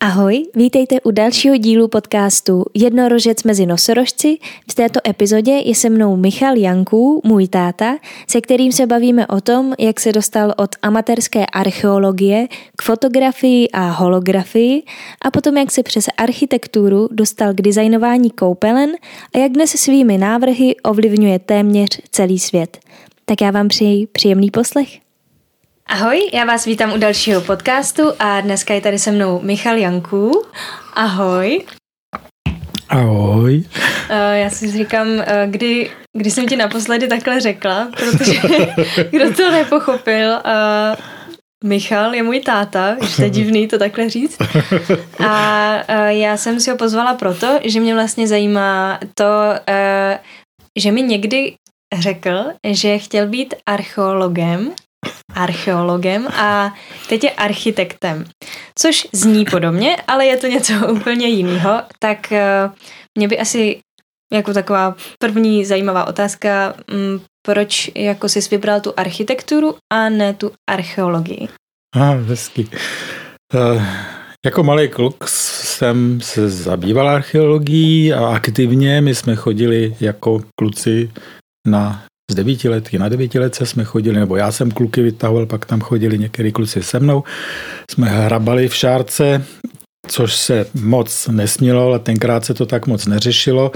Ahoj, vítejte u dalšího dílu podcastu Jednorožec mezi nosorožci. V této epizodě je se mnou Michal Janků, můj táta, se kterým se bavíme o tom, jak se dostal od amatérské archeologie k fotografii a holografii a potom jak se přes architekturu dostal k designování koupelen a jak dnes svými návrhy ovlivňuje téměř celý svět. Tak já vám přeji příjemný poslech. Ahoj, já vás vítám u dalšího podcastu a dneska je tady se mnou Michal Janků. Ahoj. Ahoj. Uh, já si říkám, uh, kdy, kdy jsem ti naposledy takhle řekla, protože kdo to nepochopil, uh, Michal je můj táta, už to je divný to takhle říct. A já jsem si ho pozvala proto, že mě vlastně zajímá to, že mi někdy řekl, že chtěl být archeologem archeologem a teď je architektem, což zní podobně, ale je to něco úplně jiného. Tak eh, mě by asi jako taková první zajímavá otázka, mm, proč jako jsi vybral tu architekturu a ne tu archeologii? Aha, hezky. Uh, jako malý kluk jsem se zabýval archeologií a aktivně my jsme chodili jako kluci na z devítiletky na devítiletce jsme chodili, nebo já jsem kluky vytahoval, pak tam chodili některý kluci se mnou. Jsme hrabali v šárce, což se moc nesmělo, ale tenkrát se to tak moc neřešilo.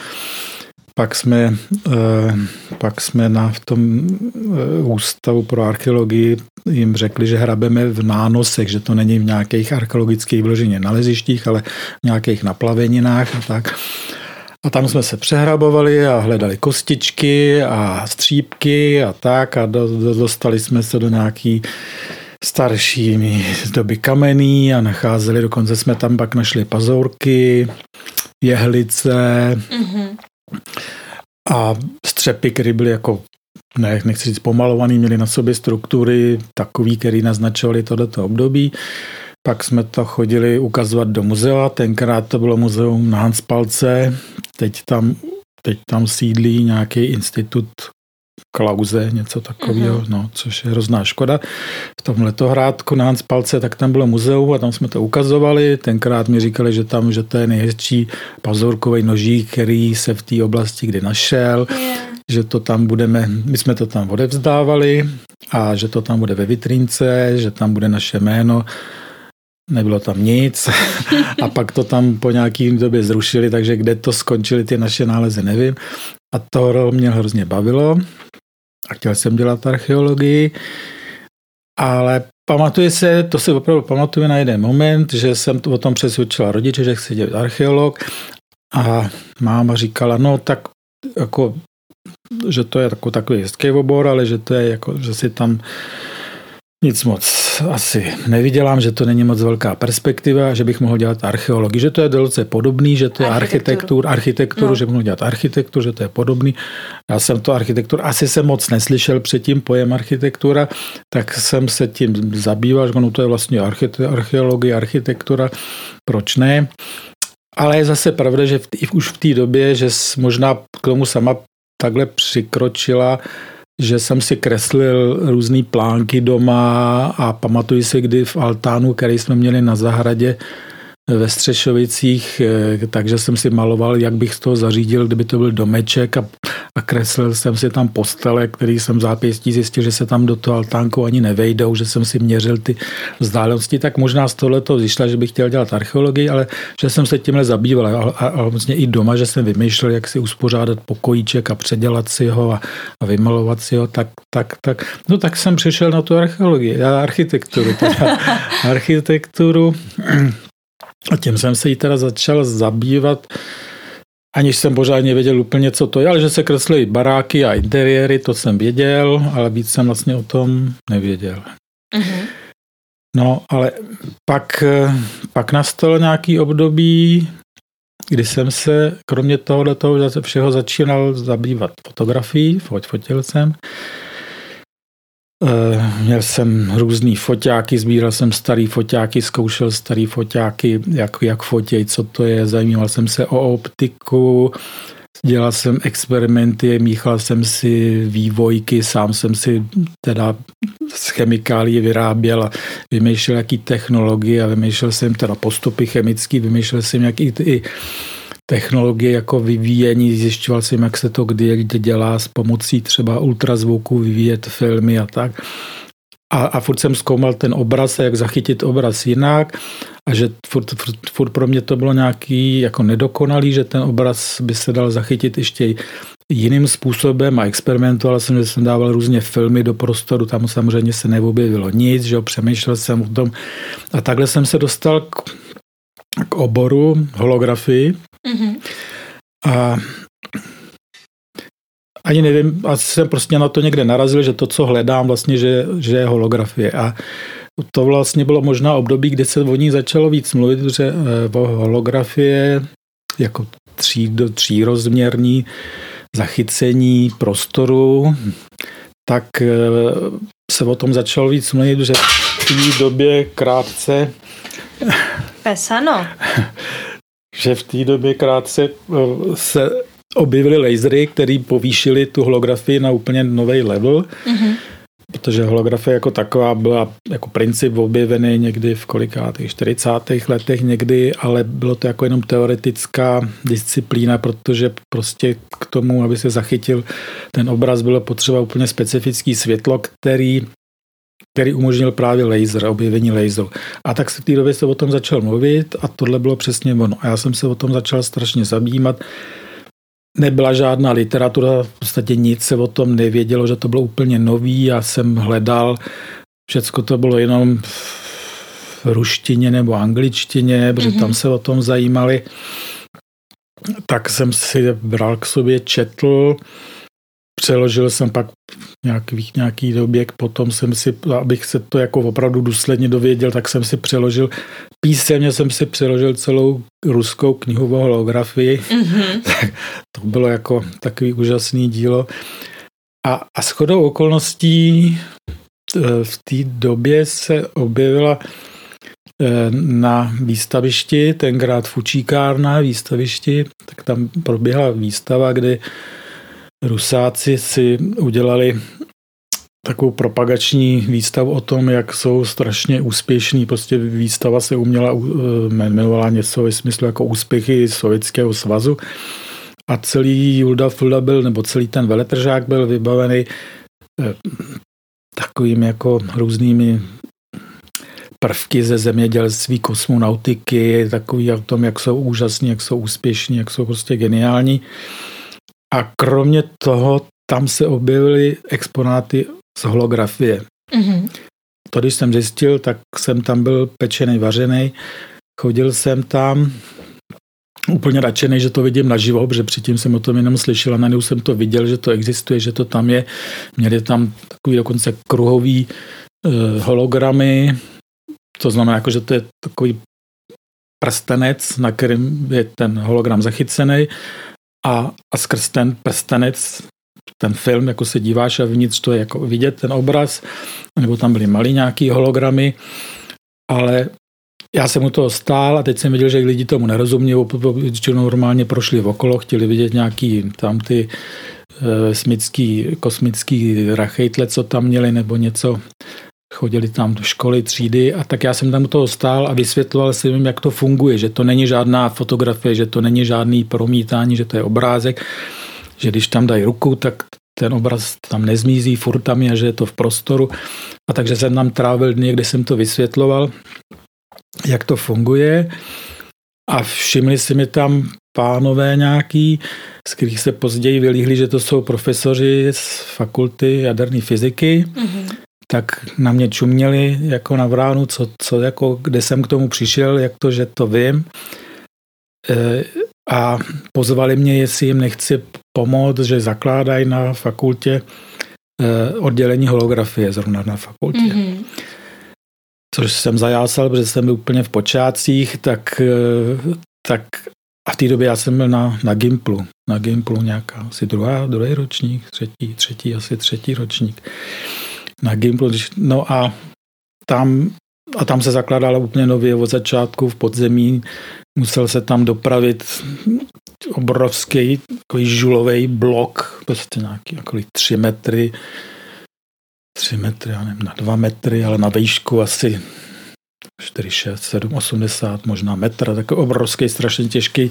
Pak jsme, eh, pak jsme na v tom eh, ústavu pro archeologii jim řekli, že hrabeme v nánosech, že to není v nějakých archeologických vloženě nalezištích, ale v nějakých naplaveninách a tak. A tam jsme se přehrabovali a hledali kostičky a střípky a tak a do, do, dostali jsme se do nějaký starší doby kamenný a nacházeli, dokonce jsme tam pak našli pazourky, jehlice mm-hmm. a střepy, které byly jako ne, nechci říct pomalovaný, měli na sobě struktury takový, které naznačovaly tohleto období. Pak jsme to chodili ukazovat do muzea, tenkrát to bylo muzeum na Hanspalce, teď tam, teď tam sídlí nějaký institut Klauze, něco takového, uh-huh. no, což je hrozná škoda. V tom letohrádku na Hanspalce, tak tam bylo muzeum a tam jsme to ukazovali. Tenkrát mi říkali, že tam, že to je nejhezčí pazurkový nožík, který se v té oblasti kdy našel, yeah. že to tam budeme, my jsme to tam odevzdávali a že to tam bude ve vitrínce, že tam bude naše jméno nebylo tam nic. A pak to tam po nějaký době zrušili, takže kde to skončili ty naše nálezy, nevím. A to mě hrozně bavilo. A chtěl jsem dělat archeologii, ale pamatuje se, to si opravdu pamatuje na jeden moment, že jsem o tom přesvědčila rodiče, že chci dělat archeolog. A máma říkala, no tak jako že to je takový hezký obor, ale že to je jako, že si tam nic moc asi nevydělám, že to není moc velká perspektiva, že bych mohl dělat archeologii, že to je velice podobný, že to je architekturu, architekturu no. že bych mohl dělat architekturu, že to je podobný. Já jsem to architekturu, asi jsem moc neslyšel předtím pojem architektura, tak jsem se tím zabýval, že no to je vlastně archeologie, architektura, proč ne? Ale je zase pravda, že v, už v té době, že možná k tomu sama takhle přikročila, že jsem si kreslil různé plánky doma a pamatuju si, kdy v altánu, který jsme měli na zahradě, ve Střešovicích, eh, takže jsem si maloval, jak bych toho zařídil, kdyby to byl domeček a, a kreslil jsem si tam postele, který jsem zápěstí zjistil, že se tam do toho altánku ani nevejdou, že jsem si měřil ty vzdálenosti, tak možná z tohle to že bych chtěl dělat archeologii, ale že jsem se tímhle zabýval. A, a, a vlastně i doma, že jsem vymýšlel, jak si uspořádat pokojíček a předělat si ho a, a vymalovat si ho, tak, tak, tak, no tak jsem přišel na tu archeologii, architekturu, teda. Architekturu. A tím jsem se jí teda začal zabývat, aniž jsem pořádně věděl úplně, co to je, ale že se kreslí baráky a interiéry, to jsem věděl, ale víc jsem vlastně o tom nevěděl. Mm-hmm. No, ale pak, pak nastalo nějaký období, kdy jsem se kromě tohohle toho všeho začínal zabývat fotografií, fotil jsem. Eh, měl jsem různý foťáky, sbíral jsem starý foťáky, zkoušel starý foťáky, jak, jak fotěj, co to je, zajímal jsem se o optiku, dělal jsem experimenty, míchal jsem si vývojky, sám jsem si teda z chemikálí vyráběl a vymýšlel jaký technologie a vymýšlel jsem teda postupy chemické, vymýšlel jsem jaký i technologie jako vyvíjení, zjišťoval jsem, jak se to kdy, dělá s pomocí třeba ultrazvuku vyvíjet filmy a tak. A, a furt jsem zkoumal ten obraz a jak zachytit obraz jinak a že furt, furt, furt pro mě to bylo nějaký jako nedokonalý, že ten obraz by se dal zachytit ještě jiným způsobem a experimentoval jsem, že jsem dával různě filmy do prostoru, tam samozřejmě se neobjevilo nic, že jo, přemýšlel jsem o tom a takhle jsem se dostal k, k oboru holografii mm-hmm. a ani nevím, asi jsem prostě na to někde narazil, že to, co hledám vlastně, že, že je holografie a to vlastně bylo možná období, kdy se o ní začalo víc mluvit, že eh, o holografie jako tří, do třírozměrní zachycení prostoru, tak eh, se o tom začalo víc mluvit, že v té době krátce Pesano. že v té době krátce eh, se objevily lasery, které povýšily tu holografii na úplně nový level. Mm-hmm protože holografie jako taková byla jako princip objevený někdy v kolikátých 40. letech někdy, ale bylo to jako jenom teoretická disciplína, protože prostě k tomu, aby se zachytil ten obraz, bylo potřeba úplně specifický světlo, který který umožnil právě laser, objevení laseru. A tak se v té době se o tom začal mluvit a tohle bylo přesně ono. A já jsem se o tom začal strašně zabývat Nebyla žádná literatura, v podstatě nic se o tom nevědělo, že to bylo úplně nový. Já jsem hledal, všecko to bylo jenom v ruštině nebo angličtině, protože mm-hmm. tam se o tom zajímali. Tak jsem si bral k sobě, četl, přeložil jsem pak nějaký, nějaký době, potom jsem si, abych se to jako opravdu důsledně dověděl, tak jsem si přeložil, písemně jsem si přeložil celou ruskou knihu o holografii. Mm-hmm. to bylo jako takový úžasný dílo. A, a shodou okolností e, v té době se objevila e, na výstavišti, tenkrát v Učíkárna výstavišti, tak tam proběhla výstava, kdy Rusáci si udělali takovou propagační výstavu o tom, jak jsou strašně úspěšní. Prostě výstava se uměla, eh, jmenovala něco ve smyslu jako úspěchy Sovětského svazu. A celý Julda Fulda byl, nebo celý ten veletržák byl vybavený eh, takovými jako různými prvky ze zemědělství, kosmonautiky, takový o tom, jak jsou úžasní, jak jsou úspěšní, jak jsou prostě geniální. A kromě toho tam se objevily exponáty z holografie. Mm-hmm. To, když jsem zjistil, tak jsem tam byl pečený, vařený. Chodil jsem tam úplně nadšený, že to vidím naživo, protože předtím jsem o tom jenom slyšel a najednou jsem to viděl, že to existuje, že to tam je. Měli tam takový dokonce kruhový uh, hologramy, to znamená, jako, že to je takový prstenec, na kterém je ten hologram zachycený a, a skrz ten prstenec ten film, jako se díváš a vnitř to je jako vidět, ten obraz, nebo tam byly malý nějaký hologramy, ale já jsem u toho stál a teď jsem viděl, že lidi tomu nerozumí, většinou normálně prošli okolo, chtěli vidět nějaký tam ty e, smický, kosmický rachejtle, co tam měli, nebo něco, chodili tam do školy, třídy a tak já jsem tam u toho stál a vysvětloval jsem jim, jak to funguje, že to není žádná fotografie, že to není žádný promítání, že to je obrázek, že když tam dají ruku, tak ten obraz tam nezmizí, furt tam je, že je to v prostoru. A takže jsem tam trávil dny, kde jsem to vysvětloval, jak to funguje. A všimli si mi tam pánové nějaký, z kterých se později vylíhli, že to jsou profesoři z fakulty jaderné fyziky. Mm-hmm. Tak na mě čuměli jako na vránu, co, co, jako, kde jsem k tomu přišel, jak to, že to vím. E, a pozvali mě, jestli jim nechci pomoct, že zakládají na fakultě eh, oddělení holografie zrovna na fakultě. Mm-hmm. Což jsem zajásal, protože jsem byl úplně v počátcích, tak, eh, tak a v té době já jsem byl na, na Gimplu. Na Gimplu nějaká asi druhá, druhý ročník, třetí, třetí, asi třetí ročník. Na Gimplu, no a tam, a tam se zakládala úplně nově od začátku v podzemí. Musel se tam dopravit obrovský takový žulový blok, prostě nějaký jako tři metry, tři metry, já nevím, na dva metry, ale na výšku asi 4, 6, 7, 80, možná metra, takový obrovský, strašně těžký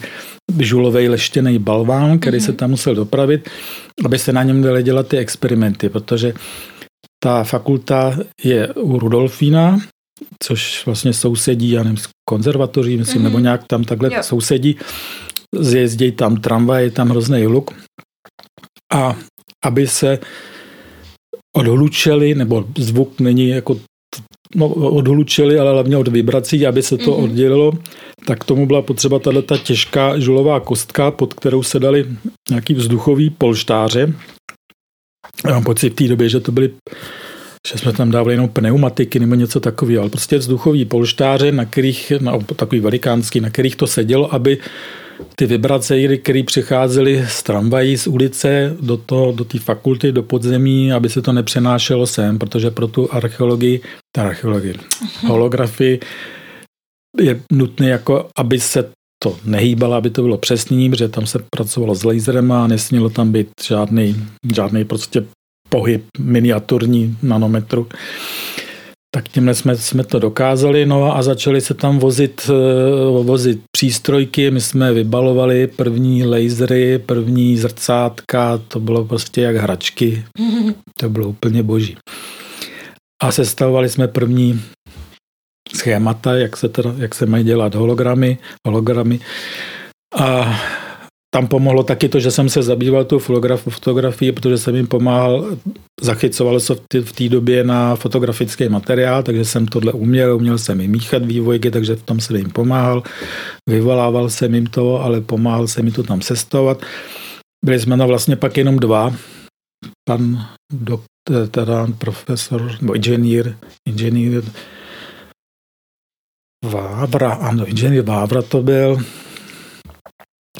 žulový leštěný balván, který mm-hmm. se tam musel dopravit, aby se na něm dali dělat ty experimenty, protože ta fakulta je u Rudolfína, což vlastně sousedí, já nevím, s konzervatoří, myslím, mm-hmm. nebo nějak tam takhle jo. sousedí. Zjezdí tam tramvaj, je tam hrozný hluk. A aby se odhlučeli, nebo zvuk není jako no, odhlučili, ale hlavně od vibrací, aby se to mm-hmm. oddělilo, tak tomu byla potřeba tato těžká žulová kostka, pod kterou se dali nějaký vzduchový polštáře. Já mám pocit v té době, že to byly že jsme tam dávali jenom pneumatiky nebo něco takového, ale prostě vzduchový polštáře, na kterých, na, takový velikánský, na kterých to sedělo, aby ty vibrace, které přicházely z tramvají z ulice do té do fakulty, do podzemí, aby se to nepřenášelo sem, protože pro tu archeologii, ta archeologii, holografii je nutné, jako, aby se to nehýbalo, aby to bylo přesný, protože tam se pracovalo s laserem a nesmělo tam být žádný, žádný prostě pohyb miniaturní nanometru. Tak tímhle jsme, jsme to dokázali, no a začali se tam vozit, eh, vozit přístrojky, my jsme vybalovali první lasery, první zrcátka, to bylo prostě jak hračky, to bylo úplně boží. A sestavovali jsme první schémata, jak se, teda, jak se mají dělat hologramy, hologramy. A tam pomohlo taky to, že jsem se zabýval tu fotografii, protože jsem jim pomáhal, zachycoval se v té době na fotografický materiál, takže jsem tohle uměl, uměl jsem jim míchat vývojky, takže v tom jsem jim pomáhal, vyvolával jsem jim to, ale pomáhal jsem jim to tam sestovat. Byli jsme na vlastně pak jenom dva, pan doktor, teda profesor, nebo inženýr, inženýr Vávra, ano, inženýr Vávra to byl,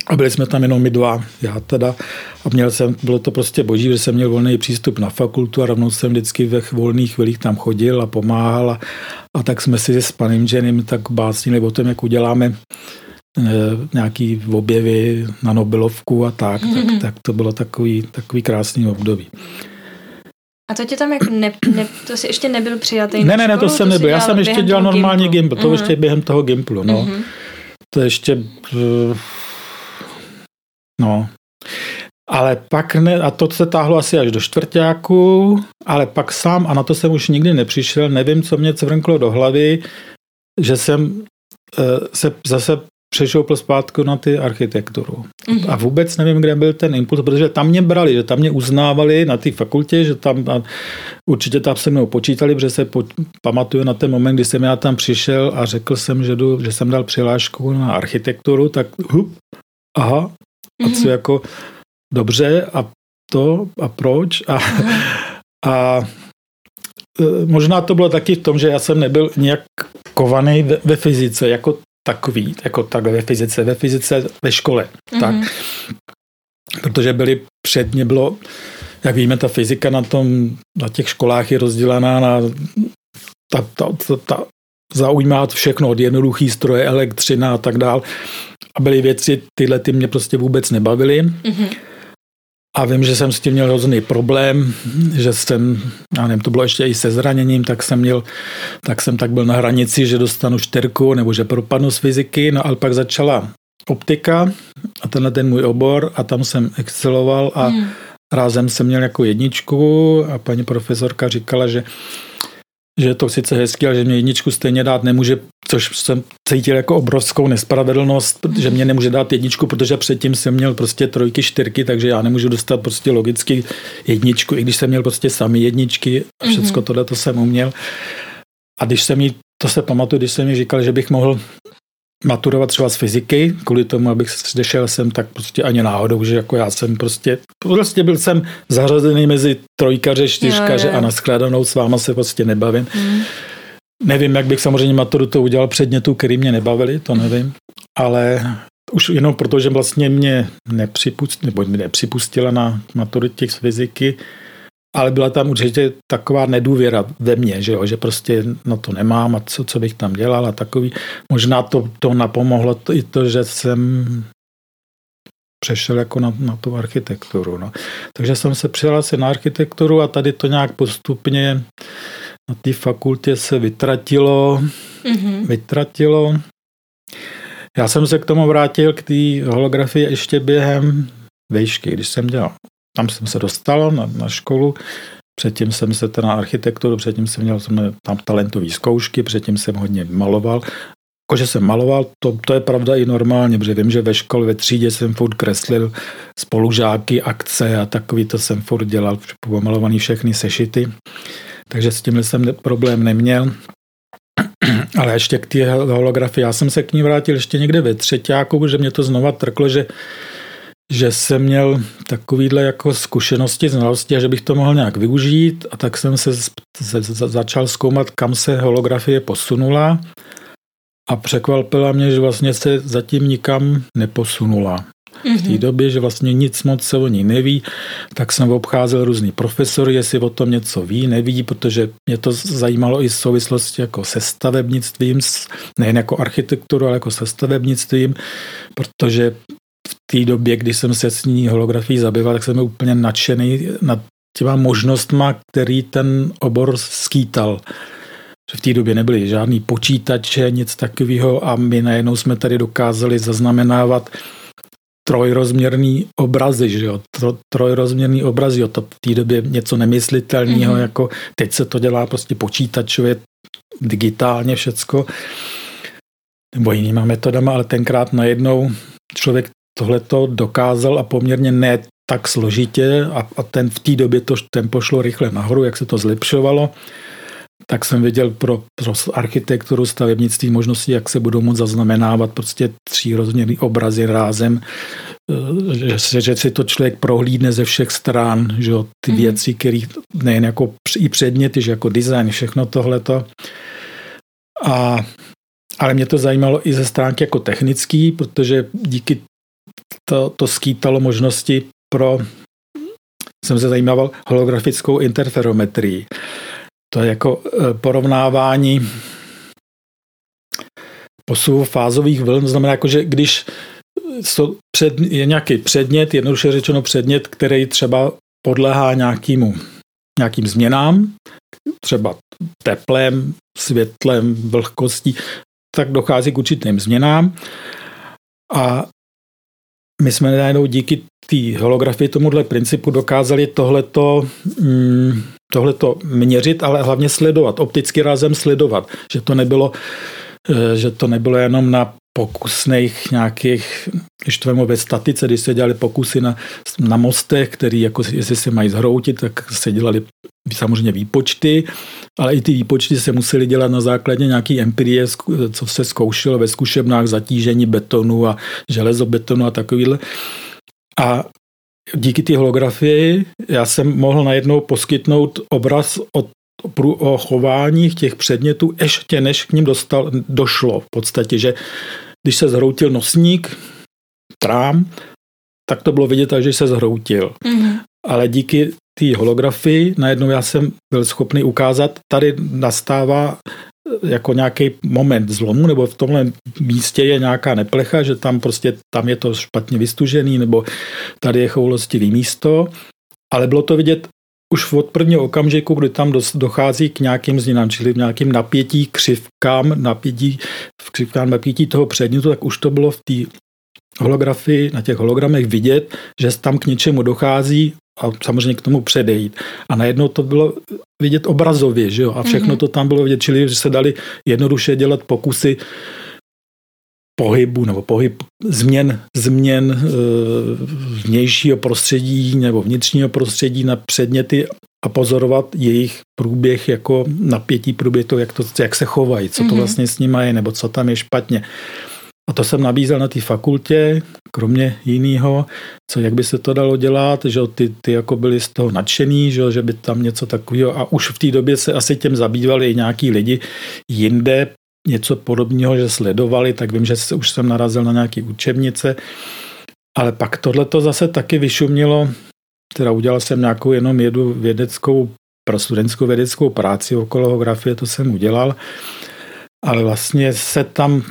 a byli jsme tam jenom my dva, já teda. A měl jsem, bylo to prostě boží, že jsem měl volný přístup na fakultu a rovnou jsem vždycky ve volných chvílích tam chodil a pomáhal. A, a tak jsme si s panem Jenem tak básnili o tom, jak uděláme e, nějaký objevy na Nobelovku a tak, tak, tak to bylo takový, takový krásný období. A to tě tam jako ne, ne, to jsi ještě nebyl přijatý Ne, ne, ne, to jsem nebyl. Já jsem ještě dělal normálně Gimpl, to uh-huh. ještě během toho Gimplu, no. Uh-huh. To ještě uh, No. Ale pak ne, a to se táhlo asi až do čtvrtáku, ale pak sám, a na to jsem už nikdy nepřišel, nevím, co mě cvrnklo do hlavy, že jsem e, se zase přešoupl zpátku na ty architekturu. Mm-hmm. A vůbec nevím, kde byl ten impuls, protože tam mě brali, že tam mě uznávali na té fakultě, že tam a určitě tam se mnou počítali, protože se po, pamatuju na ten moment, kdy jsem já tam přišel a řekl jsem, že, jdu, že jsem dal přihlášku na architekturu, tak hup, aha, a co mhm. jako dobře a to a proč a, a e, možná to bylo taky v tom, že já jsem nebyl nějak kovaný ve, ve fyzice jako takový, jako takhle ve fyzice, ve fyzice ve škole, mm-hmm. tak. Protože byly předně bylo, jak víme, ta fyzika na tom, na těch školách je rozdělaná na ta, ta, ta, ta zaujímá všechno od jednoduchý stroje, elektřina a tak dál. A byly věci, tyhle ty mě prostě vůbec nebavily. Mm-hmm. A vím, že jsem s tím měl hrozný problém, že jsem, já nevím, to bylo ještě i se zraněním, tak jsem měl, tak jsem tak byl na hranici, že dostanu čtyřku nebo že propadnu z fyziky, no ale pak začala optika a tenhle ten můj obor a tam jsem exceloval a mm. rázem jsem měl jako jedničku a paní profesorka říkala, že že je to sice hezký, ale že mě jedničku stejně dát nemůže, což jsem cítil jako obrovskou nespravedlnost, že mě nemůže dát jedničku, protože předtím jsem měl prostě trojky, čtyřky, takže já nemůžu dostat prostě logicky jedničku, i když jsem měl prostě sami jedničky a všecko mm-hmm. tohle to jsem uměl. A když jsem jí, to se pamatuju, když jsem mi říkal, že bych mohl maturovat třeba z fyziky, kvůli tomu, abych zdešel jsem tak prostě ani náhodou, že jako já jsem prostě, prostě byl jsem zařazený mezi trojkaře, čtyřkaře jo, jo. a naskládanou s váma se prostě nebavím. Hmm. Nevím, jak bych samozřejmě maturu to udělal předmětů, který mě nebavili, to nevím, ale už jenom proto, že vlastně mě nepřipustila, nebo mě nepřipustila na maturitě z fyziky, ale byla tam určitě taková nedůvěra ve mně, že, jo, že prostě na to nemám a co, co bych tam dělal a takový. Možná to, to napomohlo to, i to, že jsem přešel jako na, na tu architekturu. No. Takže jsem se přihlásil na architekturu a tady to nějak postupně na té fakultě se vytratilo, mm-hmm. vytratilo. Já jsem se k tomu vrátil, k té holografii ještě během vejšky, když jsem dělal. Tam jsem se dostal na, na školu, předtím jsem se teda na architekturu, předtím jsem měl jsem tam talentové zkoušky, předtím jsem hodně maloval. Jakože jsem maloval, to, to je pravda i normálně, protože vím, že ve škole, ve třídě jsem furt kreslil spolužáky, akce a takový to jsem furt dělal, pomalovaný všechny sešity. Takže s tím jsem problém neměl. Ale ještě k té holografii, já jsem se k ní vrátil ještě někde ve třetíku, že mě to znova trklo, že že jsem měl takovýhle jako zkušenosti, znalosti a že bych to mohl nějak využít a tak jsem se začal zkoumat, kam se holografie posunula a překvapila mě, že vlastně se zatím nikam neposunula. V té mhm. době, že vlastně nic moc se o ní neví, tak jsem obcházel různý profesory, jestli o tom něco ví, neví, protože mě to zajímalo i v souvislosti jako se stavebnictvím, nejen jako architekturu, ale jako se stavebnictvím, protože v té době, kdy jsem se s ní holografií zabýval, tak jsem byl úplně nadšený nad těma možnostma, který ten obor skýtal. Že v té době nebyly žádný počítače, nic takového a my najednou jsme tady dokázali zaznamenávat trojrozměrný obrazy, že jo, Tro, trojrozměrný obrazy, jo, to v té době něco nemyslitelného, mm-hmm. jako teď se to dělá prostě počítačově, digitálně všecko, nebo jinýma metodama, ale tenkrát najednou člověk tohleto dokázal a poměrně ne tak složitě a, a ten v té době to tempo šlo rychle nahoru, jak se to zlepšovalo tak jsem viděl pro, pro architekturu stavebnictví možnosti, jak se budou moct zaznamenávat prostě třírozměrný obrazy rázem, eh, že, že si to člověk prohlídne ze všech stran, že ty mm. věci, které nejen jako i předměty, že jako design, všechno tohleto. A, ale mě to zajímalo i ze stránky jako technický, protože díky to, to skýtalo možnosti pro jsem se zajímal holografickou interferometrii. To je jako e, porovnávání posunu fázových vln, znamená, jako, že když před, je nějaký předmět, jednoduše řečeno předmět, který třeba podléhá nějakýmu, nějakým změnám, třeba teplem, světlem, vlhkostí, tak dochází k určitým změnám. A my jsme najednou díky té holografii tomuhle principu dokázali tohleto mm, tohleto měřit, ale hlavně sledovat, opticky rázem sledovat, že to nebylo, eh, že to nebylo jenom na pokusných nějakých, když to ve statice, když se dělali pokusy na, na mostech, který jako jestli se mají zhroutit, tak se dělali samozřejmě výpočty, ale i ty výpočty se musely dělat na základě nějaký empirie, co se zkoušelo ve zkušebnách zatížení betonu a železobetonu a takovýhle. A díky té holografii já jsem mohl najednou poskytnout obraz o, o chování těch předmětů, ještě než k ním dostal, došlo v podstatě, že když se zhroutil nosník, trám, tak to bylo vidět, že se zhroutil. Mm-hmm. Ale díky té holografii najednou já jsem byl schopný ukázat, tady nastává jako nějaký moment zlomu, nebo v tomhle místě je nějaká neplecha, že tam prostě tam je to špatně vystužený, nebo tady je choulostivý místo, ale bylo to vidět už od prvního okamžiku, kdy tam dochází k nějakým změnám, čili nějakým napětí, křivkám, napětí, křivkám napětí toho předmětu, tak už to bylo v té holografii, na těch hologramech vidět, že tam k něčemu dochází a samozřejmě k tomu předejít. A najednou to bylo vidět obrazově, že jo? A všechno mm-hmm. to tam bylo vidět, čili že se dali jednoduše dělat pokusy pohybu nebo pohyb změn, změn e, vnějšího prostředí nebo vnitřního prostředí na předměty a pozorovat jejich průběh jako napětí průběh to, jak, to, jak se chovají, co to mm-hmm. vlastně s nimi je, nebo co tam je špatně. A to jsem nabízel na té fakultě, kromě jiného, co jak by se to dalo dělat, že ty, ty jako byli z toho nadšený, že, že by tam něco takového a už v té době se asi těm zabývali i nějaký lidi jinde, něco podobného, že sledovali, tak vím, že se, už jsem narazil na nějaké učebnice, ale pak tohle to zase taky vyšumilo, teda udělal jsem nějakou jenom jedu vědeckou, pro studentskou vědeckou práci okolo grafie, to jsem udělal, ale vlastně se tam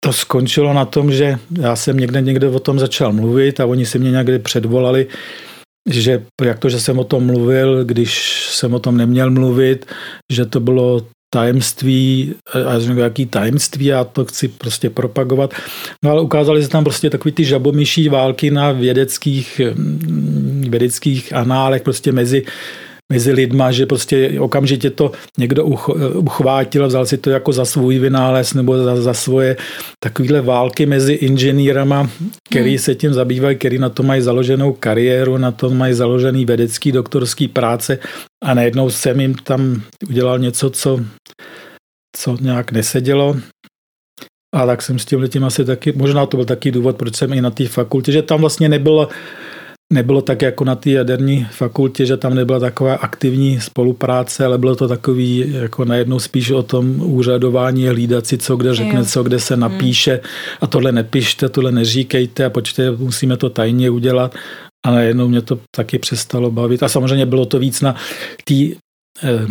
to skončilo na tom, že já jsem někde někde o tom začal mluvit a oni si mě někdy předvolali, že jak to, že jsem o tom mluvil, když jsem o tom neměl mluvit, že to bylo tajemství, a já řeknu, jaký tajemství, já to chci prostě propagovat. No ale ukázali se tam prostě takový ty žabomyší války na vědeckých, mm, vědeckých análech prostě mezi mezi lidma, že prostě okamžitě to někdo uchvátil a vzal si to jako za svůj vynález nebo za, za svoje takovéhle války mezi inženýrama, který hmm. se tím zabývají, který na to mají založenou kariéru, na to mají založený vědecký doktorský práce a najednou jsem jim tam udělal něco, co, co nějak nesedělo. A tak jsem s tím tím asi taky, možná to byl taky důvod, proč jsem i na té fakultě, že tam vlastně nebylo nebylo tak jako na té jaderní fakultě, že tam nebyla taková aktivní spolupráce, ale bylo to takový jako najednou spíš o tom úřadování, hlídat si, co kde řekne, co kde se napíše a tohle nepište, tohle neříkejte a počte, musíme to tajně udělat. A najednou mě to taky přestalo bavit. A samozřejmě bylo to víc na tý, eh,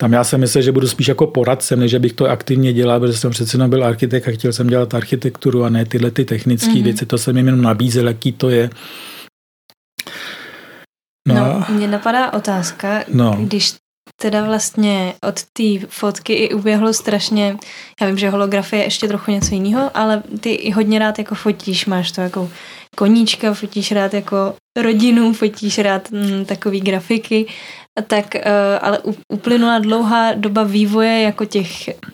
tam já jsem myslel, že budu spíš jako poradcem, než bych to aktivně dělal, protože jsem přece jenom byl architekt a chtěl jsem dělat architekturu a ne tyhle ty technické mm-hmm. věci. To jsem jim jenom nabízel, jaký to je. No, no mě napadá otázka, no. když teda vlastně od té fotky i uběhlo strašně, já vím, že holografie je ještě trochu něco jiného, ale ty i hodně rád jako fotíš, máš to jako koníčka, fotíš rád jako rodinu, fotíš rád mm, takový grafiky, tak uh, ale uplynula dlouhá doba vývoje jako těch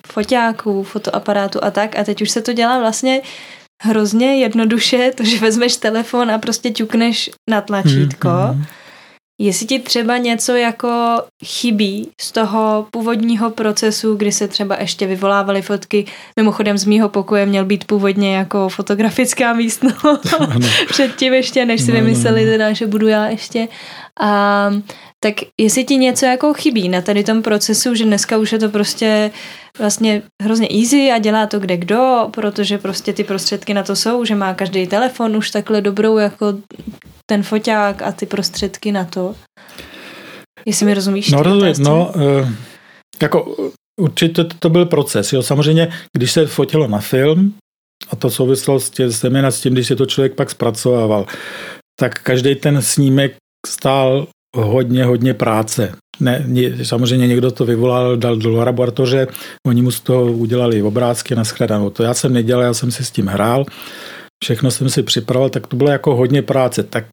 foťáků, fotoaparátů a tak a teď už se to dělá vlastně hrozně jednoduše, to, že vezmeš telefon a prostě ťukneš na tlačítko. Hmm, hmm Jestli ti třeba něco jako chybí z toho původního procesu, kdy se třeba ještě vyvolávaly fotky, mimochodem z mýho pokoje měl být původně jako fotografická místnost, předtím ještě, než si no, vymysleli teda, že budu já ještě. A, tak jestli ti něco jako chybí na tady tom procesu, že dneska už je to prostě vlastně hrozně easy a dělá to kde kdo, protože prostě ty prostředky na to jsou, že má každý telefon už takhle dobrou jako ten foťák a ty prostředky na to. Jestli mi rozumíš? No, rozumím, no, uh, jako určitě to, to byl proces, jo. Samozřejmě, když se fotilo na film, a to souvislo s tím, s tím, když se to člověk pak zpracovával, tak každý ten snímek stál hodně, hodně práce. Ne, samozřejmě někdo to vyvolal, dal do laboratoře, oni mu z toho udělali obrázky na shledanou. To já jsem nedělal, já jsem si s tím hrál všechno jsem si připravoval, tak to bylo jako hodně práce. Tak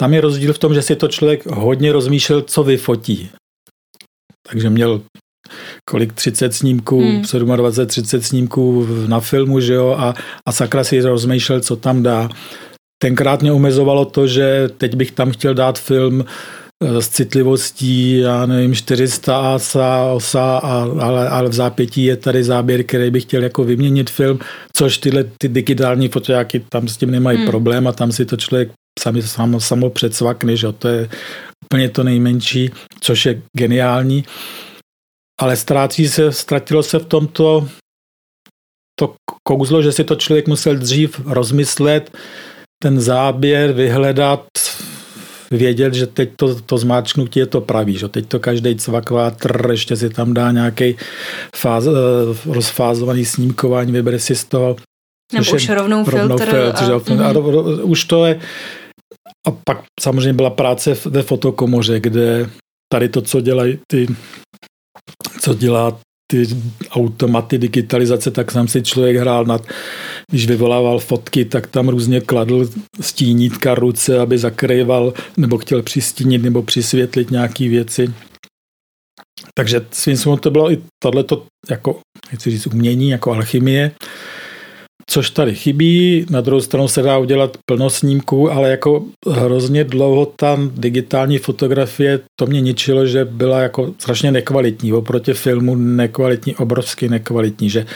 tam je rozdíl v tom, že si to člověk hodně rozmýšlel, co vyfotí. Takže měl kolik 30 snímků, hmm. 27, 30 snímků na filmu, že jo, a, a sakra si rozmýšlel, co tam dá. Tenkrát mě omezovalo to, že teď bych tam chtěl dát film s citlivostí, já nevím, 400 ASA, OSA, a, ale, ale v zápětí je tady záběr, který bych chtěl jako vyměnit film, což tyhle ty digitální fotojáky tam s tím nemají hmm. problém a tam si to člověk sami samo, samo předsvakne, že to je úplně to nejmenší, což je geniální. Ale ztrácí se, ztratilo se v tomto to kouzlo, že si to člověk musel dřív rozmyslet, ten záběr vyhledat, vědět, že teď to, to zmáčknutí je to pravý, že teď to každý cvakvá, trr, ještě si tam dá nějaký fáz, eh, rozfázovaný snímkování, vybere si z toho nebo už rovnou, rovnou filtr. filtr a, mm. a, a, už to je a pak samozřejmě byla práce ve fotokomoře, kde tady to, co dělají ty, co dělá ty automaty digitalizace, tak jsem si člověk hrál nad, když vyvolával fotky, tak tam různě kladl stínítka ruce, aby zakrýval, nebo chtěl přistínit, nebo přisvětlit nějaké věci. Takže svým způsobem to bylo i tohleto jako, chci říct, umění, jako alchymie což tady chybí. Na druhou stranu se dá udělat plno snímků, ale jako hrozně dlouho ta digitální fotografie to mě ničilo, že byla jako strašně nekvalitní. Oproti filmu nekvalitní, obrovsky nekvalitní, že,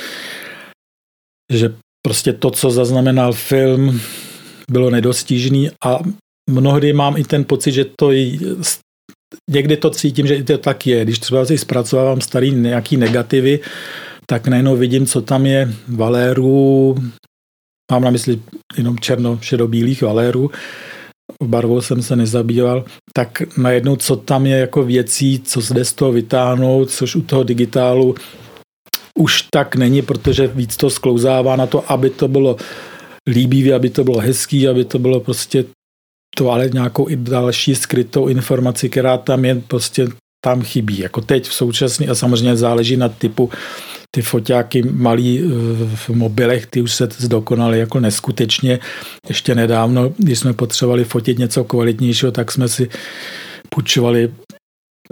že prostě to, co zaznamenal film, bylo nedostižný a mnohdy mám i ten pocit, že to někdy to cítím, že i to tak je. Když třeba si zpracovávám starý nějaký negativy, tak najednou vidím, co tam je valérů, mám na mysli jenom černo šedobílých valérů, barvou jsem se nezabýval, tak najednou, co tam je jako věcí, co zde z toho vytáhnout, což u toho digitálu už tak není, protože víc to sklouzává na to, aby to bylo líbivé, aby to bylo hezký, aby to bylo prostě to ale nějakou i další skrytou informaci, která tam je, prostě tam chybí. Jako teď v současné, a samozřejmě záleží na typu ty foťáky malý eh, v mobilech, ty už se zdokonaly jako neskutečně. Ještě nedávno, když jsme potřebovali fotit něco kvalitnějšího, tak jsme si půjčovali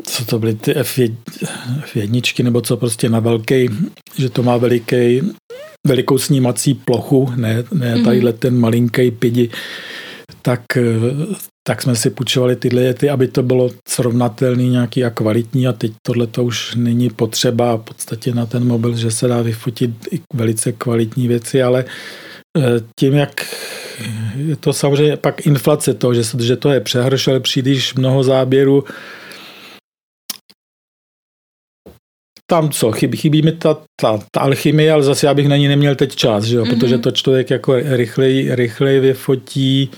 co to byly ty F1, F1 nebo co prostě na velký, že to má veliký, velikou snímací plochu, ne, ne mm-hmm. tadyhle ten malinký pidi, tak, tak jsme si půjčovali tyhle jety, aby to bylo srovnatelný nějaký a kvalitní a teď tohle to už není potřeba. V podstatě na ten mobil, že se dá vyfotit i velice kvalitní věci, ale eh, tím, jak je to samozřejmě pak inflace toho, že, že to je přehrš, ale příliš mnoho záběrů, tam co, chybí, chybí mi ta, ta, ta alchymie, ale zase já bych na ní neměl teď čas, že jo? Mm-hmm. protože to člověk jako rychleji, rychleji vyfotí,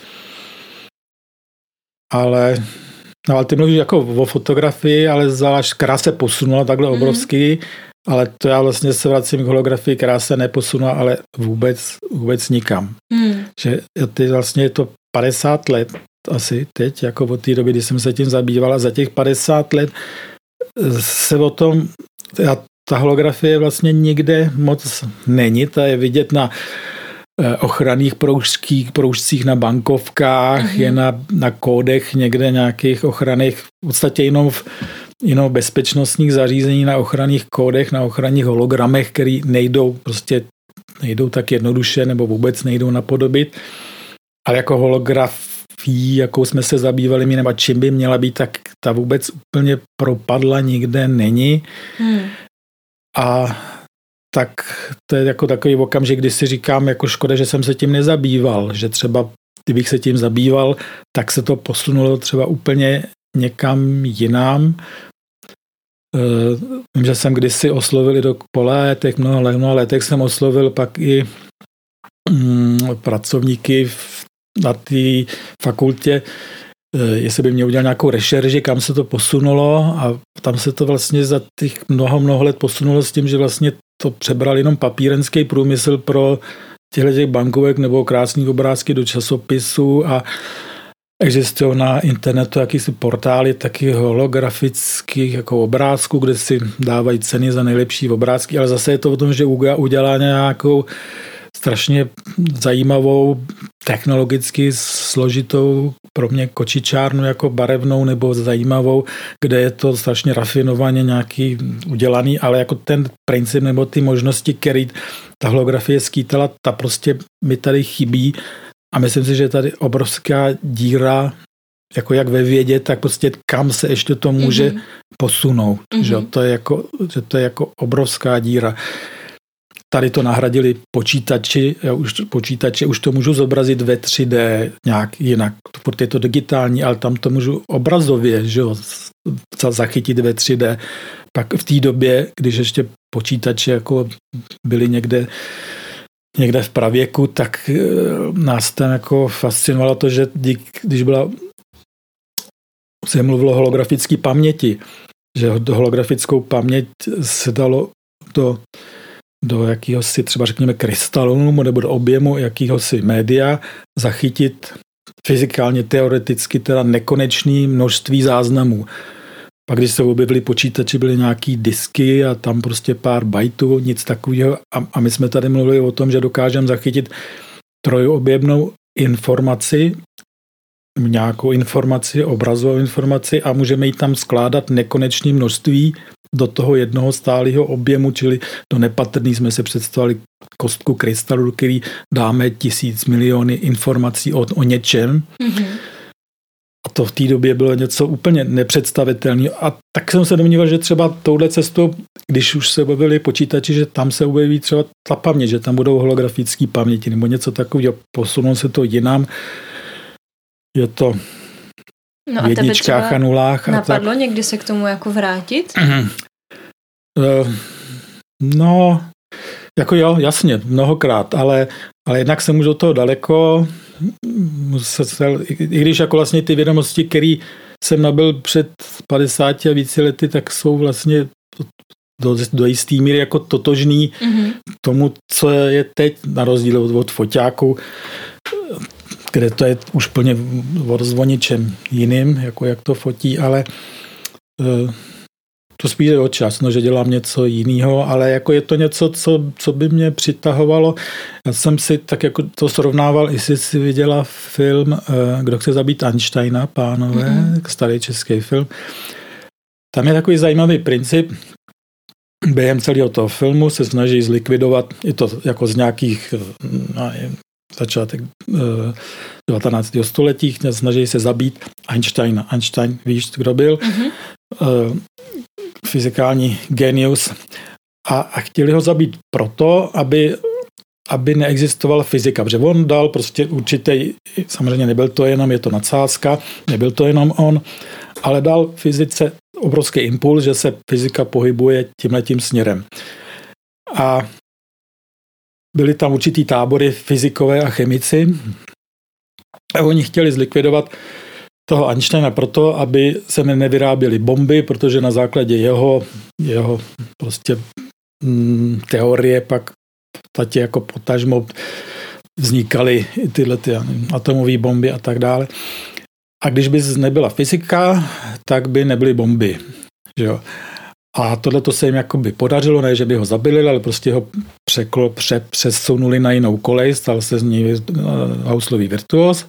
ale No ale ty mluvíš jako o fotografii, ale zvlášť, která se posunula takhle mm-hmm. obrovsky, ale to já vlastně se vracím k holografii, která se neposunula, ale vůbec, vůbec nikam. Mm. Že ty vlastně je to 50 let asi teď, jako od té doby, kdy jsem se tím zabývala, za těch 50 let se o tom a ta holografie vlastně nikde moc není, ta je vidět na eh, ochranných proužských, proužcích na bankovkách, mm-hmm. je na, na kódech někde nějakých ochranných, v podstatě jenom v jenom bezpečnostních zařízení na ochranných kódech, na ochranných hologramech, které nejdou prostě nejdou tak jednoduše nebo vůbec nejdou napodobit. Ale jako holograf jakou jsme se zabývali my, nebo čím by měla být, tak ta vůbec úplně propadla nikde není. Hmm. A tak to je jako takový okamžik, kdy si říkám, jako škoda, že jsem se tím nezabýval, že třeba kdybych se tím zabýval, tak se to posunulo třeba úplně někam jinam. Eh, vím, že jsem kdysi oslovil i do po létech, mnoho, mnoho letech jsem oslovil pak i mm, pracovníky v na té fakultě, eh, jestli by mě udělal nějakou rešerži, kam se to posunulo a tam se to vlastně za těch mnoho, mnoho let posunulo s tím, že vlastně to přebral jenom papírenský průmysl pro těchto těch bankovek nebo krásných obrázky do časopisu a Existují na internetu jakýsi portály taky holografických jako obrázků, kde si dávají ceny za nejlepší obrázky, ale zase je to o tom, že udělá nějakou strašně zajímavou, technologicky složitou, pro mě kočičárnu jako barevnou nebo zajímavou, kde je to strašně rafinovaně nějaký udělaný, ale jako ten princip nebo ty možnosti, který ta holografie skýtala, ta prostě mi tady chybí a myslím si, že je tady obrovská díra jako jak ve vědě, tak prostě kam se ještě to může mm-hmm. posunout. Mm-hmm. Že, to je jako, že to je jako obrovská díra. Tady to nahradili počítači, já už, počítače, už to můžu zobrazit ve 3D nějak jinak, protože je to digitální, ale tam to můžu obrazově že jo, zachytit ve 3D. Pak v té době, když ještě počítače jako byly někde někde v pravěku, tak e, nás tam jako fascinovalo to, že dík, když byla se mluvilo o holografické paměti, že holografickou paměť se dalo do do jakýhosi třeba řekněme krystalonu nebo do objemu jakýhosi média zachytit fyzikálně, teoreticky teda nekonečný množství záznamů. Pak když se objevily počítače, byly nějaký disky a tam prostě pár bajtů, nic takového. A, a my jsme tady mluvili o tom, že dokážeme zachytit trojobjemnou informaci, nějakou informaci, obrazovou informaci a můžeme ji tam skládat nekonečné množství do toho jednoho stálého objemu, čili do nepatrný jsme se představili kostku krystalu, do který dáme tisíc miliony informací o, o něčem. Mm-hmm. A to v té době bylo něco úplně nepředstavitelného. A tak jsem se domníval, že třeba touhle cestou, když už se objevili počítači, že tam se objeví třeba ta paměť, že tam budou holografické paměti nebo něco takového. Posunou se to jinam. Je to No a jedničkách a nulách. A napadlo tak. někdy se k tomu jako vrátit? Uh, no, jako jo, jasně, mnohokrát, ale, ale jednak se můžu toho daleko, i když jako vlastně ty vědomosti, které jsem nabil před 50 a více lety, tak jsou vlastně do, do jistý míry jako totožný mm-hmm. tomu, co je teď, na rozdíl od, od foťáku, kde to je už plně o jiným, jako jak to fotí, ale uh, to spíš o čas, no, že dělám něco jiného, ale jako je to něco, co, co by mě přitahovalo. Já jsem si tak jako to srovnával, jestli si viděla film uh, Kdo chce zabít Einsteina, pánové, mm-hmm. starý český film. Tam je takový zajímavý princip, během celého toho filmu se snaží zlikvidovat, i to jako z nějakých no, začátek 19. Eh, století, snaží se zabít Einsteina. Einstein, víš, kdo byl? Mm-hmm. Fyzikální genius. A, a chtěli ho zabít proto, aby aby neexistovala fyzika, protože on dal prostě určitý, samozřejmě nebyl to jenom, je to nadsázka, nebyl to jenom on, ale dal fyzice obrovský impuls, že se fyzika pohybuje tímhletím směrem. A byly tam určitý tábory fyzikové a chemici a oni chtěli zlikvidovat toho Einsteina proto, aby se nevyráběly bomby, protože na základě jeho, jeho prostě mm, teorie pak v jako potažmo vznikaly tyhle ty atomové bomby a tak dále. A když by nebyla fyzika, tak by nebyly bomby. Že jo? A tohle to se jim jakoby podařilo, ne, že by ho zabili, ale prostě ho překlo, pře, přesunuli na jinou kolej, stal se z ní houslový virtuos.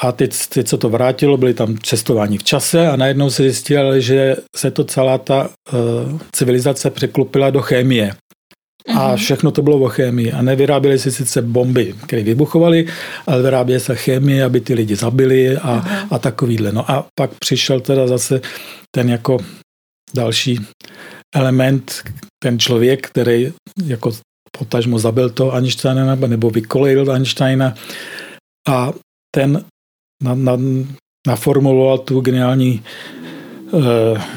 A teď, teď co to vrátilo, byly tam cestování v čase a najednou se zjistilo, že se to celá ta uh, civilizace překlopila do chemie. A mhm. všechno to bylo o chemii. A nevyráběly se sice bomby, které vybuchovaly, ale vyráběly se chemie, aby ty lidi zabili a, a takovýhle. No a pak přišel teda zase ten jako další element, ten člověk, který jako potažmo zabil to Einsteina nebo vykolejil Einsteina a ten na, na, naformuloval tu geniální uh,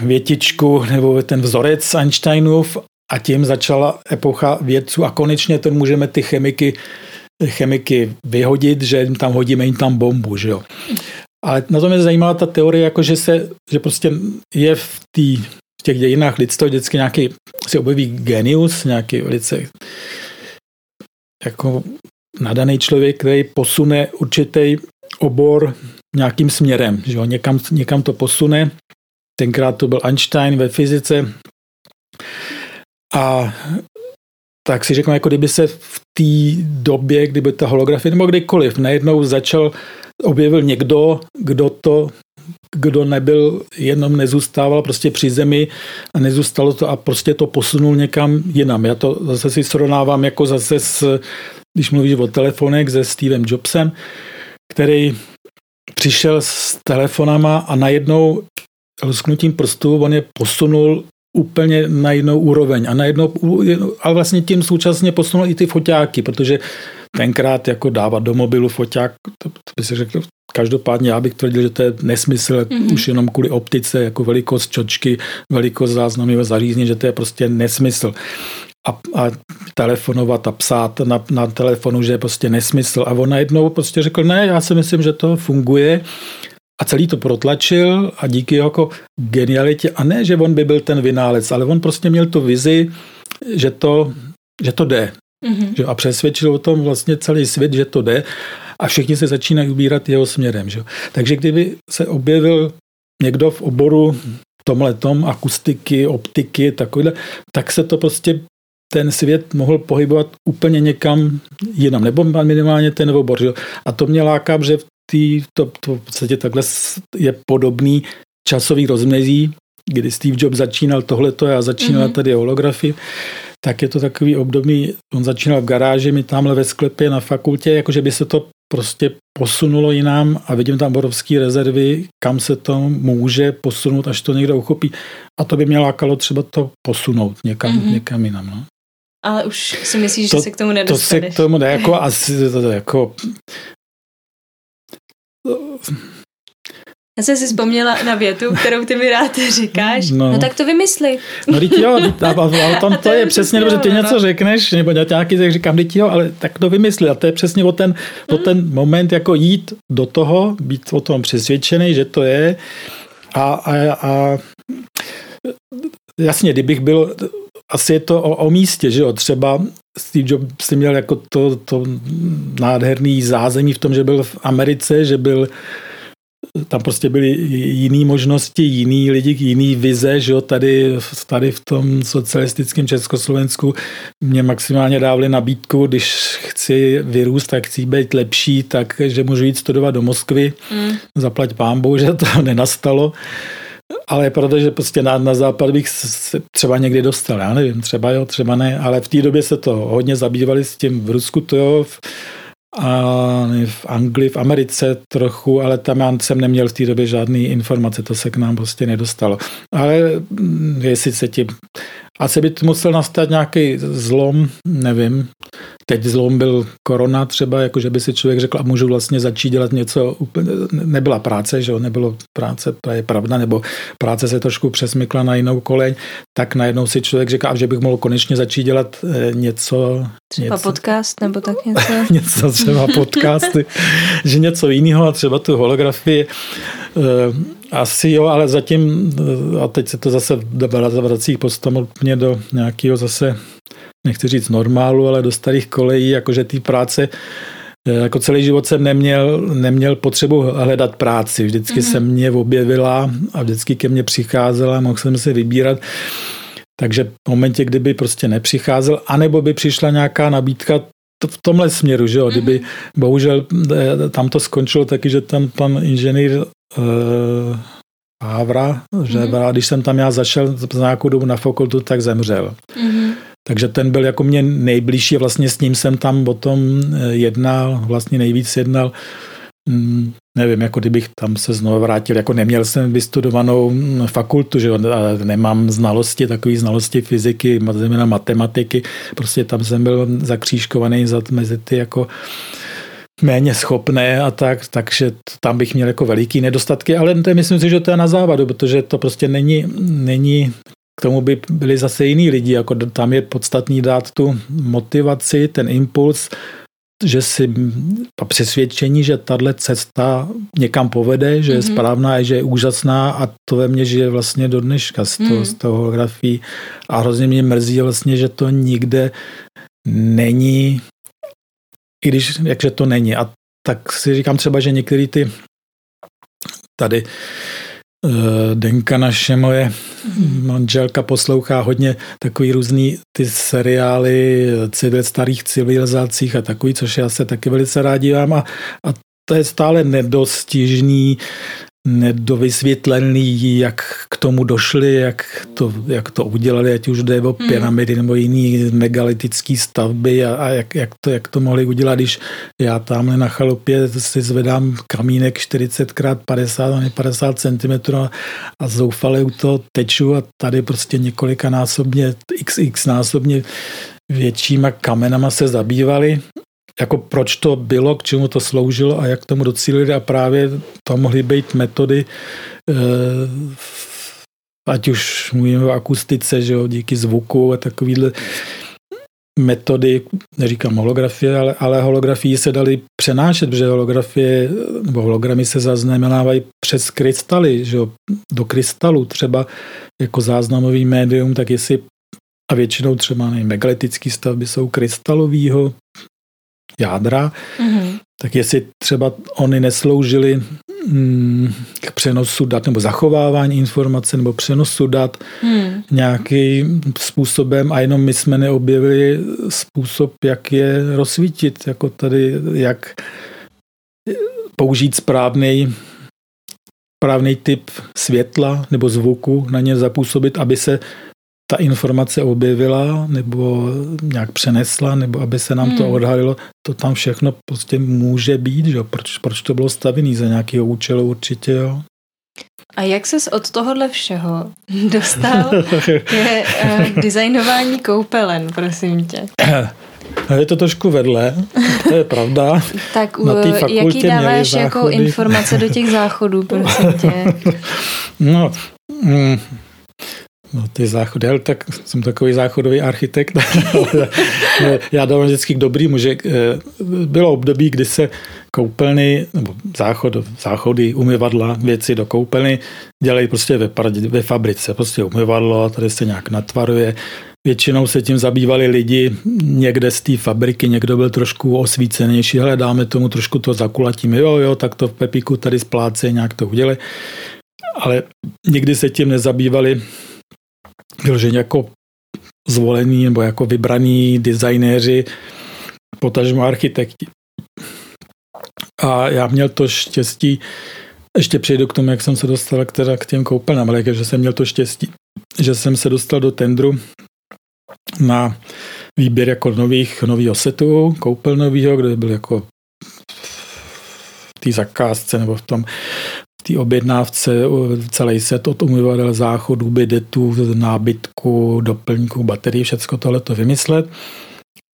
větičku nebo ten vzorec Einsteinův a tím začala epocha vědců a konečně ten můžeme ty chemiky, chemiky vyhodit, že jim tam hodíme jim tam bombu, že jo. Ale na tom mě zajímala ta teorie, jako že se, že prostě je v, v těch dějinách lidstva vždycky nějaký, si objeví genius, nějaký velice jako nadaný člověk, který posune určitý obor nějakým směrem, že jo, někam, někam to posune. Tenkrát to byl Einstein ve fyzice, a tak si řeknu, jako kdyby se v té době, kdyby ta holografie, nebo kdykoliv, najednou začal, objevil někdo, kdo to kdo nebyl, jenom nezůstával prostě při zemi a nezůstalo to a prostě to posunul někam jinam. Já to zase si srovnávám jako zase s, když mluvíš o telefonech se Stevem Jobsem, který přišel s telefonama a najednou lusknutím prstů on je posunul úplně na jinou úroveň a najednou, ale vlastně tím současně posunul i ty foťáky, protože tenkrát jako dávat do mobilu foťák, to, to by se řekl, každopádně já bych tvrdil, že to je nesmysl, mm-hmm. už jenom kvůli optice, jako velikost čočky, velikost záznamového zařízení, že to je prostě nesmysl. A, a telefonovat a psát na, na telefonu, že je prostě nesmysl. A on najednou prostě řekl, ne, já si myslím, že to funguje a celý to protlačil a díky jeho jako genialitě, a ne, že on by byl ten vynálec, ale on prostě měl tu vizi, že to, že to jde. Mm-hmm. A přesvědčil o tom vlastně celý svět, že to jde a všichni se začínají ubírat jeho směrem. Že? Takže kdyby se objevil někdo v oboru tomhle tom, akustiky, optiky, takovýhle, tak se to prostě ten svět mohl pohybovat úplně někam jinam, nebo minimálně ten obor. Že? A to mě láká, že v tý, to, to v podstatě takhle je podobný časový rozmezí, kdy Steve Jobs začínal tohleto, já začínal mm-hmm. tady holografii, tak je to takový obdobný, on začínal v garáži, my tamhle ve sklepě na fakultě, jakože by se to prostě posunulo jinam a vidím tam obrovské rezervy, kam se to může posunout, až to někdo uchopí. A to by mě lákalo třeba to posunout někam, mm-hmm. někam jinam. No. Ale už si myslíš, to, že se k tomu nedostaneš? To se k tomu ne, jako asi to, jako já jsem si vzpomněla na větu, kterou ty mi rád říkáš. No, no tak to vymysli. No teď jo, a, a, a tam to, to je přesně, že ty něco no. řekneš, nebo nějaký tak říkám, teď jo, ale tak to vymysli. A to je přesně o ten, mm. o ten moment, jako jít do toho, být o tom přesvědčený, že to je. A, a, a jasně, kdybych byl, asi je to o, o místě, že jo, třeba Steve Jobs si měl jako to, to nádherný zázemí v tom, že byl v Americe, že byl tam prostě byly jiné možnosti, jiný lidi, jiný vize, že jo, tady, tady v tom socialistickém Československu mě maximálně dávali nabídku, když chci vyrůst, tak chci být lepší, tak že můžu jít studovat do Moskvy, mm. zaplať pámbu, že to nenastalo. Ale je pravda, že prostě na, na západ bych se třeba někdy dostal, já nevím, třeba jo, třeba ne, ale v té době se to hodně zabývali s tím v Rusku, to jo, v, a v Anglii, v Americe trochu, ale tam já jsem neměl v té době žádné informace, to se k nám prostě nedostalo. Ale mm, jestli se ti asi by musel nastat nějaký zlom, nevím. Teď zlom byl korona třeba, jako že by si člověk řekl, a můžu vlastně začít dělat něco úplně, nebyla práce, že jo, nebylo práce, to je pravda, nebo práce se trošku přesmykla na jinou koleň, tak najednou si člověk říká, že bych mohl konečně začít dělat eh, něco. Třeba něco, podcast nebo tak něco. něco třeba podcasty, že něco jiného a třeba tu holografii. Eh, asi jo, ale zatím, a teď se to zase vrací postupně do nějakého zase, nechci říct normálu, ale do starých kolejí, jakože ty práce eh, jako celý život jsem neměl, neměl potřebu hledat práci. Vždycky mm-hmm. se mě objevila a vždycky ke mně přicházela, mohl jsem se vybírat. Takže v momentě, kdyby prostě nepřicházel, anebo by přišla nějaká nabídka v tomhle směru, že jo, kdyby mhm. bohužel eh, tam to skončilo taky, že ten pan inženýr uh, Havra, že mm-hmm. když jsem tam já zašel za nějakou dobu na fakultu, tak zemřel. Mm-hmm. Takže ten byl jako mě nejbližší, vlastně s ním jsem tam o tom eh, jednal, vlastně nejvíc jednal. Mm, nevím, jako kdybych tam se znovu vrátil, jako neměl jsem vystudovanou mm, fakultu, že nemám znalosti, takové znalosti fyziky, zejména matematiky, prostě tam jsem byl zakřížkovaný mezi ty jako méně schopné a tak, takže tam bych měl jako veliký nedostatky, ale to myslím si, že to je na závadu, protože to prostě není, není k tomu by byli zase jiní lidi, jako tam je podstatný dát tu motivaci, ten impuls, že si a přesvědčení, že tahle cesta někam povede, že je mm-hmm. správná, že je úžasná a to ve mně žije vlastně do dneška z toho, mm. z toho holografii. A hrozně mě mrzí vlastně, že to nikde není i když jakže to není. A tak si říkám třeba, že některé ty tady Denka naše moje manželka poslouchá hodně takový různý ty seriály civil, starých civilizacích a takový, což já se taky velice rád dívám a, a to je stále nedostižný nedovysvětlený, jak k tomu došli, jak to, jak to udělali, ať už jde o hmm. pyramidy nebo jiný megalitické stavby a, a jak, jak, to, jak to mohli udělat, když já tamhle na chalupě si zvedám kamínek 40 x 50 50 cm a zoufale u toho teču a tady prostě několika násobně, xx násobně většíma kamenama se zabývali jako proč to bylo, k čemu to sloužilo a jak tomu docílili a právě to mohly být metody, eh, ať už mluvíme o akustice, že jo, díky zvuku a takovýhle metody, neříkám holografie, ale, ale holografii se daly přenášet, protože holografie nebo hologramy se zaznamenávají přes krystaly, že jo, do krystalu třeba jako záznamový médium, tak jestli a většinou třeba nevím, megalitické stavby jsou krystalového jádra, mm-hmm. tak jestli třeba oni nesloužily mm, k přenosu dat nebo zachovávání informace nebo přenosu dat mm. nějakým způsobem a jenom my jsme neobjevili způsob, jak je rozsvítit, jako tady, jak použít správný správný typ světla nebo zvuku na ně zapůsobit, aby se ta informace objevila nebo nějak přenesla, nebo aby se nám hmm. to odhalilo, to tam všechno prostě může být, že? Proč, proč to bylo stavený za nějakého účelu určitě, jo. A jak ses od tohohle všeho dostal ke uh, designování koupelen, prosím tě? Je to trošku vedle, to je pravda. tak Na jaký dáváš jako informace do těch záchodů, prosím tě? No, mm, No ty záchody, ale tak jsem takový záchodový architekt. Já dávám vždycky k dobrýmu, že eh, bylo období, kdy se koupelny, nebo záchod, záchody, umyvadla, věci do koupelny dělají prostě ve, ve fabrice. Prostě umyvadlo, tady se nějak natvaruje. Většinou se tím zabývali lidi někde z té fabriky, někdo byl trošku osvícenější, ale dáme tomu trošku to zakulatíme, jo, jo, tak to v Pepíku tady spláce, nějak to udělali. Ale nikdy se tím nezabývali vyloženě jako zvolení nebo jako vybraní designéři, potažmo architekti. A já měl to štěstí, ještě přejdu k tomu, jak jsem se dostal k, teda k těm koupelnám, ale že jsem měl to štěstí, že jsem se dostal do tendru na výběr jako nových, novýho setu, koupel novýho, kde byl jako v té zakázce nebo v tom té objednávce celý set od umyvadel, záchodů, bidetů, nábytku, doplňků, baterií, všechno tohle to vymyslet.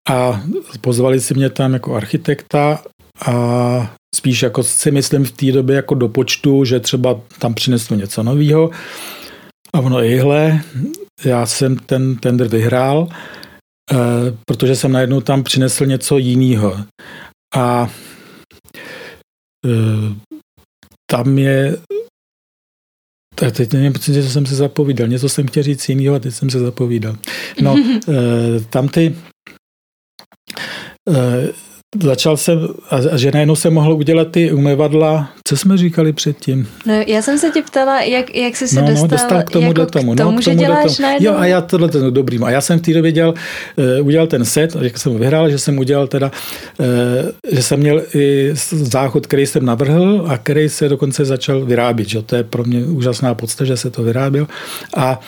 A pozvali si mě tam jako architekta a spíš jako si myslím v té době jako do počtu, že třeba tam přinesu něco nového. A ono ihle, já jsem ten tender vyhrál, eh, protože jsem najednou tam přinesl něco jiného. A eh, tam je Teď nevím, že jsem se zapovídal. Něco jsem chtěl říct jiného a teď jsem se zapovídal. No, eh, tam ty Začal jsem, a že najednou se mohl udělat ty umyvadla, co jsme říkali předtím? No, já jsem se tě ptala, jak, jak jsi se no, dostal, no, dostal k tomu jako tomu. K tomu, no, k tomu že děláš tomu. Jo, a já tohle ten dobrý. A já jsem v té době dělal, uh, udělal ten set, jak jsem vyhrál, že jsem udělal teda, uh, že jsem měl i záchod, který jsem navrhl a který se dokonce začal vyrábět. Že? To je pro mě úžasná podsta, že se to vyráběl. A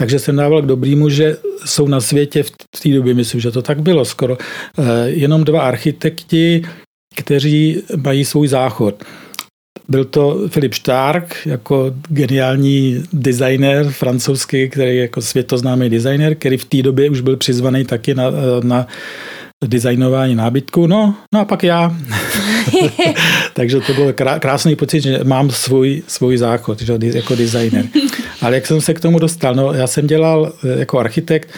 takže jsem dával k dobrýmu, že jsou na světě v té době, myslím, že to tak bylo skoro, uh, jenom dva architekti, kteří mají svůj záchod. Byl to Filip Stark jako geniální designer francouzský, který je jako světoznámý designer, který v té době už byl přizvaný taky na, na designování nábytku. No, no a pak já. Takže to byl krásný pocit, že mám svůj, svůj záchod že, jako designer. Ale jak jsem se k tomu dostal? No, já jsem dělal eh, jako architekt,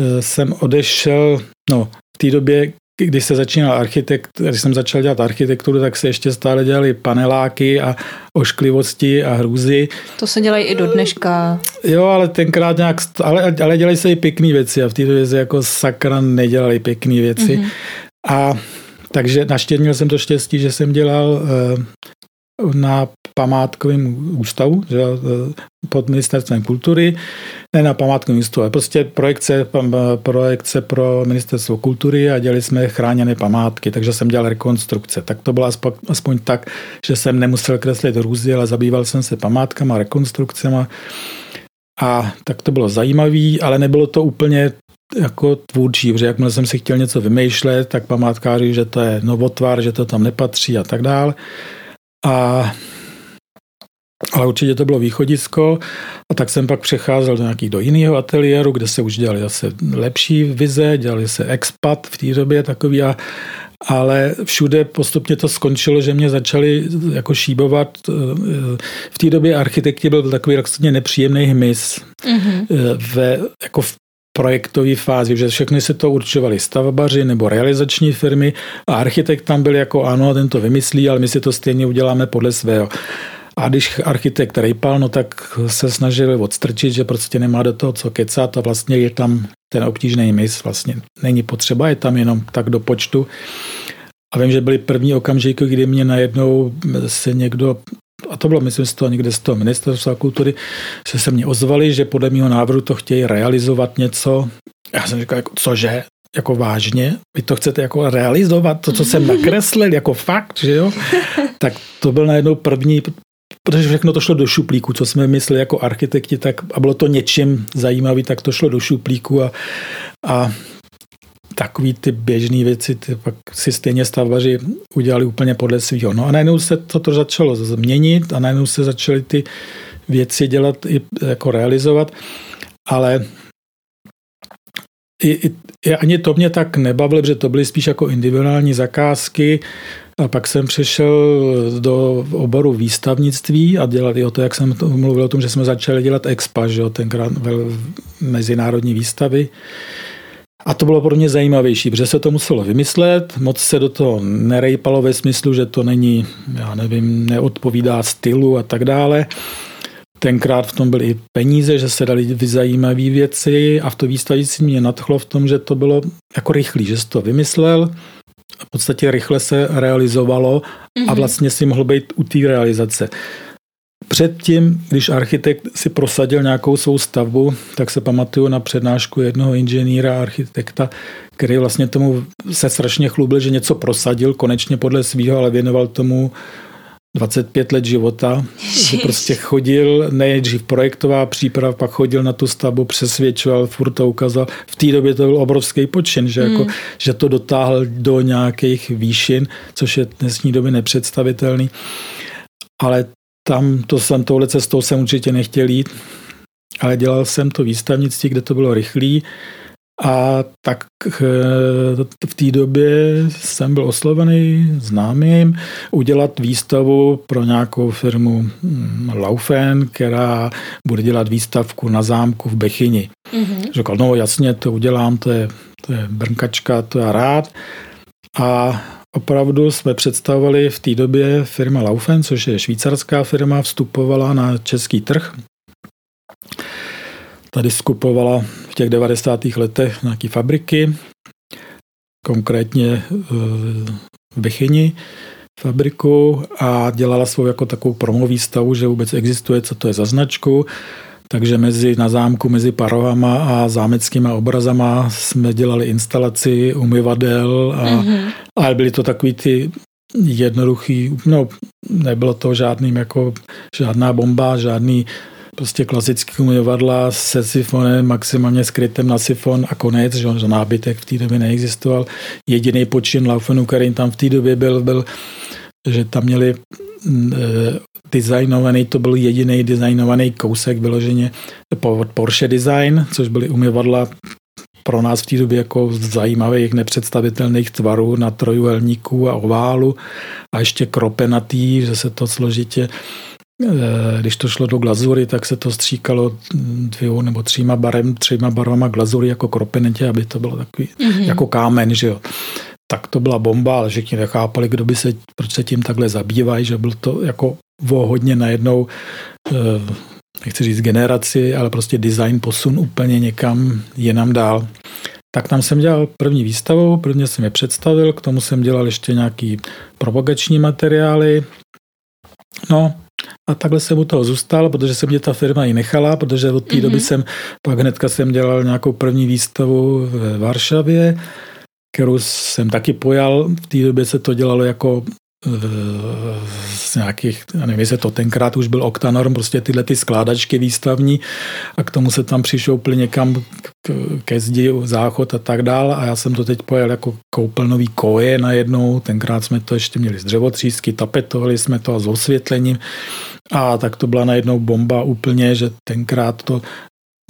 eh, jsem odešel, no, v té době, když se začínal architekt, když jsem začal dělat architekturu, tak se ještě stále dělali paneláky a ošklivosti a hrůzy. To se dělají i do dneška. Jo, ale tenkrát nějak, ale, ale dělají se i pěkné věci a v té době se jako sakra nedělali pěkné věci. Mm-hmm. A takže naštěstí měl jsem to štěstí, že jsem dělal uh, na památkovém ústavu, že, eh, pod ministerstvem kultury, ne na památkovém ústavu, ale prostě projekce, projekce pro ministerstvo kultury a dělali jsme chráněné památky, takže jsem dělal rekonstrukce. Tak to bylo aspoň, aspoň tak, že jsem nemusel kreslit růzy, ale zabýval jsem se památkama, rekonstrukcemi. A tak to bylo zajímavé, ale nebylo to úplně jako tvůrčí, protože jakmile jsem si chtěl něco vymýšlet, tak památkáři, že to je novotvar, že to tam nepatří a tak dále. A ale určitě to bylo východisko a tak jsem pak přecházel do nějakých do jiného ateliéru, kde se už dělali zase lepší vize, dělali se expat v té době takový a ale všude postupně to skončilo, že mě začali jako šíbovat. Eh, v té době architekti byl takový vlastně nepříjemný hmyz. Mm-hmm. Ve, jako v projektové fázi, že všechny se to určovali stavbaři nebo realizační firmy a architekt tam byl jako ano, ten to vymyslí, ale my si to stejně uděláme podle svého. A když architekt rejpal, no tak se snažil odstrčit, že prostě nemá do toho co kecat a vlastně je tam ten obtížný mis, vlastně není potřeba, je tam jenom tak do počtu. A vím, že byly první okamžiky, kdy mě najednou se někdo a to bylo, myslím, z toho někde z toho ministerstva kultury, že se mě ozvali, že podle mého návrhu to chtějí realizovat něco. Já jsem říkal, jako, cože? Jako vážně? Vy to chcete jako realizovat? To, co jsem nakreslil, jako fakt, že jo? Tak to byl najednou první, protože všechno to šlo do šuplíku, co jsme mysleli jako architekti, tak a bylo to něčím zajímavý, tak to šlo do šuplíku a, a takový ty běžné věci ty pak si stejně stavbaři udělali úplně podle svého. No a najednou se toto začalo změnit a najednou se začaly ty věci dělat i jako realizovat, ale i, i, i ani to mě tak nebavilo, protože to byly spíš jako individuální zakázky A pak jsem přišel do oboru výstavnictví a dělali o to, jak jsem to mluvil o tom, že jsme začali dělat expa, že jo, tenkrát mezinárodní výstavy. A to bylo pro mě zajímavější, protože se to muselo vymyslet, moc se do toho nerejpalo ve smyslu, že to není, já nevím, neodpovídá stylu a tak dále. Tenkrát v tom byly i peníze, že se dali zajímavé věci a v to výstavící mě nadchlo v tom, že to bylo jako rychlý, že jsi to vymyslel, v podstatě rychle se realizovalo a mhm. vlastně si mohl být u té realizace. Předtím, když architekt si prosadil nějakou svou stavbu, tak se pamatuju na přednášku jednoho inženýra, architekta, který vlastně tomu se strašně chlubil, že něco prosadil konečně podle svého, ale věnoval tomu 25 let života, že prostě chodil, nejdřív projektová příprava, pak chodil na tu stavbu, přesvědčoval, furt to ukázal. V té době to byl obrovský počin, že, jako, hmm. že to dotáhl do nějakých výšin, což je dnesní době nepředstavitelný. Ale tam to jsem, touhle cestou jsem určitě nechtěl jít, ale dělal jsem to výstavnictví, kde to bylo rychlý a tak eh, v té době jsem byl oslovený známým udělat výstavu pro nějakou firmu hm, Laufen, která bude dělat výstavku na zámku v Bechyni. Mm-hmm. Řekl, no jasně, to udělám, to je, to je brnkačka, to já rád. A opravdu jsme představovali v té době firma Laufen, což je švýcarská firma, vstupovala na český trh. Tady skupovala v těch 90. letech nějaké fabriky, konkrétně v Bechyni fabriku a dělala svou jako takovou promový stavu, že vůbec existuje, co to je za značku. Takže mezi, na zámku mezi parovama a zámeckýma obrazama jsme dělali instalaci umyvadel a, mm-hmm. a byly to takový ty jednoduchý, no nebylo to žádným jako žádná bomba, žádný prostě klasický umyvadla se sifonem, maximálně skrytem na sifon a konec, že, že nábytek v té době neexistoval. Jediný počin Laufenu, který tam v té době byl, byl, že tam měli designovaný, to byl jediný designovaný kousek vyloženě Porsche Design, což byly umyvadla pro nás v té době jako zajímavých, nepředstavitelných tvarů na trojuhelníku a oválu a ještě kropenatý, že se to složitě Eh, když to šlo do glazury, tak se to stříkalo dvěma nebo tříma barem, třema barvama glazury jako kropenetě, aby to bylo takový mm-hmm. jako kámen, že jo. Tak to byla bomba, ale všichni nechápali, kdo by se, proč se tím takhle zabývají, že byl to jako hodně najednou, eh, nechci říct generaci, ale prostě design posun úplně někam jinam dál. Tak tam jsem dělal první výstavu, prvně jsem je představil, k tomu jsem dělal ještě nějaký propagační materiály. No, a takhle jsem u toho zůstal, protože se mě ta firma i nechala, protože od té mm-hmm. doby jsem, pak hnedka jsem dělal nějakou první výstavu v Varšavě, kterou jsem taky pojal. V té době se to dělalo jako z nějakých, já nevím, jestli to tenkrát už byl Octanorm, prostě tyhle ty skládačky výstavní a k tomu se tam přišoupli někam ke zdi, záchod a tak dále a já jsem to teď pojel jako koupelnový koje najednou, tenkrát jsme to ještě měli z dřevotřísky, tapetovali jsme to a s osvětlením. A tak to byla najednou bomba úplně, že tenkrát to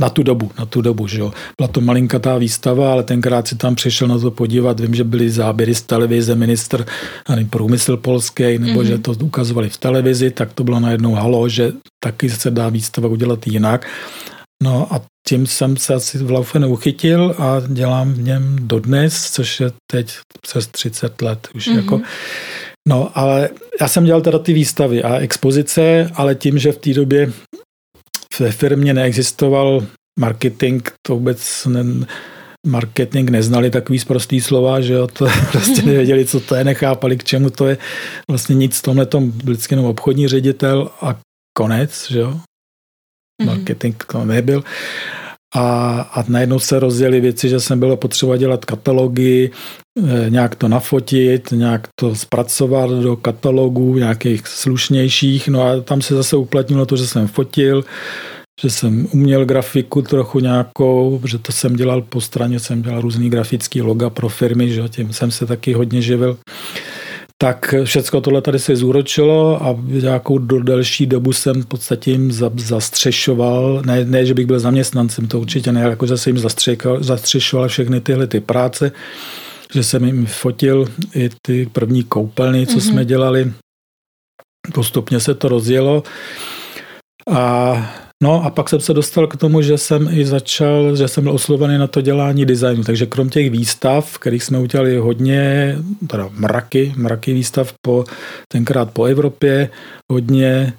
na tu dobu, na tu dobu, že jo. Byla to malinkatá výstava, ale tenkrát si tam přišel na to podívat. Vím, že byly záběry z televize, minister nevím, průmysl polský, nebo mm-hmm. že to ukazovali v televizi, tak to bylo najednou halo, že taky se dá výstava udělat jinak. No a tím jsem se asi v Laufenu uchytil a dělám v něm dodnes, což je teď přes 30 let už mm-hmm. jako. No, ale já jsem dělal teda ty výstavy a expozice, ale tím, že v té době ve firmě neexistoval marketing, to vůbec ne, marketing neznali takový zprostý slova, že jo, to prostě nevěděli, co to je, nechápali, k čemu to je. Vlastně nic v tomhle tom vždycky jenom obchodní ředitel a konec, že jo. Mhm. Marketing to nebyl. A, a najednou se rozjeli věci, že jsem byl potřeba dělat katalogy, eh, nějak to nafotit, nějak to zpracovat do katalogů nějakých slušnějších. No a tam se zase uplatnilo to, že jsem fotil, že jsem uměl grafiku trochu nějakou, že to jsem dělal po straně, jsem dělal různý grafický loga pro firmy, že tím jsem se taky hodně živil tak všechno tohle tady se zúročilo a nějakou do delší dobu jsem v podstatě jim zastřešoval, ne, ne že bych byl zaměstnancem, to určitě ne, ale jako že jsem jim zastřešoval všechny tyhle ty práce že jsem jim fotil i ty první koupelny, co mm-hmm. jsme dělali. Postupně se to rozjelo. A No a pak jsem se dostal k tomu, že jsem i začal, že jsem byl oslovený na to dělání designu. Takže krom těch výstav, kterých jsme udělali hodně, teda mraky, mraky výstav po, tenkrát po Evropě, hodně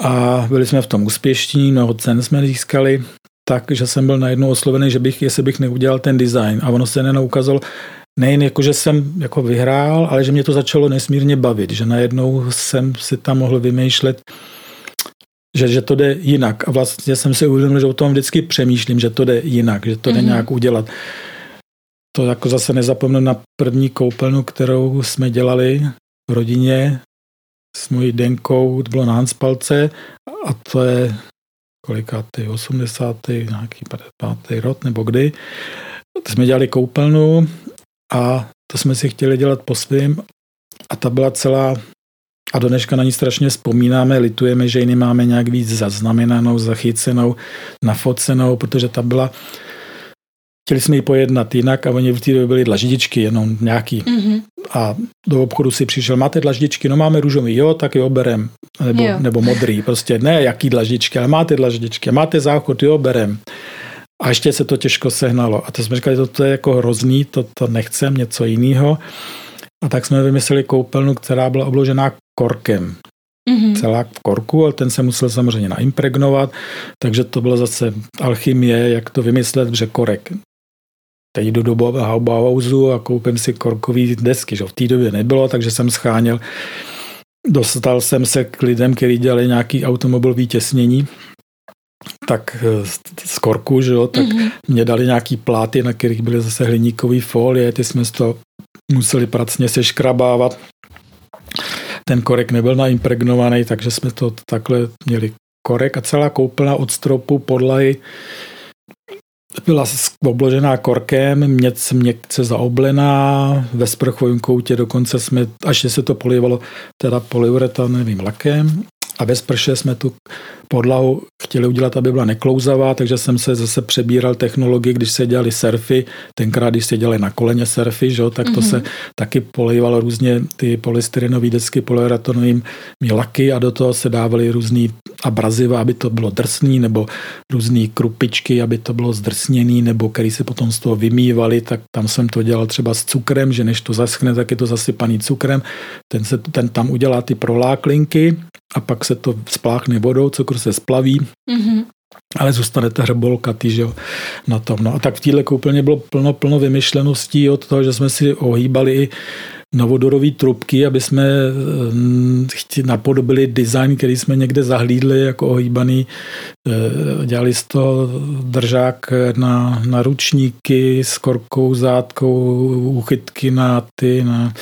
a byli jsme v tom úspěšní, mnoho cen jsme získali, takže jsem byl najednou oslovený, že bych, jestli bych neudělal ten design. A ono se nenaukázalo, nejen jako, že jsem jako vyhrál, ale že mě to začalo nesmírně bavit, že najednou jsem si tam mohl vymýšlet, že, že to jde jinak. A vlastně jsem si uvědomil, že o tom vždycky přemýšlím, že to jde jinak, že to jde mm-hmm. nějak udělat. To jako zase nezapomenu na první koupelnu, kterou jsme dělali v rodině s mojí Denkou, to bylo na Hanspalce a to je kolikátý, 80. nějaký 55. rok nebo kdy. To jsme dělali koupelnu a to jsme si chtěli dělat po svým a ta byla celá a do dneška na ní strašně vzpomínáme, litujeme, že ji nemáme nějak víc zaznamenanou, zachycenou, nafocenou, protože ta byla Chtěli jsme ji pojednat jinak a oni v té době byly dlaždičky, jenom nějaký. Mm-hmm. A do obchodu si přišel, máte dlaždičky? No máme růžový, jo, tak jo, berem. Nebo, jo. nebo modrý, prostě ne jaký dlaždičky, ale máte dlaždičky, máte záchod, jo, berem. A ještě se to těžko sehnalo. A to jsme říkali, to je jako hrozný, to, to nechcem, něco jiného. A tak jsme vymysleli koupelnu, která byla obložená korkem. Mm-hmm. Celá v korku, ale ten se musel samozřejmě naimpregnovat, takže to bylo zase alchymie, jak to vymyslet, že korek teď jdu do Bauhausu a koupím si korkový desky, že v té době nebylo, takže jsem scháněl. Dostal jsem se k lidem, kteří dělali nějaký automobilový těsnění, tak eh, z korku, že jo, tak mm-hmm. mě dali nějaký pláty, na kterých byly zase hliníkové folie, ty jsme to museli pracně seškrabávat. Ten korek nebyl naimpregnovaný, takže jsme to takhle měli. Korek a celá koupelna od stropu podlahy byla obložená korkem, měc měkce zaoblená, ve sprchovém koutě dokonce jsme, až se to polivalo teda polyuretanovým lakem a ve sprše jsme tu podlahu chtěli udělat, aby byla neklouzavá, takže jsem se zase přebíral technologii, když se dělali surfy, tenkrát, když se dělali na koleně surfy, že, tak to mm-hmm. se taky polivalo různě ty polystyrenové desky polyuretanovým laky a do toho se dávaly různý abraziva, aby to bylo drsný, nebo různé krupičky, aby to bylo zdrsněný, nebo který se potom z toho vymývali, tak tam jsem to dělal třeba s cukrem, že než to zaschne, tak je to zasypaný cukrem. Ten, se, ten tam udělá ty proláklinky a pak se to spláchne vodou, cukr se splaví, mm-hmm. ale zůstane ta hrbolka že jo, na tom. No a tak v téhle koupelně bylo plno, plno vymyšleností od toho, že jsme si ohýbali i novodorové trubky, aby jsme eh, napodobili design, který jsme někde zahlídli jako ohýbaný. Eh, dělali z toho držák na, na ručníky s korkou, zátkou, uchytky na ty, na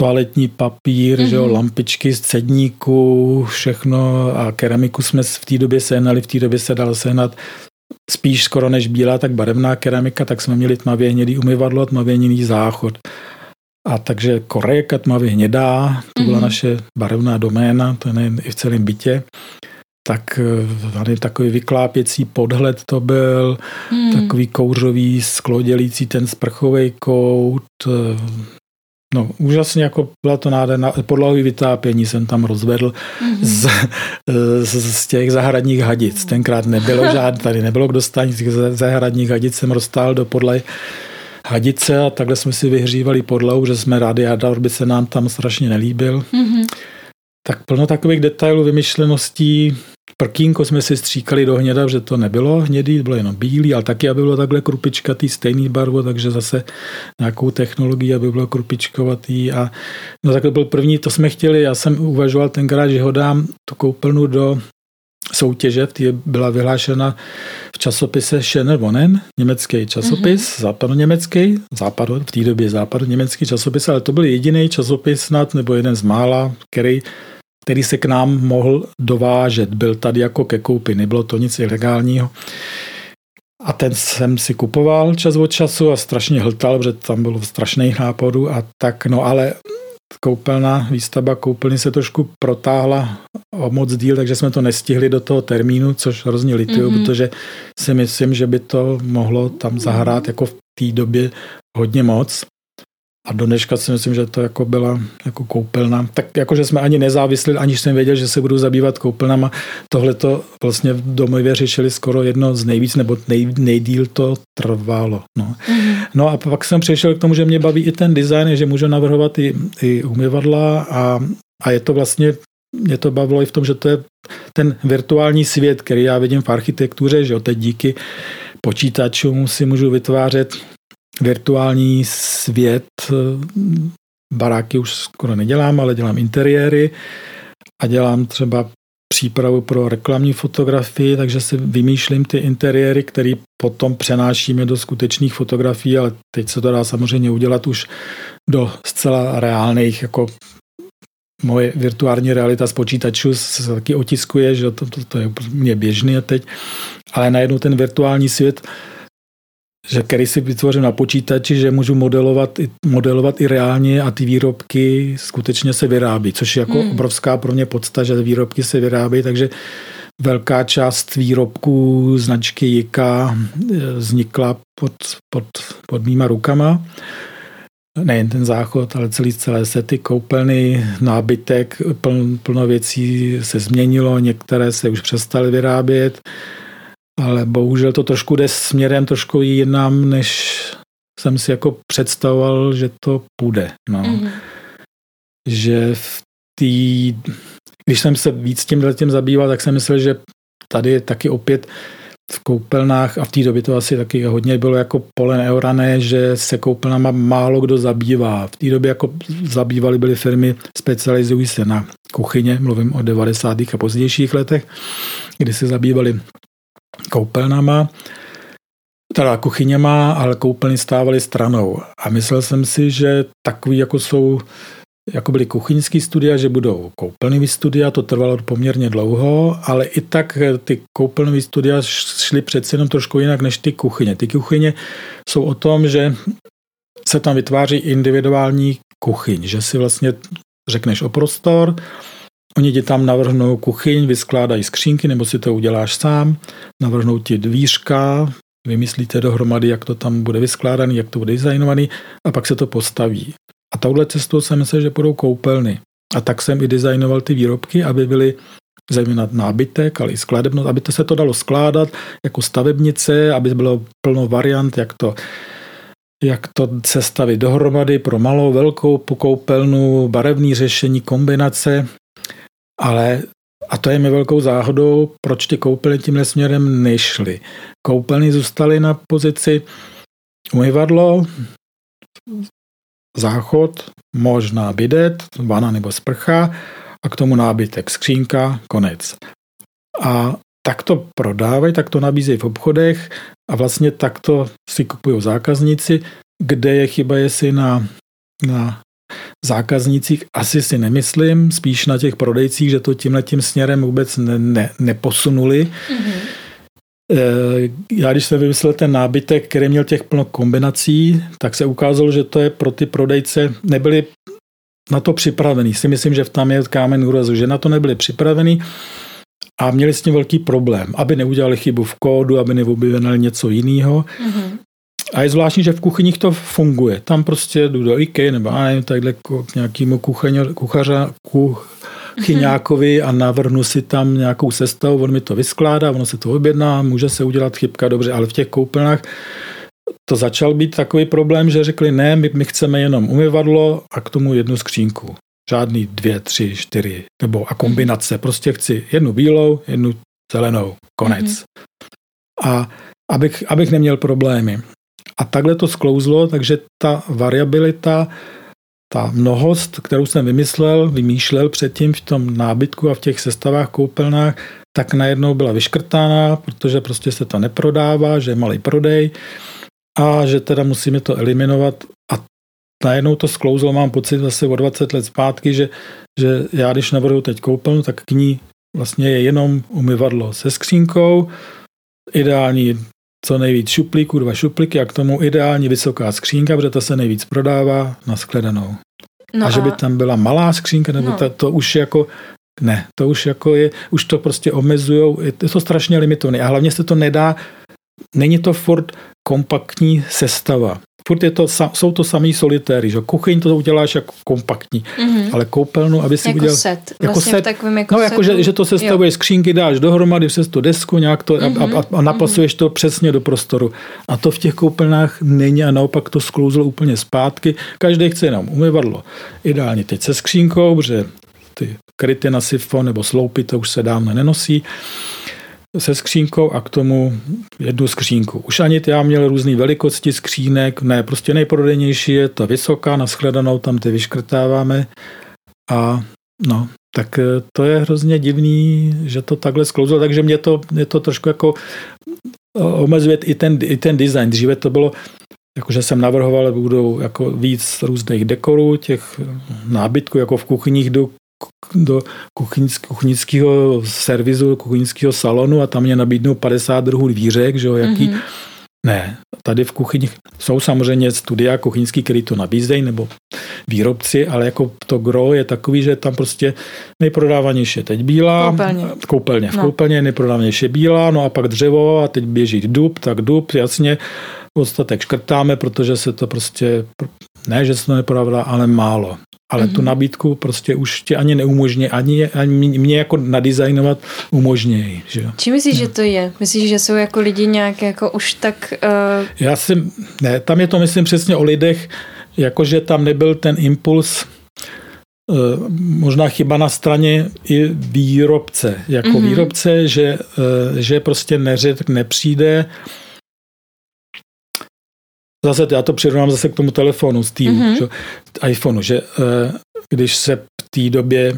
toaletní papír, mm-hmm. že jo, mhm. lampičky z cedníku, všechno a keramiku jsme v té době sehnali, v té době se dal sehnat spíš skoro než bílá, tak barevná keramika, tak jsme měli tmavě hnědý umyvadlo, tmavě hnědý záchod. A takže korejka tmavě hnědá, to byla mm-hmm. naše barevná doména, to je nejen i v celém bytě. Tak tady eh, takový vyklápěcí podhled to byl, mm. takový kouřový sklodělící ten sprchový kout, eh, No, úžasně jako byla to nádherná, podlahový vytápění jsem tam rozvedl mm-hmm. z, z, z těch zahradních hadic. Tenkrát nebylo žádný, tady nebylo k dostání z těch zahradních hadic, jsem rozstál do podlahy hadice a takhle jsme si vyhřívali podlahu, že jsme radiátor by se nám tam strašně nelíbil. Mm-hmm. Tak plno takových detailů, vymyšleností, Prkínko jsme si stříkali do hněda, že to nebylo hnědý, bylo jenom bílý, ale taky, aby bylo takhle krupičkatý, stejný barvu, takže zase nějakou technologii, aby bylo krupičkovatý. A no takhle byl první, to jsme chtěli, já jsem uvažoval tenkrát, že ho dám tu koupelnu do soutěže, která byla vyhlášena v časopise Schöner Wonen, německý časopis, mm-hmm. západoněmecký, západu, v té době západoněmecký časopis, ale to byl jediný časopis snad, nebo jeden z mála, který který se k nám mohl dovážet. Byl tady jako ke koupi, nebylo to nic ilegálního. A ten jsem si kupoval čas od času a strašně hltal, protože tam bylo strašných nápadů a tak, no ale koupelna, výstavba koupelny se trošku protáhla o moc díl, takže jsme to nestihli do toho termínu, což hrozně lituju, mm-hmm. protože si myslím, že by to mohlo tam zahrát jako v té době hodně moc. A do dneška si myslím, že to jako byla jako koupelna. Tak jako, že jsme ani nezávisli, aniž jsem věděl, že se budu zabývat koupelnama. Tohle to vlastně v domově řešili skoro jedno z nejvíc, nebo nej, nejdíl to trvalo. No. Mm-hmm. no a pak jsem přišel k tomu, že mě baví i ten design, že můžu navrhovat i, i umyvadla a, a je to vlastně mě to bavilo i v tom, že to je ten virtuální svět, který já vidím v architektuře, že teď díky počítačům si můžu vytvářet virtuální svět. Baráky už skoro nedělám, ale dělám interiéry a dělám třeba přípravu pro reklamní fotografii, takže si vymýšlím ty interiéry, které potom přenášíme do skutečných fotografií, ale teď se to dá samozřejmě udělat už do zcela reálných jako moje virtuální realita z počítačů se taky otiskuje, že to, to, to je mě běžný teď, ale najednou ten virtuální svět že který si vytvořím na počítači, že můžu modelovat, modelovat i reálně a ty výrobky skutečně se vyrábí, což je jako hmm. obrovská pro mě podsta, že výrobky se vyrábí, takže velká část výrobků značky Jika eh, vznikla pod, pod, pod mýma rukama. Nejen ten záchod, ale celý celé sety, koupelny, nábytek, pln, plno věcí se změnilo, některé se už přestaly vyrábět ale bohužel to trošku jde směrem trošku jinam, než jsem si jako představoval, že to půjde. No. Mm-hmm. Že v tý, když jsem se víc tím tím zabýval, tak jsem myslel, že tady je taky opět v koupelnách a v té době to asi taky hodně bylo jako pole neorané, že se koupelnama málo kdo zabývá. V té době jako zabývaly byly firmy specializují se na kuchyně, mluvím o 90. a pozdějších letech, kdy se zabývali koupelnama, teda kuchyněma, ale koupelny stávaly stranou. A myslel jsem si, že takový jako jsou jako byly kuchyňský studia, že budou koupelnové studia, to trvalo poměrně dlouho, ale i tak ty koupelnové studia šly přeci jenom trošku jinak než ty kuchyně. Ty kuchyně jsou o tom, že se tam vytváří individuální kuchyň, že si vlastně řekneš o prostor, Oni ti tam navrhnou kuchyň, vyskládají skřínky, nebo si to uděláš sám, navrhnou ti dvířka, vymyslíte dohromady, jak to tam bude vyskládaný, jak to bude designovaný a pak se to postaví. A touhle cestou jsem myslel, že budou koupelny. A tak jsem i designoval ty výrobky, aby byly zejména nábytek, ale i skladebnost, aby to se to dalo skládat jako stavebnice, aby bylo plno variant, jak to jak to sestavit dohromady pro malou, velkou pokoupelnu, barevné řešení, kombinace ale a to je mi velkou záhodou, proč ty koupelny tímhle směrem nešly. Koupelny zůstaly na pozici umyvadlo, záchod, možná bidet, vana nebo sprcha a k tomu nábytek, skřínka, konec. A tak to prodávají, tak to nabízejí v obchodech a vlastně takto si kupují zákazníci, kde je chyba, jestli na, na zákaznících asi si nemyslím, spíš na těch prodejcích, že to tímhle tím směrem vůbec ne, ne, neposunuli. Mm-hmm. Já když jsem vymyslel ten nábytek, který měl těch plno kombinací, tak se ukázalo, že to je pro ty prodejce, nebyli na to připravený. Si myslím, že v tam je kámen úrazu, že na to nebyli připravený a měli s tím velký problém, aby neudělali chybu v kódu, aby neobjevili něco jiného. Mm-hmm. A je zvláštní, že v kuchyních to funguje. Tam prostě jdu do IKEA nebo a nevím, takhle k nějakému kuchaře, kuchaře, kuchyňákovi a navrhnu si tam nějakou sestavu, on mi to vyskládá, ono se to objedná, může se udělat chybka, dobře, ale v těch koupelnách to začal být takový problém, že řekli, ne, my, my chceme jenom umyvadlo a k tomu jednu skřínku. Žádný dvě, tři, čtyři, nebo a kombinace. Prostě chci jednu bílou, jednu zelenou. Konec. Mm-hmm. A abych, abych neměl problémy. A takhle to sklouzlo, takže ta variabilita, ta mnohost, kterou jsem vymyslel, vymýšlel předtím v tom nábytku a v těch sestavách koupelnách, tak najednou byla vyškrtána, protože prostě se to neprodává, že je malý prodej a že teda musíme to eliminovat. A najednou to sklouzlo, mám pocit zase o 20 let zpátky, že, že já když navrhu teď koupelnu, tak k ní vlastně je jenom umyvadlo se skřínkou, ideální co nejvíc šuplíků, dva šuplíky a k tomu ideální vysoká skřínka, protože to se nejvíc prodává na skladanou. No a, a že by tam byla malá skřínka, nebo no. to, to už jako ne, to už jako je, už to prostě omezujou, je to strašně limitované a hlavně se to nedá, není to furt kompaktní sestava. Furt je to, jsou to samý solitéry, že kuchyň to uděláš jako kompaktní, mm-hmm. ale koupelnu, aby si jako udělal... set. Jako vlastně set. Takovým jako no, jako, že, že to sestavuje skřínky, dáš dohromady přes tu desku nějak to mm-hmm. a, a, a mhm. napasuješ mm-hmm. to přesně do prostoru. A to v těch koupelnách není a naopak to sklouzlo úplně zpátky. Každý chce jenom umyvadlo. Ideálně teď se skřínkou, protože ty kryty na sifon nebo sloupy, to už se dávno nenosí se skřínkou a k tomu jednu skřínku. Už ani já měl různé velikosti skřínek, ne, prostě nejprodejnější je ta vysoká, naschledanou tam ty vyškrtáváme a no, tak eh, to je hrozně divný, že to takhle sklouzlo, takže mě to, mě to trošku jako eh, omezuje i ten, i ten design. Dříve to bylo, jakože jsem navrhoval, budou jako víc různých dekorů, těch nábytků, jako v kuchyních jdu do kuchyňského servisu, kuchyňského salonu a tam mě nabídnou 50 druhů dvířek, že jo, jaký, mm-hmm. Ne, tady v kuchyni jsou samozřejmě studia kuchyňský, který to nabízejí, nebo výrobci, ale jako to gro je takový, že tam prostě nejprodávanější je teď bílá. Koupelně. Koupelně. V no. koupelně nejprodávanější je bílá, no a pak dřevo a teď běží dub, tak dub, jasně. Ostatek škrtáme, protože se to prostě, ne, že se to neprodává, ale málo ale mm-hmm. tu mhm. nabídku prostě už tě ani neumožní, ani, ani mě jako nadizajnovat umožnějí. Že? Čím myslíš, že to je? Myslíš, že jsou jako lidi nějak jako už tak... Uh... Já si, ne, tam je to myslím přesně o lidech, jakože tam nebyl ten impuls uh, možná chyba na straně i výrobce. Jako mm-hmm. výrobce, že, uh, že prostě neřek nepřijde Zase já to přirovnám zase k tomu telefonu z tým, mm-hmm. že, iPhoneu, že eh, když se v té době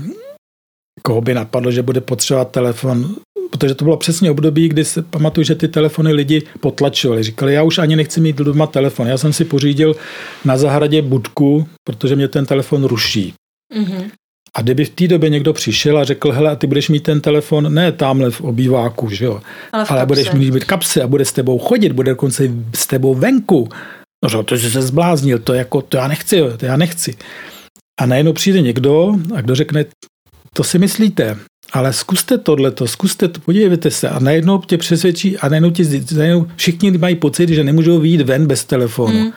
koho by napadlo, že bude potřebovat telefon, protože to bylo přesně období, kdy se pamatuju, že ty telefony lidi potlačovali. Říkali, já už ani nechci mít doma telefon. Já jsem si pořídil na zahradě budku, protože mě ten telefon ruší. Mm-hmm. A kdyby v té době někdo přišel a řekl, hele, a ty budeš mít ten telefon, ne tamhle v obýváku, že jo, ale, ale budeš mít v kapse a bude s tebou chodit, bude dokonce s tebou venku. No, že to, že se zbláznil, to, jako, to já nechci, to já nechci. A najednou přijde někdo a kdo řekne, to si myslíte, ale zkuste tohleto, zkuste to, podívejte se a najednou tě přesvědčí a najednou, tě, najednou všichni mají pocit, že nemůžou výjít ven bez telefonu. Mm.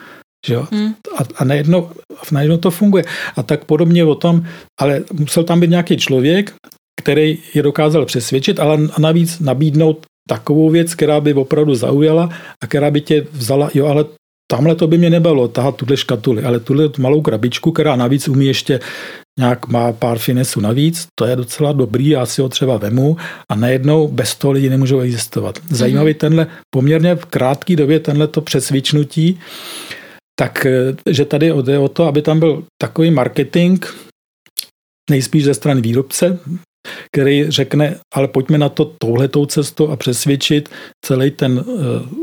Že jo? Hmm. A, a najednou, najednou to funguje. A tak podobně o tom, ale musel tam být nějaký člověk, který je dokázal přesvědčit, ale navíc nabídnout takovou věc, která by opravdu zaujala a která by tě vzala, jo, ale tamhle to by mě nebalo tahat tuhle škatuli, ale tuhle malou krabičku, která navíc umí ještě nějak má pár finesů navíc, to je docela dobrý, já si ho třeba vemu a najednou bez toho lidi nemůžou existovat. Zajímavý mm-hmm. tenhle poměrně v krátké době tenhle to přesvědčnutí, tak eh, že tady jde o to, aby tam byl takový marketing, nejspíš ze strany výrobce, který řekne, ale pojďme na to touhletou cestou a přesvědčit celý ten eh,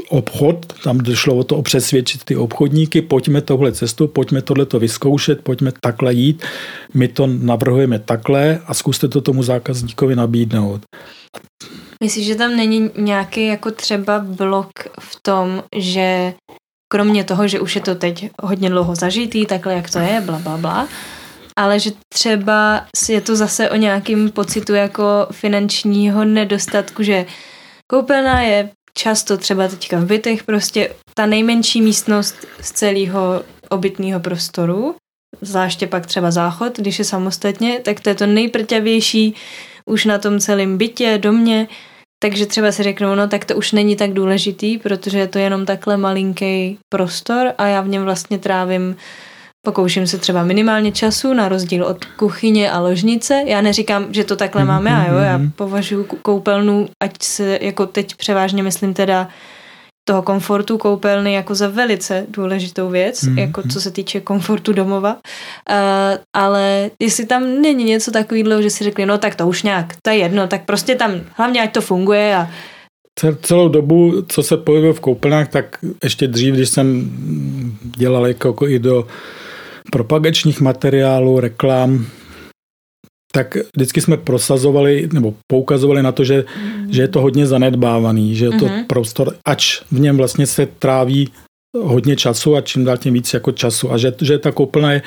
obchod, tam došlo o to o přesvědčit ty obchodníky, pojďme tohle cestu, pojďme tohleto vyzkoušet, pojďme takhle jít, my to navrhujeme takhle a zkuste to tomu zákazníkovi nabídnout. Myslíš, že tam není nějaký jako třeba blok v tom, že kromě toho, že už je to teď hodně dlouho zažitý, takhle jak to je, bla, bla, bla, ale že třeba je to zase o nějakým pocitu jako finančního nedostatku, že koupelna je často třeba teďka v bytech prostě ta nejmenší místnost z celého obytného prostoru, zvláště pak třeba záchod, když je samostatně, tak to je to nejprťavější už na tom celém bytě, domě, takže třeba si řeknou, no tak to už není tak důležitý, protože je to jenom takhle malinký prostor a já v něm vlastně trávím Pokouším se třeba minimálně času, na rozdíl od kuchyně a ložnice. Já neříkám, že to takhle mm-hmm. máme, a jo, já mhm. považuji koupelnu, ať se, jako teď převážně myslím teda toho komfortu koupelny jako za velice důležitou věc, mm-hmm. jako co se týče komfortu domova. Uh, ale jestli tam není něco takového, že si řekli, no tak to už nějak, to je jedno, tak prostě tam hlavně ať to funguje a Celou dobu, co se pohybuje v koupelnách, tak ještě dřív, když jsem dělal jako i do propagačních materiálů, reklam, tak vždycky jsme prosazovali nebo poukazovali na to, že, mm. že je to hodně zanedbávaný, že je to mm-hmm. prostor, ač v něm vlastně se tráví hodně času a čím dál tím víc jako času a že, že ta koupelna je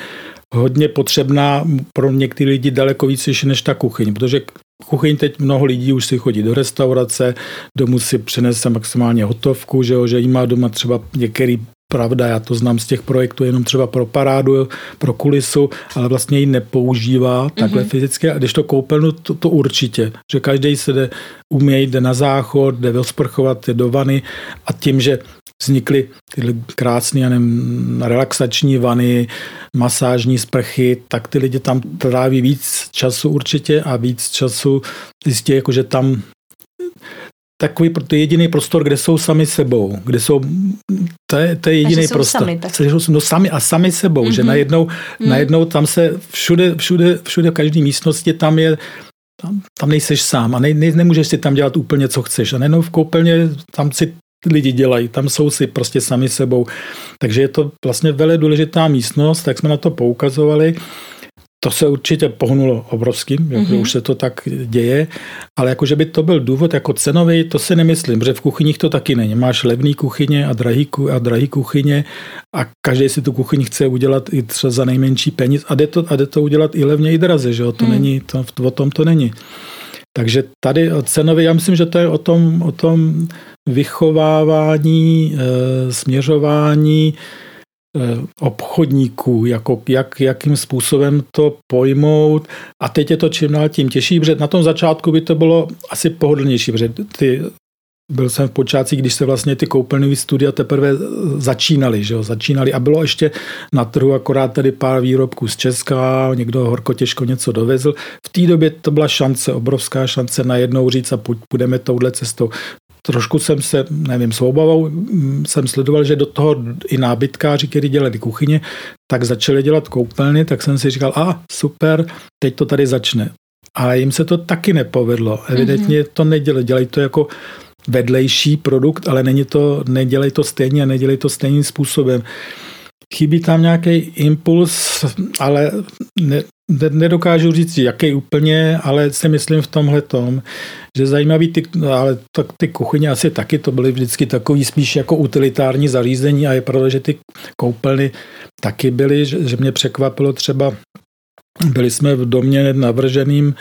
hodně potřebná pro některé lidi daleko víc než ta kuchyň, protože kuchyň teď mnoho lidí už si chodí do restaurace, domů si přinese maximálně hotovku, že, jo, že jí má doma třeba některý pravda, já to znám z těch projektů jenom třeba pro parádu, pro kulisu, ale vlastně ji nepoužívá takhle mm-hmm. fyzicky. A když to koupelnu, to, to určitě, že každý se jde umějí, jde na záchod, jde vysprchovat, jde do vany a tím, že vznikly tyhle krásné nevím, relaxační vany, masážní sprchy, tak ty lidi tam tráví víc času určitě a víc času zjistí, jako že tam takový to je jediný prostor, kde jsou sami sebou, kde jsou, to je, to je jediný prostor. Sami, tak. Jsou no, sami a sami sebou, mm-hmm. že mhm. najednou, mm. najednou tam se všude, všude, všude v každé místnosti tam je tam, tam nejseš sám a ne, ne, nemůžeš si tam dělat úplně, co chceš. A nejenom v koupelně tam si lidi dělají, tam jsou si prostě sami sebou. Takže je to vlastně velmi důležitá místnost, tak jsme na to poukazovali. To se určitě pohnulo obrovským, mm-hmm. už se to tak děje, ale jako, že by to byl důvod jako cenový, to si nemyslím, protože v kuchyních to taky není. Máš levný kuchyně a drahý, a drahý kuchyně a každý si tu kuchyni chce udělat i třeba za nejmenší peníz a jde to, a jde to udělat i levně, i draze, že jo? To mm. není, to, o tom to není. Takže tady cenově, já myslím, že to je o tom, o tom vychovávání, e, směřování obchodníků, jako jak, jakým způsobem to pojmout. A teď je to čím dál tím těžší, protože na tom začátku by to bylo asi pohodlnější, protože ty byl jsem v počátcích, když se vlastně ty koupelnové studia teprve začínaly, že jo, začínaly a bylo ještě na trhu akorát tady pár výrobků z Česka, někdo horko těžko něco dovezl. V té době to byla šance, obrovská šance najednou říct a půjdeme touhle cestou. Trošku jsem se, nevím, s obavou mm, jsem sledoval, že do toho i nábytkáři, kteří dělali kuchyně, tak začali dělat koupelny, tak jsem si říkal, a super, teď to tady začne. Ale jim se to taky nepovedlo. Evidentně mm-hmm. to nedělají, dělají to jako vedlejší produkt, ale není to, nedělej to stejně a nedělej to stejným způsobem. Chybí tam nějaký impuls, ale ne, nedokážu říct, jaký úplně, ale si myslím v tomhle tom, že zajímavý ty, ale tak ty kuchyně asi taky to byly vždycky takový spíš jako utilitární zařízení a je pravda, že ty koupelny taky byly, že, že mě překvapilo třeba, byli jsme v domě navrženým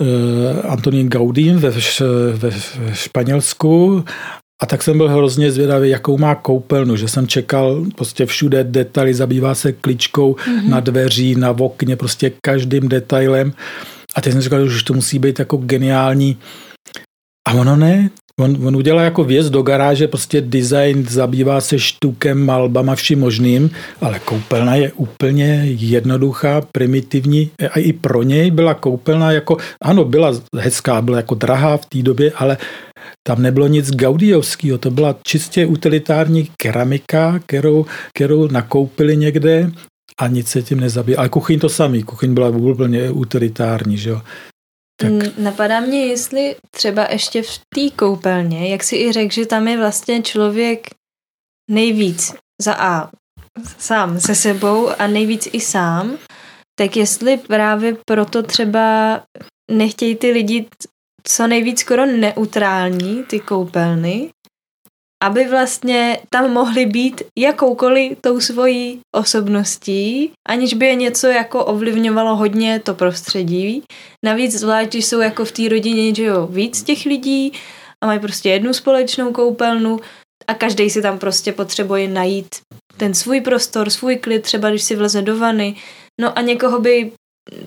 Eh, Antonín Gaudí ve, ve, ve Španělsku a tak jsem byl hrozně zvědavý, jakou má koupelnu, že jsem čekal prostě všude detaily, zabývá se kličkou mm-hmm. na dveří, na okně, prostě každým detailem. A teď jsem říkal, že to musí být jako geniální. A ono ne, On, on udělá jako věc do garáže, prostě design, zabývá se štukem, malbama, vším možným, ale koupelna je úplně jednoduchá, primitivní a i pro něj byla koupelna jako, ano, byla hezká, byla jako drahá v té době, ale tam nebylo nic gaudiovského, to byla čistě utilitární keramika, kterou, kterou nakoupili někde a nic se tím nezabíjí. Ale kuchyň to samý, kuchyň byla úplně utilitární, že jo. Tak. Mm, napadá mě, jestli třeba ještě v té koupelně, jak si i řekl, že tam je vlastně člověk nejvíc za A sám se sebou a nejvíc i sám, tak jestli právě proto třeba nechtějí ty lidi co nejvíc skoro neutrální, ty koupelny, aby vlastně tam mohli být jakoukoliv tou svojí osobností, aniž by je něco jako ovlivňovalo hodně to prostředí. Navíc zvlášť, když jsou jako v té rodině, že jo, víc těch lidí a mají prostě jednu společnou koupelnu a každý si tam prostě potřebuje najít ten svůj prostor, svůj klid, třeba když si vleze do vany. No a někoho by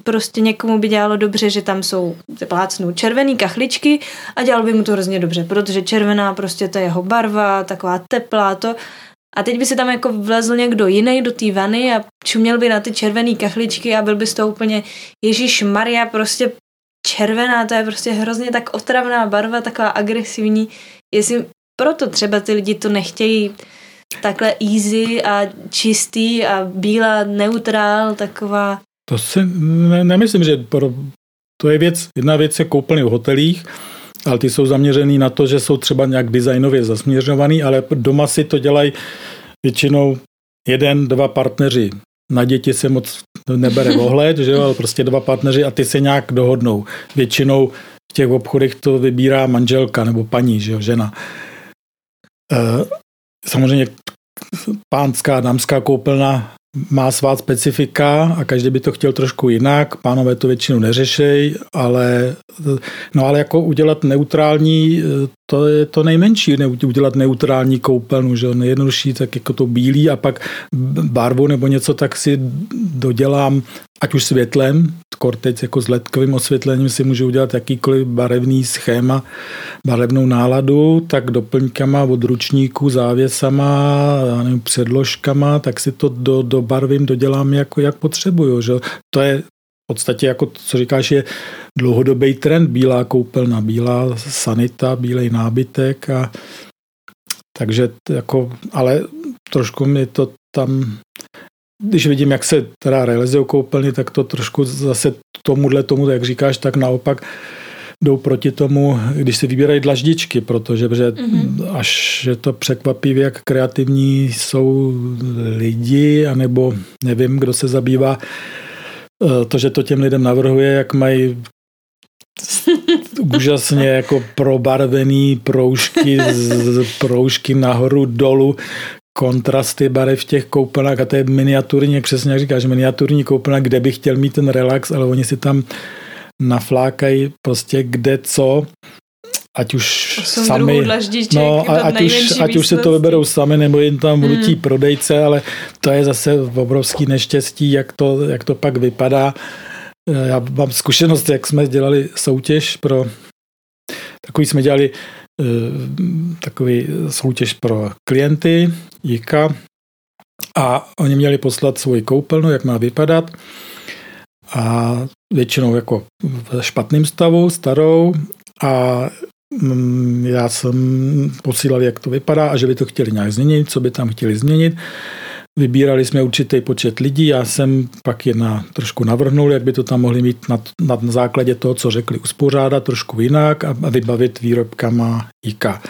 prostě někomu by dělalo dobře, že tam jsou plácnou červený kachličky a dělalo by mu to hrozně dobře, protože červená prostě to je jeho barva, taková teplá to. A teď by si tam jako vlezl někdo jiný do té vany a čuměl by na ty červené kachličky a byl by z toho úplně Ježíš Maria, prostě červená, to je prostě hrozně tak otravná barva, taková agresivní. Jestli proto třeba ty lidi to nechtějí takhle easy a čistý a bílá neutrál, taková to si ne, nemyslím, že pro, to je věc, jedna věc je koupelny v hotelích, ale ty jsou zaměřený na to, že jsou třeba nějak designově zasměřovaný, ale doma si to dělají většinou jeden, dva partneři. Na děti se moc nebere ohled, že jo, ale prostě dva partneři a ty se nějak dohodnou. Většinou v těch obchodech to vybírá manželka nebo paní, že jo, žena. E, samozřejmě pánská, dámská koupelna má svá specifika a každý by to chtěl trošku jinak. Pánové to většinou neřešej, ale, no ale jako udělat neutrální, to je to nejmenší, ne, udělat neutrální koupelnu, že nejjednodušší, tak jako to bílý a pak barvu nebo něco, tak si dodělám, ať už světlem, kortec jako s ledkovým osvětlením si můžu udělat jakýkoliv barevný schéma, barevnou náladu, tak doplňkama od ručníků, závěsama, nevím, předložkama, tak si to do, do barvím dodělám jako jak potřebuju. Že? To je v podstatě, jako co říkáš, je dlouhodobý trend, bílá koupelna, bílá sanita, bílej nábytek a takže jako, ale trošku mi to tam, když vidím, jak se teda realizují koupelny, tak to trošku zase tomuhle tomu, jak říkáš, tak naopak jdou proti tomu, když se vybírají dlaždičky, protože mm-hmm. až je to překvapivě, jak kreativní jsou lidi, anebo nevím, kdo se zabývá Eh, to, že to těm lidem navrhuje, jak mají úžasně jako probarvený proužky, z proužky nahoru, dolu, kontrasty barev v těch koupelnách a to je miniaturní, jak přesně jak říkáš, miniaturní koupelna, kde bych chtěl mít ten relax, ale oni si tam naflákají prostě kde co ať už sami, no, a, ať, už, ať už se to vyberou sami, nebo jim tam vnutí hmm. prodejce, ale to je zase obrovský neštěstí, jak to, jak to pak vypadá. Já mám zkušenost, jak jsme dělali soutěž pro, takový jsme dělali eh, takový soutěž pro klienty, JIKA, a oni měli poslat svoji koupelnu, jak má vypadat a většinou jako v špatném stavu, starou a Mm, já jsem posílal, jak to vypadá a že by to chtěli nějak změnit, co by tam chtěli změnit. Vybírali jsme určitý počet lidí, já jsem pak je na, trošku navrhnul, jak by to tam mohli mít na, na základě toho, co řekli, uspořádat trošku jinak a, vybavit výrobkama IKA.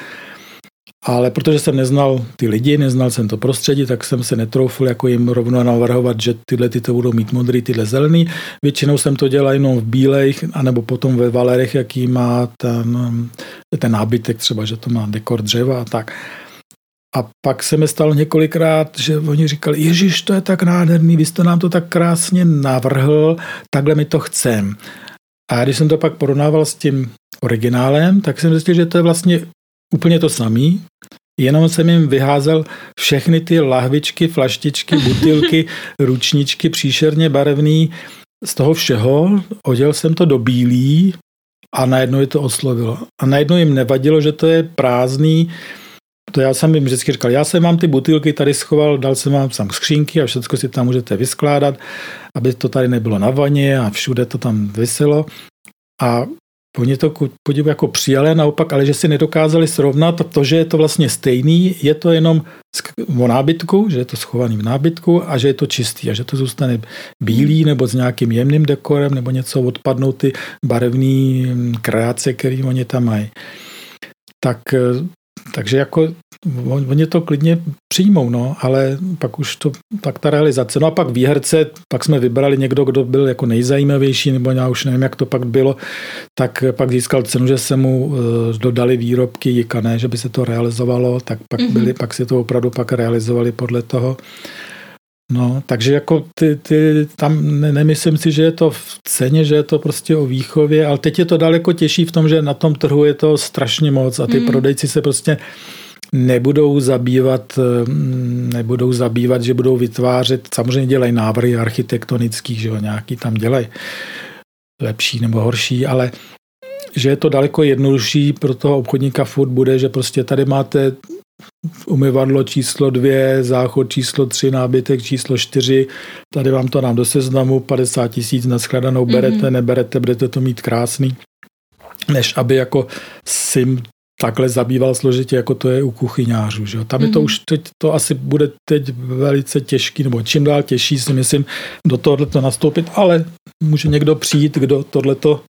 Ale protože jsem neznal ty lidi, neznal jsem to prostředí, tak jsem se netroufl jako jim rovno navrhovat, že tyhle ty to budou mít modrý, tyhle zelený. Většinou jsem to dělal jenom v bílejch, anebo potom ve valerech, jaký má ten, ten nábytek, třeba, že to má dekor dřeva a tak. A pak se mi stalo několikrát, že oni říkali, Ježíš, to je tak nádherný, vy jste nám to tak krásně navrhl, takhle mi to chcem. A když jsem to pak porovnával s tím originálem, tak jsem zjistil, že to je vlastně úplně to samý, jenom jsem jim vyházel všechny ty lahvičky, flaštičky, butilky, ručničky, příšerně barevný, z toho všeho, oděl jsem to do bílý a najednou je to oslovilo. A najednou jim nevadilo, že to je prázdný, to já jsem jim vždycky říkal, já jsem vám ty butilky tady schoval, dal jsem vám tam skřínky a všechno si tam můžete vyskládat, aby to tady nebylo na vaně a všude to tam vyselo. A Oni to podivu jako přijali naopak, ale že si nedokázali srovnat to, že je to vlastně stejný, je to jenom o nábytku, že je to schovaný v nábytku a že je to čistý a že to zůstane bílý nebo s nějakým jemným dekorem nebo něco odpadnou ty barevné mm, kreace, které oni tam mají. Tak, eh, takže jako Oni to klidně přijmou, no, ale pak už to, tak ta realizace. No a pak výherce, pak jsme vybrali někdo, kdo byl jako nejzajímavější, nebo já už nevím, jak to pak bylo, tak pak získal cenu, že se mu uh, dodali výrobky Jika, ne, že by se to realizovalo, tak pak, mm-hmm. byli, pak si to opravdu pak realizovali podle toho. No, takže jako ty, ty tam ne, nemyslím si, že je to v ceně, že je to prostě o výchově, ale teď je to daleko těžší v tom, že na tom trhu je to strašně moc a ty mm. prodejci se prostě nebudou zabývat, mm, nebudou zabývat, že budou vytvářet, samozřejmě dělají návrhy architektonických, že jo, nějaký tam dělají lepší nebo horší, ale že je to daleko jednodušší pro toho obchodníka furt bude, že prostě tady máte umyvadlo číslo dvě, záchod číslo tři, nábytek číslo čtyři, tady vám to nám do seznamu, 50 tisíc na skladanou berete, mm-hmm. neberete, budete to mít krásný než aby jako si takhle zabýval složitě, jako to je u kuchyňářů. Že? Tam mm-hmm. je to mhm. už teď, to asi bude teď velice těžký, nebo čím dál těžší si myslím do tohoto nastoupit, ale může někdo přijít, kdo tohleto,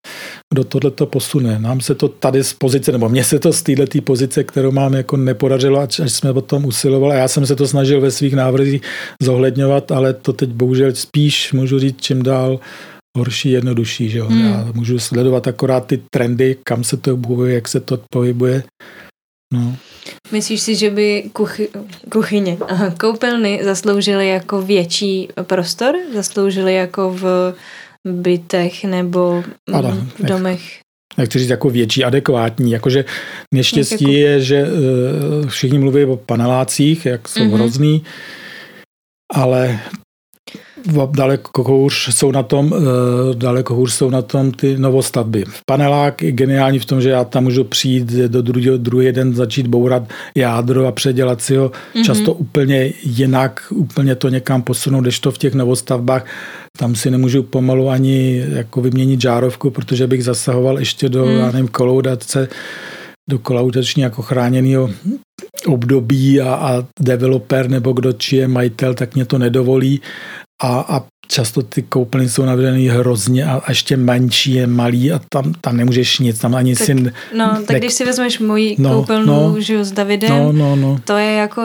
kdo tohleto posune. Nám se to tady z pozice, nebo mně se to z této pozice, kterou mám, jako nepodařilo, až, až jsme o tom usilovali. Já jsem se to snažil ve svých návrzích zohledňovat, ale to teď bohužel spíš, můžu říct, čím dál horší, jednodušší. Že jo? Hmm. Já můžu sledovat akorát ty trendy, kam se to pohybuje, jak se to pohybuje. No. Myslíš si, že by kuchy, kuchyně, aha, koupelny zasloužily jako větší prostor? Zasloužily jako v bytech nebo ano, v domech? nechci říct jako větší, adekvátní. Jakože neštěstí jako... je, že uh, všichni mluví o panelácích, jak jsou mm-hmm. hrozný, ale daleko hůř jsou na tom, eh, daleko hůř jsou na tom ty novostavby. Panelák je geniální v tom, že já tam můžu přijít do druhého, druhý den začít bourat jádro a předělat si ho mm-hmm. často úplně jinak, úplně to někam posunout, když to v těch novostavbách tam si nemůžu pomalu ani jako vyměnit žárovku, protože bych zasahoval ještě do, mm. já nevím, koloudace, do kolaudační jako chráněného období a, a developer nebo kdo či je majitel, tak mě to nedovolí a, a často ty koupelny jsou navedený hrozně a, a ještě menší je malý a tam, tam nemůžeš nic, tam ani tak, si... No, ne, tak když si vezmeš můj no, koupelnu, no, žiju s Davidem, no, no, no. to je jako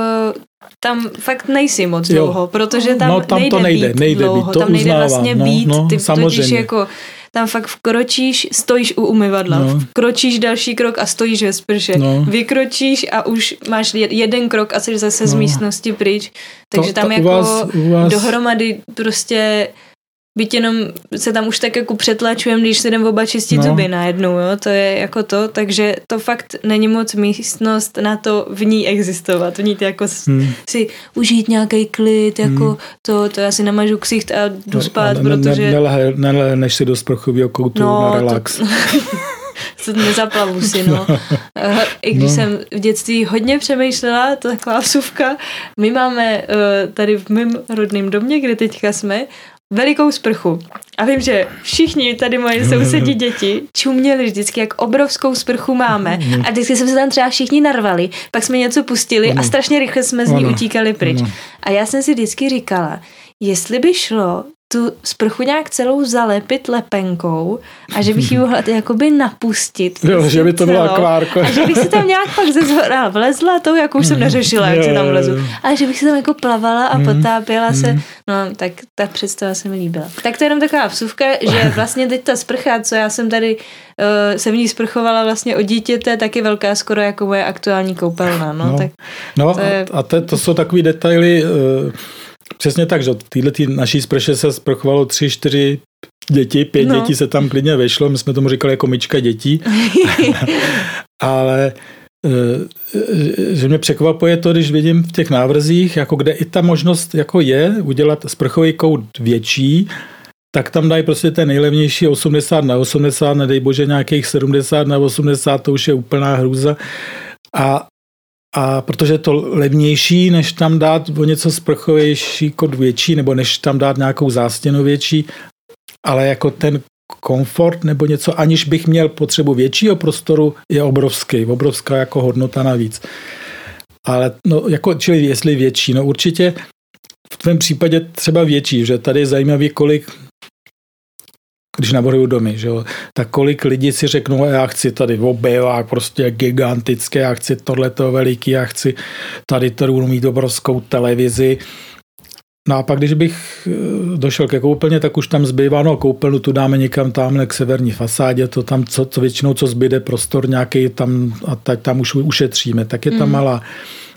tam fakt nejsi moc jo. dlouho, protože tam, no, tam nejde, to nejde, být nejde dlouho, být, to tam nejde uznávám, vlastně no, být, no, ty samozřejmě. jako tam fakt vkročíš, stojíš u umyvadla, no. vkročíš další krok a stojíš ve sprše, no. vykročíš a už máš jeden krok a jsi zase no. z místnosti pryč, takže to, tam to jako u vás, u vás... dohromady prostě byť jenom se tam už tak jako přetlačujeme, když se jdem oba čistit no. zuby najednou, jo, to je jako to, takže to fakt není moc místnost na to v ní existovat, v ní ty jako hmm. si užít nějaký klid, jako hmm. to, to já si namažu ksicht a jdu no, spát, ne, protože... Ne, ne, ne, než si do sprchového koutu no, na relax. To... nezaplavu si, no. Eh, I když no. jsem v dětství hodně přemýšlela, to taková vsuvka, my máme uh, tady v mém rodném domě, kde teďka jsme, velikou sprchu. A vím, že všichni tady moje sousedí děti čuměli vždycky, jak obrovskou sprchu máme. A vždycky jsme se tam třeba všichni narvali, pak jsme něco pustili a strašně rychle jsme z ní utíkali pryč. A já jsem si vždycky říkala, jestli by šlo tu sprchu nějak celou zalepit lepenkou a že bych ji mohla jakoby napustit. Jo, že by to byla akvárko. A že bych si tam nějak pak ze zhora vlezla, to jako už jsem neřešila, jak si tam vlezu. Ale že bych si tam jako plavala a mhm. potápěla se. Mhm. No, tak ta představa se mi líbila. Tak to je jenom taková vsuvka, že vlastně teď ta sprcha, co já jsem tady uh, se v ní sprchovala vlastně o dítěte, tak je velká skoro jako moje aktuální koupelna. No, no, tak no to je... a to, to jsou takový detaily, uh, Přesně tak, že od téhle naší sprše se sprchovalo tři, čtyři děti, pět no. dětí se tam klidně vešlo, my jsme tomu říkali jako myčka dětí, ale eh, že mě překvapuje to, když vidím v těch návrzích, jako kde i ta možnost jako je udělat sprchový kout větší, tak tam dají prostě ten nejlevnější 80 na 80, nedej bože nějakých 70 na 80, to už je úplná hrůza. A a protože je to levnější, než tam dát o něco sprchovější kod větší, nebo než tam dát nějakou zástěnu větší, ale jako ten komfort nebo něco, aniž bych měl potřebu většího prostoru, je obrovský, obrovská jako hodnota navíc. Ale no, jako, čili jestli větší, no určitě v tvém případě třeba větší, že tady je zajímavý, kolik když navrhuju domy, že jo, tak kolik lidí si řeknou, já chci tady obyvák prostě gigantické, já chci tohleto veliký, já chci tady budu mít obrovskou televizi. No a pak, když bych eh, došel ke koupelně, tak už tam zbývá, no koupelnu tu dáme někam tamhle k severní fasádě, to tam, co, co většinou, co zbyde, prostor nějaký tam a tak tam už ušetříme, tak je tam mm. malá.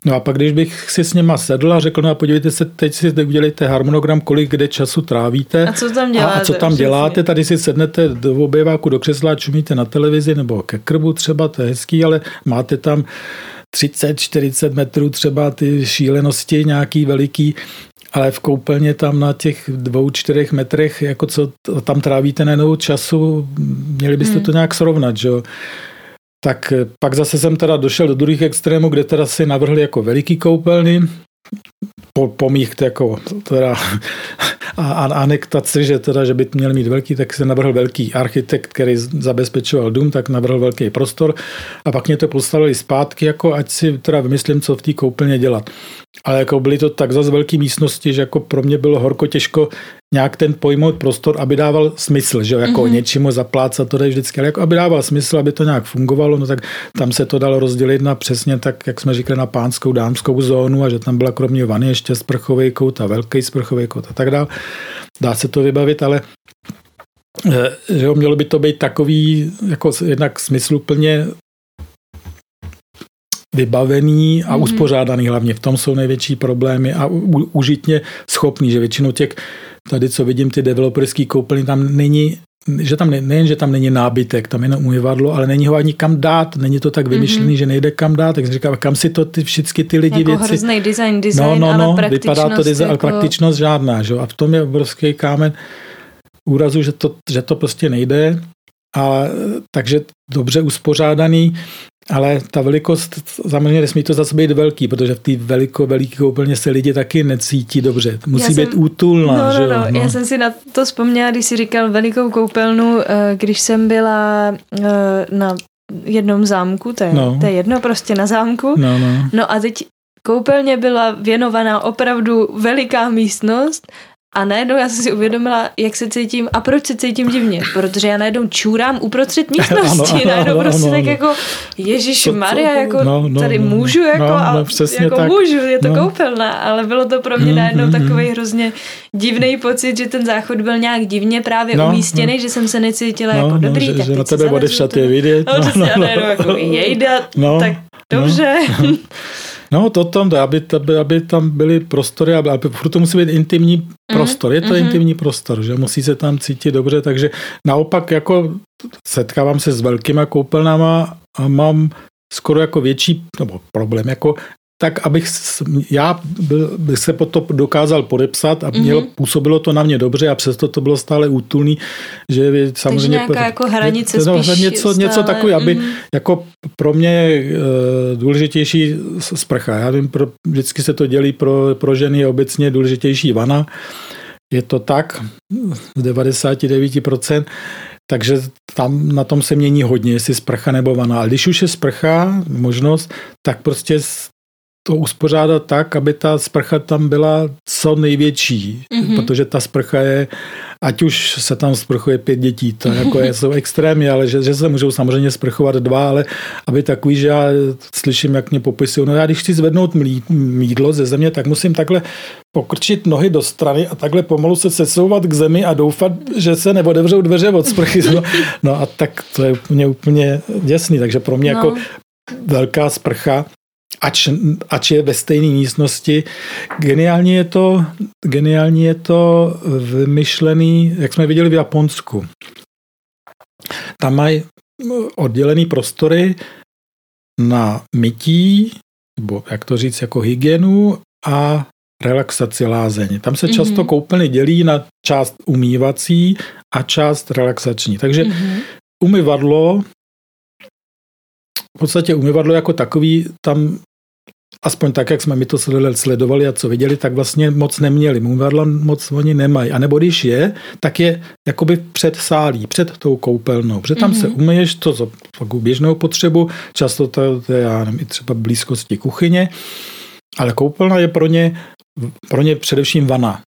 No a pak, když bych si s něma sedl a řekl, no a podívejte se, teď si udělejte harmonogram, kolik kde času trávíte. A co tam děláte? A, a co tam děláte, tady si sednete do objeváku do křesla, čumíte na televizi nebo ke krbu třeba, to je hezký, ale máte tam 30, 40 metrů třeba ty šílenosti nějaký veliký, ale v koupelně tam na těch dvou, čtyřech metrech, jako co tam trávíte na času, měli byste hmm. to nějak srovnat, že jo. Tak eh, pak zase jsem teda došel do druhých extrémů, kde teda si navrhli jako veliký koupelny, po, po mých jako teda a, a anektaci, že teda, že by měl mít velký, tak se navrhl velký architekt, který zabezpečoval dům, tak navrhl velký prostor a pak mě to postavili zpátky, jako ať si teda vymyslím, co v té koupelně dělat. Ale jako byly to tak zase velké místnosti, že jako pro mě bylo horko těžko nějak ten pojmout prostor, aby dával smysl, že jako mm-hmm. něčemu zaplácat, to jde vždycky, ale jako aby dával smysl, aby to nějak fungovalo, no tak tam se to dalo rozdělit na přesně tak, jak jsme říkali, na pánskou, dámskou zónu a že tam byla kromě vany ještě sprchový kout a velký sprchový kout a tak dále. Dá se to vybavit, ale eh, že jo, mělo by to být takový, jako jednak smysluplně vybavený a mm-hmm. uspořádaný hlavně. V tom jsou největší problémy a užitně schopný, že většinou těch, tady co vidím, ty developerský koupelny, tam není že tam ne, nejen, že tam není nábytek, tam jenom umyvadlo, ale není ho ani kam dát, není to tak vymyšlený, mm-hmm. že nejde kam dát, tak říkám, kam si to ty, všechny ty lidi jako věci... hrozný design, design, no, no, no, ale vypadá to design, jako... ale praktičnost žádná, že? a v tom je obrovský kámen úrazu, že to, že to prostě nejde, a, takže dobře uspořádaný, ale ta velikost, samozřejmě nesmí to zase být velký, protože v té veliko, veliký koupelně se lidi taky necítí dobře. Musí já být jsem, útulná. No, no, že no, no, já jsem si na to vzpomněla, když jsi říkal velikou koupelnu, eh, když jsem byla eh, na jednom zámku, to je, no. to je jedno prostě na zámku. No, no. no a teď koupelně byla věnovaná opravdu veliká místnost a najednou já jsem si uvědomila, jak se cítím a proč se cítím divně. Protože já najednou čůrám uprostřed místnosti. ano, najednou ano, prostě ano, tak jako Ježíš Maria, jako no, no, tady no, no. můžu, jako, no, no, jako tak. můžu, je to no. koupelna. Ale bylo to pro mě mm, najednou mm, takový hrozně divný pocit, že ten záchod byl nějak divně právě no, umístěný, no. že jsem se necítila no, jako dobrý. No, že, že na tebe odešat je vidět. No, no, no, no, no, jako jejda, no, tak dobře. No. No to tam, aby, aby, aby tam byly prostory, aby, aby to musí být intimní mm. prostor. Je to mm-hmm. intimní prostor, že musí se tam cítit dobře, takže naopak jako setkávám se s velkýma koupelnama a mám skoro jako větší nebo problém, jako tak abych já byl, bych se po to dokázal podepsat a měl, mm-hmm. působilo to na mě dobře a přesto to bylo stále útulný, že samozřejmě... Takže nějaká jako hranice je, no, spíš něco, stále, něco takový, aby mm-hmm. jako pro mě je uh, důležitější sprcha. Já vím, pro, vždycky se to dělí pro, pro ženy je obecně důležitější vana. Je to tak z 99%. Takže tam na tom se mění hodně, jestli sprcha nebo vana. Ale když už je sprcha, možnost, tak prostě to uspořádat tak, aby ta sprcha tam byla co největší, mm-hmm. protože ta sprcha je, ať už se tam sprchuje pět dětí, to jako je, jsou extrémy, ale že, že se můžou samozřejmě sprchovat dva, ale aby takový, že já slyším, jak mě popisují, no já když chci zvednout mídlo ze země, tak musím takhle pokrčit nohy do strany a takhle pomalu se sesouvat k zemi a doufat, že se neodevřou dveře od sprchy. No, no a tak to je úplně, úplně děsný, takže pro mě no. jako velká sprcha ač, ač je ve stejné místnosti. Geniálně je to, geniálně je to vymyšlený, jak jsme viděli v Japonsku. Tam mají oddělený prostory na mytí, nebo jak to říct, jako hygienu a relaxaci lázeň. Tam se často mm-hmm. koupelny dělí na část umývací a část relaxační. Takže mm-hmm. umyvadlo podstatě umyvadlo jako takový tam aspoň tak, jak jsme mi to sledovali a co viděli, tak vlastně moc neměli. Umyvadla moc oni nemají. A nebo když je, tak je jakoby před sálí, před tou koupelnou. Protože tam mm-hmm. se mhm. umyješ to za běžnou potřebu, často to, to je já nevím, i třeba blízkosti kuchyně, ale koupelna je pro ně, pro ně především vana.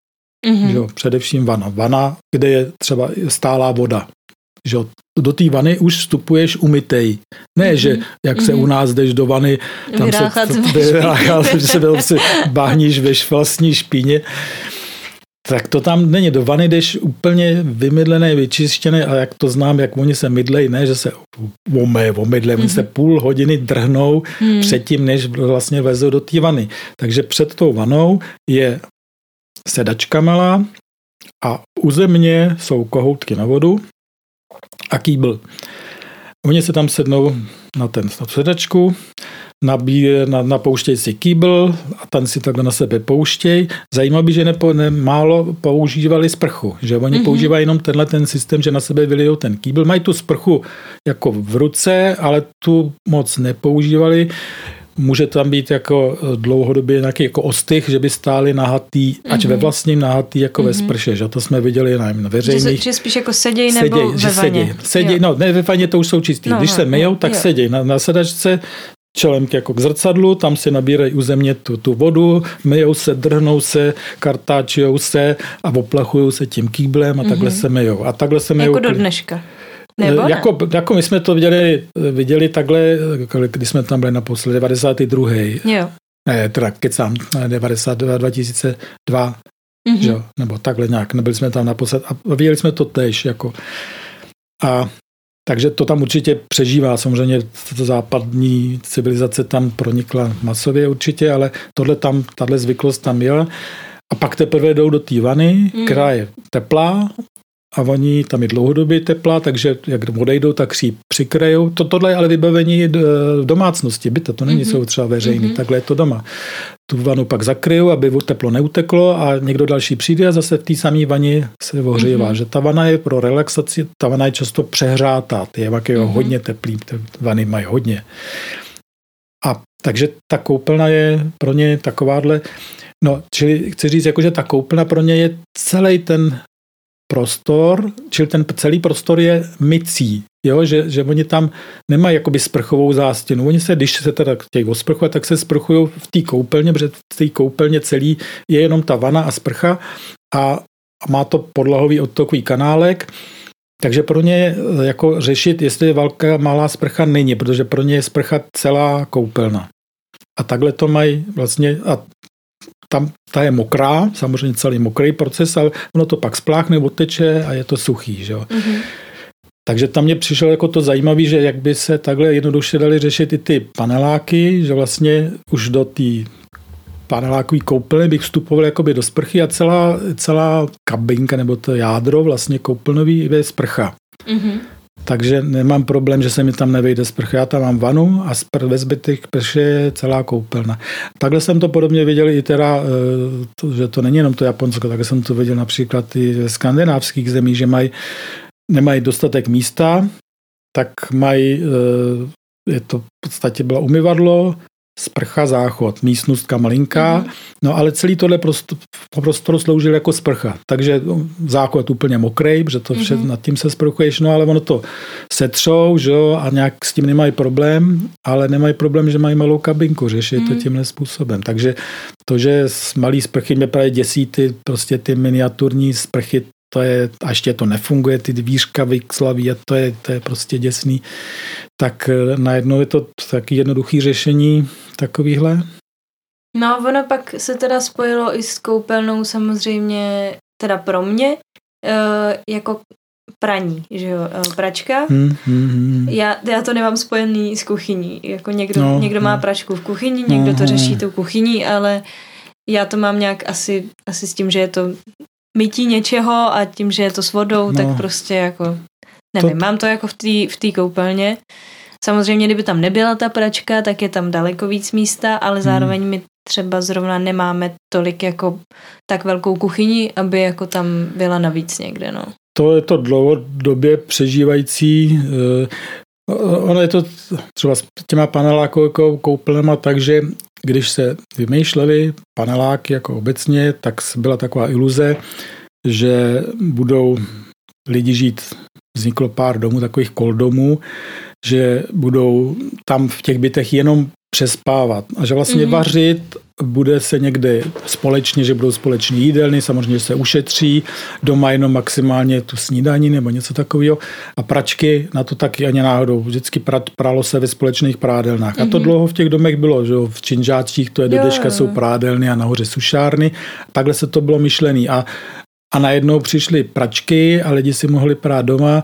Mm-hmm. Jo, především vana. Vana, kde je třeba stálá voda že do té vany už vstupuješ umytej. Ne, mm-hmm. že jak se mm-hmm. u nás jdeš do vany, tam vyráchat se, vyráchat, že se si bahníš ve vlastní špíně. Tak to tam není. Do vany jdeš úplně vymydlené, vyčištěné a jak to znám, jak oni se mydlej, ne, že se omé, omydle, mm-hmm. oni se mhm. půl hodiny drhnou mm. předtím, než vlastně vezou do té vany. Takže před tou vanou je sedačka malá a u země jsou kohoutky na vodu a kýbl. Oni se tam sednou na ten na sedačku, nabí, na, napouštějí si kýbl a ten si takhle na sebe pouštějí. Zajímavé, že nepo, ne, málo používali sprchu, že oni mm-hmm. používají jenom tenhle ten systém, že na sebe vylijou ten kýbl. Mají tu sprchu jako v ruce, ale tu moc nepoužívali. Může tam být jako eh, dlouhodobě nějaký jako ostych, že by stáli nahatý, mm-hmm. ať ve mhm. vlastním nahatý jako mm-hmm. ve mhm. sprše, že to jsme viděli na, veřejných. Že, že spíš jako seděj nebo seděj, ve že vaně. Seděj, seděj no ne ve vaně to už jsou čistý. No, Když no, se myjou, no, tak jo. seděj na, na sedačce, čelem jako k zrcadlu, tam si nabírají u země tu, tu vodu, myjou se, drhnou se, kartáčujou se a oplachují se tím kýblem a takhle mm-hmm. se myjou. A takhle se myjou. Jako do dneška. Nebo ne? jako, jako my jsme to viděli, viděli takhle, když jsme tam byli naposledy, 92. Jo. Ne, teda kecám, 92, 2002, mm-hmm. že? nebo takhle nějak, nebyli jsme tam naposled a viděli jsme to tež, jako. A takže to tam určitě přežívá. Samozřejmě to západní civilizace tam pronikla masově určitě, ale tohle tam, tahle zvyklost tam je. A pak teprve jdou do té vany, mm. která je teplá a oni tam je dlouhodobě teplá, takže jak odejdou, tak si přikrajou. To, tohle je ale vybavení v domácnosti, byta, to není, mm-hmm. jsou třeba veřejný, mm-hmm. takhle je to doma. Tu vanu pak zakryjou, aby teplo neuteklo a někdo další přijde a zase v té samé vaně se ohřejvá. Mm-hmm. Že ta vana je pro relaxaci, ta vana je často přehrátá, ty je mm-hmm. hodně teplý, ty vany mají hodně. A takže ta koupelna je pro ně takováhle, no, čili chci říct, jako, že ta koupelna pro ně je celý ten prostor, čili ten celý prostor je mycí, jo, že, že oni tam nemají jakoby sprchovou zástěnu. Oni se, když se teda chtějí osprchovat, tak se sprchují v té koupelně, protože v té koupelně celý je jenom ta vana a sprcha a má to podlahový odtokový kanálek, takže pro ně jako řešit, jestli je velká malá sprcha, není, protože pro ně je sprcha celá koupelna. A takhle to mají vlastně, a tam ta je mokrá, samozřejmě celý mokrý proces, ale ono to pak spláchne, odteče a je to suchý. Že? Mm-hmm. Takže tam mě přišlo jako to zajímavé, že jak by se takhle jednoduše dali řešit i ty paneláky, že vlastně už do té panelákový koupelny bych vstupoval jakoby do sprchy a celá, celá kabinka nebo to jádro vlastně koupelnový je sprcha. Mm-hmm. Takže nemám problém, že se mi tam nevejde sprcha. Já tam mám vanu a ve zbytek prše je celá koupelna. Takhle jsem to podobně viděl i teda, eh, že to není jenom to Japonsko, tak jsem to viděl například i ve skandinávských zemích, že mají, nemají dostatek místa, tak mají, eh, je to v podstatě bylo umyvadlo, sprcha, záchod, místnostka malinká, mm-hmm. no ale celý tohle prostor, prostor sloužil jako sprcha. Takže záchod úplně mokrý, protože to vše, mm-hmm. nad tím se sprchuješ, no ale ono to setřou, že jo, a nějak s tím nemají problém, ale nemají problém, že mají malou kabinku, řeší mm-hmm. to mhm. tímhle způsobem. Takže to, že z malý sprchy mě právě děsí ty, prostě ty miniaturní sprchy, to je, a ještě to nefunguje, ty dvířka vykslaví a to je, to je prostě děsný, tak eh, najednou je to taky jednoduché řešení takovýhle. No, ono pak se teda spojilo i s koupelnou samozřejmě, teda pro mě, eh, jako praní, že jo, eh, pračka. Hmm, hmm, hmm. Já, já to nemám spojený s kuchyní, jako někdo, no, někdo má no. pračku v kuchyni, někdo to řeší tou kuchyní, ale já to mám nějak asi, asi s tím, že je to mytí něčeho a tím, že je to s vodou, no. tak prostě jako, nevím, to... mám to jako v té v koupelně. Samozřejmě, kdyby tam nebyla ta pračka, tak je tam daleko víc místa, ale hmm. zároveň hmm. my třeba zrovna nemáme tolik jako tak velkou kuchyni, aby jako tam byla navíc někde, no. To je to dlouhodobě přežívající eh, Ono je to třeba s těma panelákovou koupelema tak, že když se vymýšleli paneláky jako obecně, tak byla taková iluze, že budou lidi žít, vzniklo pár domů, takových koldomů, že budou tam v těch bytech jenom přespávat a že vlastně mm-hmm. vařit bude se někde společně, že budou společné jídelny, samozřejmě se ušetří, doma jenom maximálně tu snídaní nebo něco takového a pračky na to taky ani náhodou. Vždycky pralo se ve společných prádelnách. Mm-hmm. A to mhm. dlouho v těch domech bylo, že v Činžáčích to je do dneška jsou prádelny a nahoře sušárny. Takhle se to bylo myšlený a a najednou přišly pračky a lidi si mohli prát doma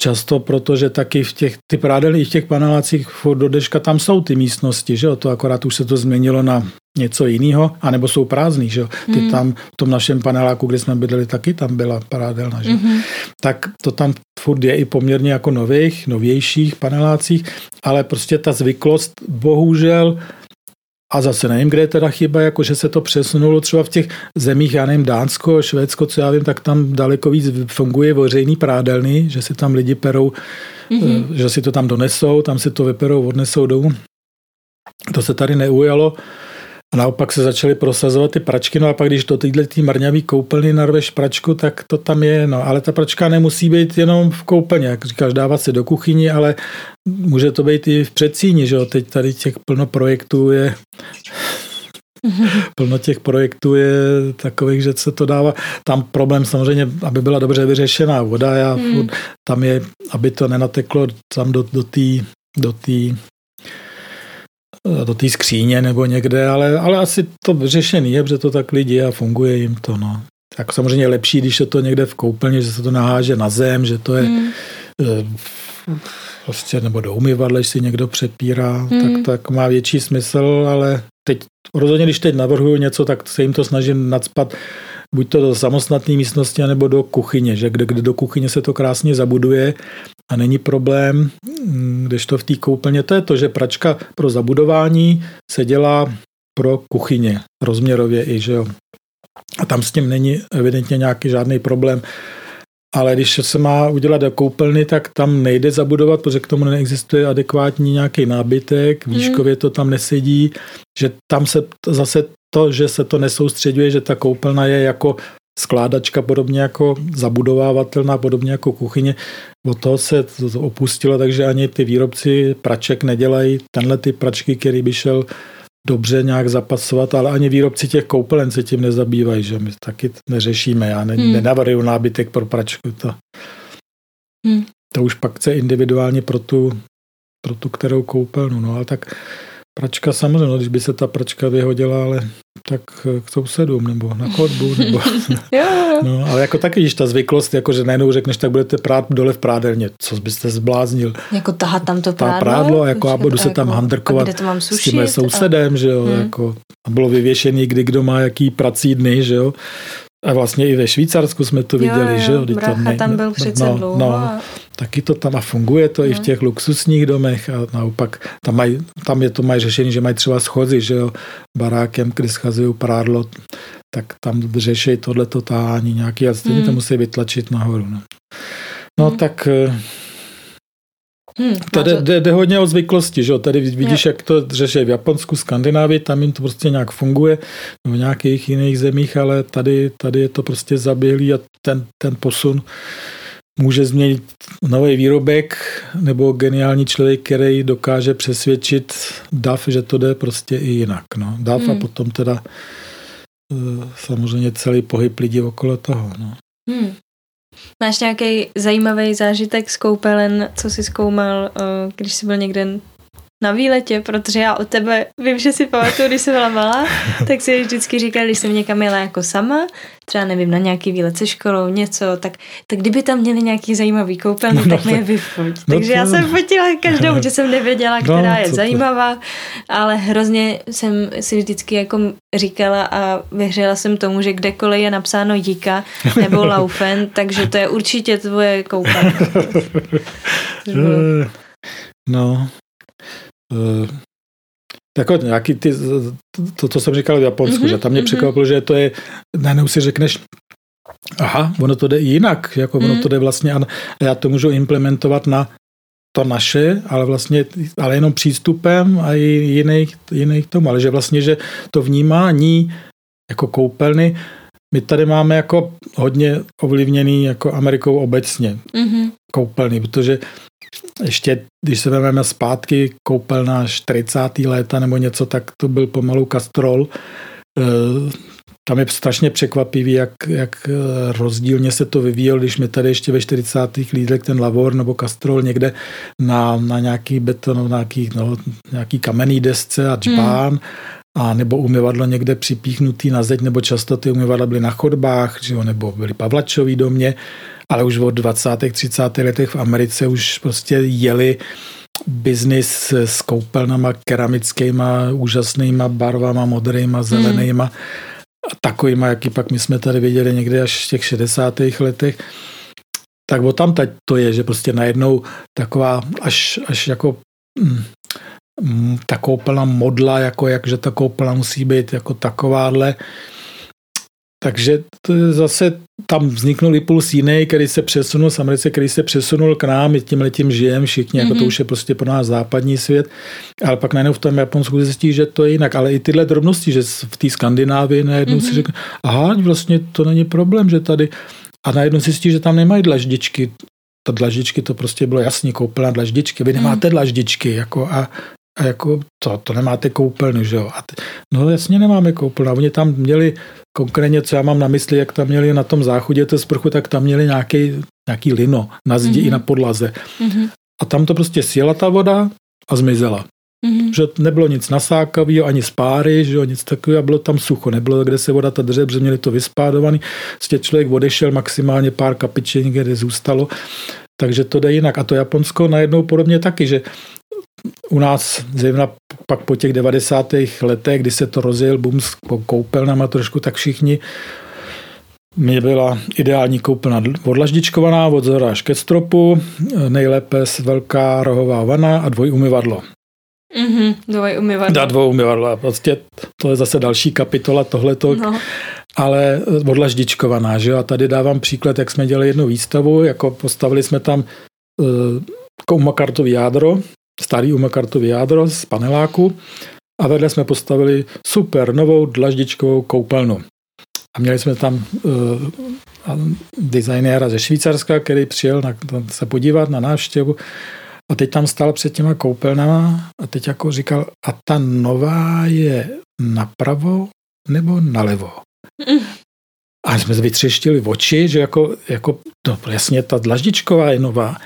Často, protože taky v těch, ty prádelny v těch panelácích do deška tam jsou ty místnosti, že jo? to akorát už se to změnilo na něco jiného, anebo jsou prázdný, že jo? Ty mm. tam v tom našem paneláku, kde jsme bydleli, taky tam byla prádelna, že mm-hmm. Tak to tam furt je i poměrně jako nových, novějších panelácích, ale prostě ta zvyklost bohužel a zase nevím, kde je teda chyba, jako že se to přesunulo třeba v těch zemích, já nevím, Dánsko, Švédsko, co já vím, tak tam daleko víc funguje veřejný prádelny, že si tam lidi perou, mm-hmm. že si to tam donesou, tam si to vyperou, odnesou domů. To se tady neujalo. A naopak se začaly prosazovat ty pračky, no a pak když do téhle tý marňavý koupelny narveš pračku, tak to tam je, no ale ta pračka nemusí být jenom v koupelně, jak říkáš, dávat si do kuchyni, ale může to být i v předsíni, že jo, teď tady těch plno projektů je plno těch projektů je takových, že se to dává. Tam problém samozřejmě, aby byla dobře vyřešená voda, já, hmm. tam je, aby to nenateklo tam do, do té do tý do té skříně nebo někde, ale, ale asi to vyřešený je, protože to tak lidi a funguje jim to. No. Tak samozřejmě je lepší, když je to někde v koupelně, že se to naháže na zem, že to je hmm. prostě, nebo do umyvadla, když si někdo přepírá, hmm. tak, tak má větší smysl, ale teď rozhodně, když teď navrhuju něco, tak se jim to snažím nadspat buď to do samostatné místnosti, nebo do kuchyně, že kde, kde do kuchyně se to krásně zabuduje a není problém, když to v té koupelně, to je to, že pračka pro zabudování se dělá pro kuchyně rozměrově i, že jo. A tam s tím není evidentně nějaký žádný problém. Ale když se má udělat do koupelny, tak tam nejde zabudovat, protože k tomu neexistuje adekvátní nějaký nábytek, výškově to tam nesedí, že tam se zase to, že se to nesoustředuje, že ta koupelna je jako skládačka, podobně jako zabudovávatelná, podobně jako kuchyně. Od toho se opustilo, takže ani ty výrobci praček nedělají tenhle ty pračky, který by šel dobře nějak zapasovat, ale ani výrobci těch koupelen se tím nezabývají, že my taky neřešíme. Já ne, hmm. nenavrhuju nábytek pro pračku. To, hmm. to už pak chce individuálně pro tu, pro tu kterou koupelnu. No ale tak pračka samozřejmě, no, když by se ta pračka vyhodila, ale tak k sousedům nebo na chodbu. Nebo, no, ale jako taky, když ta zvyklost, jako že najednou řekneš, tak budete prát dole v prádelně, co byste zbláznil. Jako tahat tam to prádlo? prádlo a jako a budu se tam jako, handrkovat s tím sousedem, a... že jo, hmm. jako, a bylo vyvěšený, kdy kdo má jaký prací dny, že jo. A vlastně i ve Švýcarsku jsme to viděli, jo, jo, že jo. Brácha to ne, tam byl přece no, dlouho. No, a... Taky to tam a funguje to no. i v hmm. těch luxusních domech a naopak tam, maj, tam je to mají řešení, že mají třeba schozy, že jo, barákem, kdy schazují prádlo, tak tam řeší tohleto táhání nějaký a stejně hmm. to musí vytlačit nahoru. No, no hmm. tak Hmm, to jde, jde, hodně o zvyklosti, že Tady vidíš, jo. jak to řeší v Japonsku, Skandinávii, tam jim to prostě nějak funguje, v nějakých jiných zemích, ale tady, tady je to prostě zaběhlý a ten, ten posun může změnit nový výrobek nebo geniální člověk, který dokáže přesvědčit DAF, že to jde prostě i jinak. No. DAF hmm. a potom teda eh, samozřejmě celý pohyb lidí okolo toho. No. Hmm. Máš nějaký zajímavý zážitek z koupelen, co jsi zkoumal, eh, když jsi byl někde na výletě, protože já od tebe vím, že si pamatuju, když jsem byla malá, tak si vždycky říkal, když jsem někam jela jako sama, třeba nevím, na nějaký výlet se školou, něco, tak, tak kdyby tam měli nějaký zajímavý koupelny, no, tak mi je vyfoť. No Takže já jsem fotila každou, že jsem nevěděla, no, která no, je zajímavá, ale hrozně jsem si vždycky jako říkala a věřila jsem tomu, že kdekoliv je napsáno Jika nebo Laufen, takže to je určitě tvoje koupelna. no, Uh, jako nějaký ty, to, co jsem říkal v Japonsku, mm-hmm, že tam mě mm-hmm. překvapilo, že to je, najednou si řekneš, aha, ono to jde jinak, jako mm. ono mhm. to jde vlastně, a já to můžu implementovat na to naše, ale vlastně, ale jenom přístupem a i jiných, jiných tomu, ale že vlastně, že to vnímání jako koupelny, my tady máme jako hodně ovlivněný jako Amerikou obecně mm-hmm. koupelny, protože ještě, když se vezmeme zpátky koupelna 40. léta nebo něco, tak to byl pomalu kastrol. Eh, tam je strašně překvapivý, jak, jak eh, rozdílně se to vyvíjelo, když mi tady ještě ve 40. lídek ten lavor nebo kastrol někde na, na nějaký beton, na nějaký, no, nějaký kamenný desce a džbán hmm a nebo umyvadlo někde připíchnutý na zeď, nebo často ty umyvadla byly na chodbách, že jo, nebo byly pavlačový domě ale už od 20. 30. letech v Americe už prostě jeli biznis s koupelnama keramickýma, úžasnýma barvama, modrýma, zelenýma, hmm. takovýma, jaký pak my jsme tady viděli někde až v těch 60. letech. Tak o tam teď to je, že prostě najednou taková až, až jako mm ta koupelna modla, jako jak, že ta koupelna musí být jako takováhle, takže to zase tam vzniknul impuls jiný, který se přesunul z Americe, který se přesunul k nám, my tím letím žijeme všichni, mm-hmm. jako to mhm. už je prostě pro nás západní svět, ale pak najednou v tom Japonsku zjistí, že to je jinak, ale i tyhle drobnosti, že v té Skandinávii najednou mm-hmm. si mhm. řekne, aha, vlastně to není problém, že tady a najednou zjistí, že tam nemají dlaždičky, ta dlaždičky to prostě bylo jasný, koupila dlaždičky, vy nemáte mm. dlaždičky, jako a a jako to, to nemáte koupelnu, že jo? A ty, no jasně nemáme koupelnu. Oni tam měli konkrétně, co já mám na mysli, jak tam měli na tom záchodě to sprchu, tak tam měli nějaký, nějaký lino na zdi mm-hmm. i na podlaze. Mm-hmm. A tam to prostě sjela ta voda a zmizela. Mm-hmm. Že nebylo nic nasákavého, ani spáry, že jo, nic takového, bylo tam sucho, nebylo kde se voda ta drže, protože měli to vyspádovaný. Prostě člověk odešel maximálně pár kapičení, kde zůstalo. Takže to jde jinak. A to Japonsko najednou podobně taky, že u nás, zejména pak po těch 90. letech, kdy se to rozjel boom s koupelnama trošku, tak všichni mě byla ideální koupelna odlaždičkovaná od zhora až ke stropu, nejlépe velká rohová vana a dvoj umyvadlo. Mhm, dvoj umyvadlo. Dá dvou umyvadlo. Prostě to je zase další kapitola tohleto. No. Ale odlaždičkovaná, že jo? A tady dávám příklad, jak jsme dělali jednu výstavu, jako postavili jsme tam uh, umakartový jádro, starý umakartový jádro z paneláku a vedle jsme postavili super novou dlaždičkovou koupelnu. A měli jsme tam uh, designéra ze Švýcarska, který přijel na, se podívat na návštěvu a teď tam stál před těma koupelnama a teď jako říkal, a ta nová je napravo nebo nalevo? A jsme vytřeštili oči, že jako, jako no jasně ta dlaždičková je nová.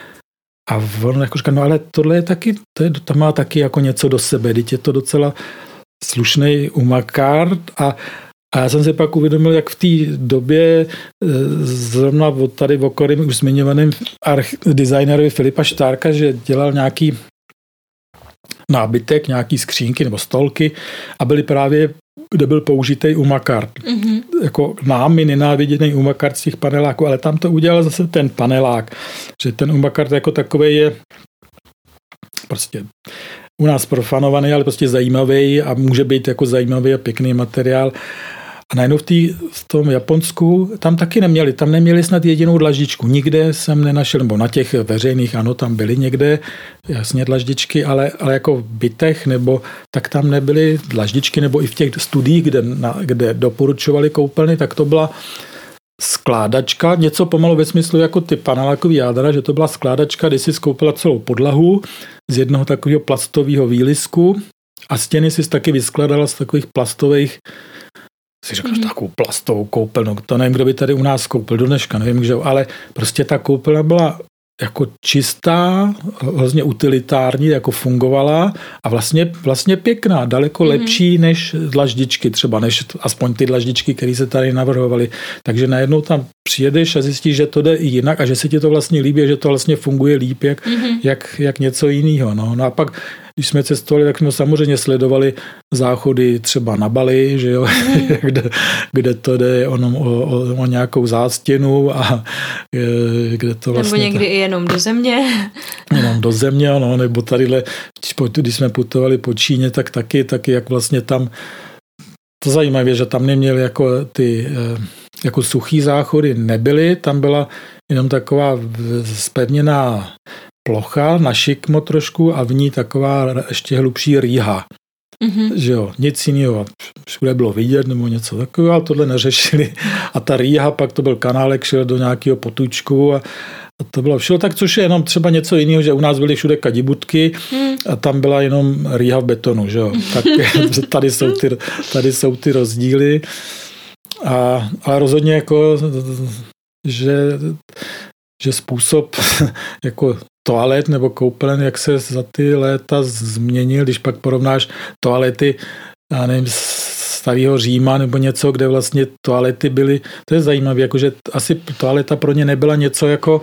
A on jako říká, no ale tohle je taky, to, je, to má taky jako něco do sebe, teď je to docela slušný umakár a a já jsem si pak uvědomil, jak v té době eh, zrovna od tady v okolím už zmiňovaným arch- designerovi Filipa Štárka, že dělal nějaký nábytek, nějaký skřínky nebo stolky a byly právě kde byl použitý umakart. Mm-hmm. Jako námi nenáviděný umakart z těch paneláků, ale tam to udělal zase ten panelák, že ten umakart jako takový je prostě u nás profanovaný, ale prostě zajímavý a může být jako zajímavý a pěkný materiál. A najednou v, tý, v tom Japonsku tam taky neměli, tam neměli snad jedinou dlaždičku. Nikde jsem nenašel, nebo na těch veřejných, ano, tam byly někde, jasně dlaždičky, ale, ale jako v bytech, nebo tak tam nebyly dlaždičky, nebo i v těch studiích, kde, na, kde doporučovali koupelny, tak to byla skládačka, něco pomalu ve smyslu jako ty panelákový jádra, že to byla skládačka, kdy si skoupila celou podlahu z jednoho takového plastového výlisku a stěny si taky vyskladala z takových plastových si řekl, mm-hmm. takovou plastovou koupelnu, to nevím, kdo by tady u nás koupil do dneška, nevím, že, ale prostě ta koupelna byla jako čistá, hrozně utilitární, jako fungovala a vlastně, vlastně pěkná, daleko mm-hmm. lepší než dlaždičky třeba, než aspoň ty dlaždičky, které se tady navrhovaly. Takže najednou tam přijedeš a zjistíš, že to jde i jinak a že se ti to vlastně líbí, že to vlastně funguje líp, jak, mm-hmm. jak, jak něco jiného. No. no a pak když jsme cestovali, tak jsme samozřejmě sledovali záchody třeba na Bali, že jo, mm. kde, kde to jde o, o, o nějakou zástěnu a kde to vlastně... Nebo někdy ta, i jenom do země. Jenom do země, no, nebo tadyhle, když jsme putovali po Číně, tak taky, taky jak vlastně tam to zajímavé, že tam neměli jako ty eh, jako suchý záchody nebyly, tam byla jenom taková spevněná plocha na šikmo trošku a v ní taková ještě hlubší rýha. Mm-hmm. Že jo, nic jiného. Všude bylo vidět nebo něco takového, ale tohle neřešili. A ta rýha, pak to byl kanálek, šel do nějakého potučku a, a to bylo všeho tak, což je jenom třeba něco jiného, že u nás byly všude kadibutky mm. a tam byla jenom rýha v betonu, že jo. Tak tady jsou ty, tady jsou ty rozdíly. A, ale rozhodně jako, že že způsob jako toalet nebo koupelen, jak se za ty léta změnil, když pak porovnáš toalety, já nevím, starého Říma nebo něco, kde vlastně toalety byly, to je zajímavé, jakože asi toaleta pro ně nebyla něco jako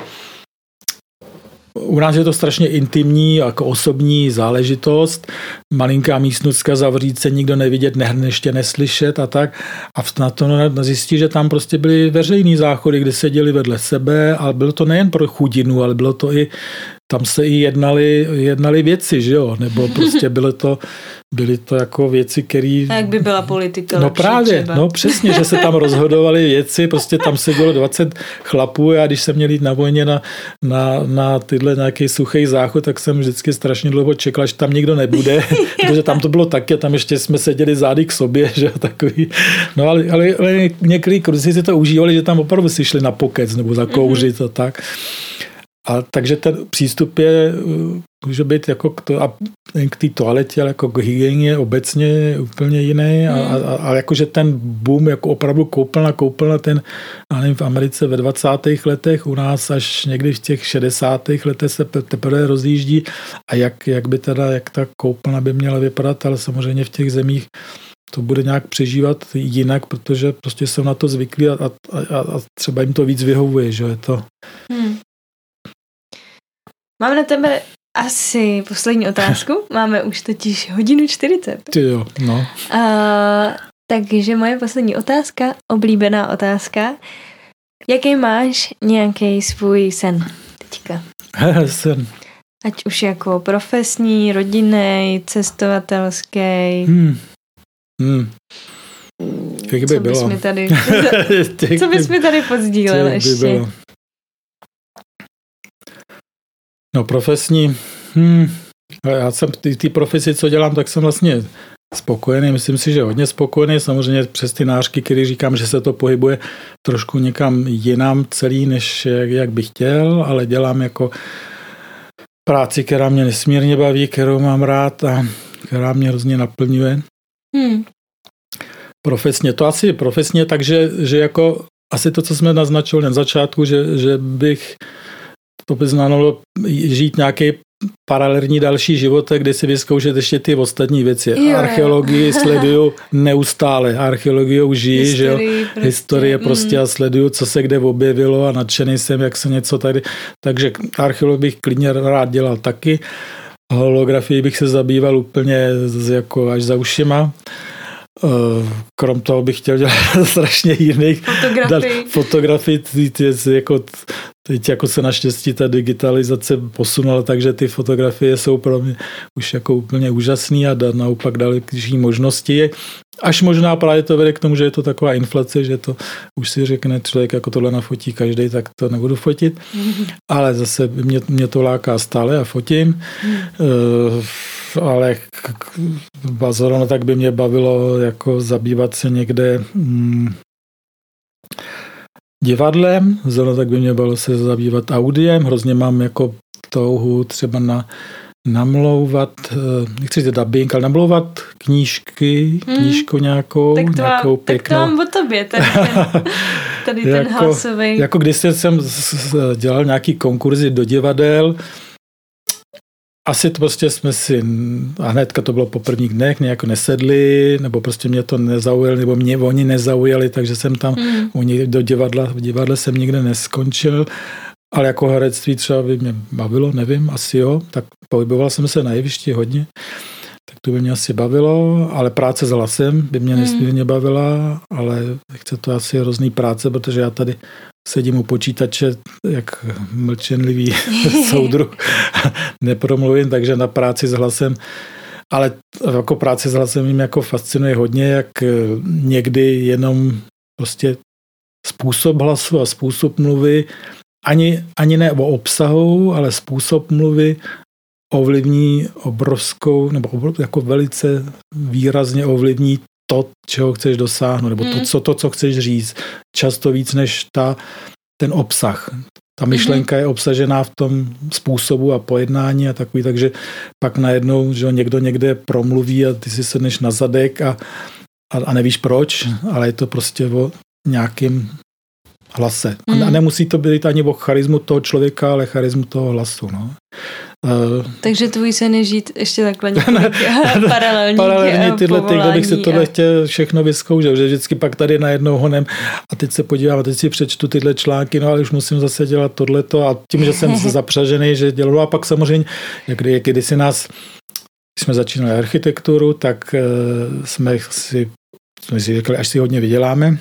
u nás je to strašně intimní, jako osobní záležitost. Malinká místnostka zavřít se, nikdo nevidět, nehrneště neslyšet a tak. A na to zjistí, že tam prostě byly veřejný záchody, kde seděli vedle sebe, ale bylo to nejen pro chudinu, ale bylo to i tam se i jednali, jednali věci, že jo? Nebo prostě bylo to, byly to jako věci, které... A jak by byla politika No právě, třeba. no přesně, že se tam rozhodovaly věci, prostě tam se bylo 20 chlapů a když jsem měl jít na vojně na, na, na tyhle nějaký suchý záchod, tak jsem vždycky strašně dlouho čekal, že tam nikdo nebude, protože tam to bylo taky, tam ještě jsme seděli zády k sobě, že takový. No ale, ale, ale některý kruci si to užívali, že tam opravdu si šli na pokec nebo zakouřit mm-hmm. a tak. A takže ten přístup je, uh, může být jako k, to, a k té toaletě, ale jako k hygieně obecně úplně jiný. A, hmm. a, a jakože ten boom, jako opravdu koupelna, koupelna, ten, nevím, v Americe ve 20. letech, u nás až někdy v těch 60. letech se teprve rozjíždí a jak, jak by teda, jak ta koupelna by měla vypadat, ale samozřejmě v těch zemích to bude nějak přežívat jinak, protože prostě jsou na to zvyklí a, a, a, a třeba jim to víc vyhovuje, že je to. Hmm. Mám na tebe asi poslední otázku. Máme už totiž hodinu 40. Ty jo, no. Uh, takže moje poslední otázka, oblíbená otázka. Jaký máš nějaký svůj sen teďka? sen. Ať už jako profesní, rodinný, cestovatelský. Hmm. Hmm. Jak by co bys bylo? mi tady, co bys mi tady podsdílel Co by ještě? bylo? No profesní, hmm. já jsem ty, ty profesi, co dělám, tak jsem vlastně spokojený, myslím si, že hodně spokojený, samozřejmě přes ty nářky, který říkám, že se to pohybuje trošku někam jinam celý, než jak, jak bych chtěl, ale dělám jako práci, která mě nesmírně baví, kterou mám rád a která mě hrozně naplňuje Hmm. profesně. To asi profesně, takže že jako asi to, co jsme naznačili na začátku, že, že bych to by znamenalo žít nějaký paralelní další život, kde si vyzkoušet ještě ty ostatní věci. Jo. Archeologii sleduju neustále. Archeologiou žiji, že jo. Historii prostě. Historie prostě Mm. a sleduju, co se kde objevilo a nadšený jsem, jak se něco tady. Takže archeolog bych klidně rád dělal taky. Holografii bych se zabýval úplně z, jako až za ušima. Eh, Krom toho bych chtěl dělat strašně jiných Fotografii. fotografii, jako, teď jako se naštěstí ta digitalizace posunula, takže ty fotografie jsou pro mě už jako úplně úžasný a naopak další možnosti. Až možná právě to vede k tomu, že je to taková inflace, že to už si řekne člověk, jako tohle nafotí každý, tak to nebudu fotit. Ale zase mě, mě to láká stále a fotím. Uh, ale zrovna tak by mě bavilo jako zabývat se někde mm, divadlem, zrovna tak by mě bavilo se zabývat audiem, hrozně mám jako touhu třeba na namlouvat, eh, nechci říct dubbing, ale namlouvat knížky, Hmm. knížku nějakou, Tak to, nějakou mám, tak to pěknou. mám o tobě, tady ten, tady ten Jako- hlasový. Jako když jsem dělal nějaký konkurzy do divadel, asi to prostě jsme si, a hnedka to bylo po prvních dnech, nějak nesedli, nebo prostě mě to nezaujalo, nebo mě oni nezaujali, takže jsem tam Hmm. oni do divadla, v divadle jsem nikde neskončil, ale jako herectví třeba by mě bavilo, nevím, asi jo, tak pohyboval jsem se na jevišti hodně, tak to by mě asi bavilo, ale práce s hlasem by mě Hmm. nesmírně bavila, ale chce to asi hrozný práce, protože já tady sedím u počítače, jak mlčenlivý soudruh, nepromluvím, takže na práci s hlasem ale jako práce s hlasem mě jako fascinuje hodně, jak eh, někdy jenom prostě způsob hlasu a způsob mluvy, ani, ani ne o obsahu, ale způsob mluvy ovlivní obrovskou, nebo jako velice výrazně ovlivní to, čeho chceš dosáhnout, nebo to, Mm. co, to, co chceš říct. Často víc než ta, ten obsah. Ta myšlenka je obsažená v tom způsobu a pojednání a takový, takže pak najednou, že někdo někde promluví a ty si sedneš na zadek a, a, a nevíš proč, ale je to prostě o nějakým hlase. A, Mm. a nemusí to být ani o charismu toho člověka, ale charismu toho hlasu. No. Uh, Takže tvůj sen je žít ještě takhle paralelní paralelně tyhle, ty, kde bych si tohle a- chtěl všechno vyzkoušet, že vždycky pak tady najednou honem a teď se podívám a teď si přečtu tyhle články, no ale už musím zase dělat tohleto a tím, že jsem zapřažený, že dělal, no a pak samozřejmě, jak kdy, když si nás, když jsme začínali architekturu, tak uh, jsme si, jsme si řekli, až si hodně vyděláme,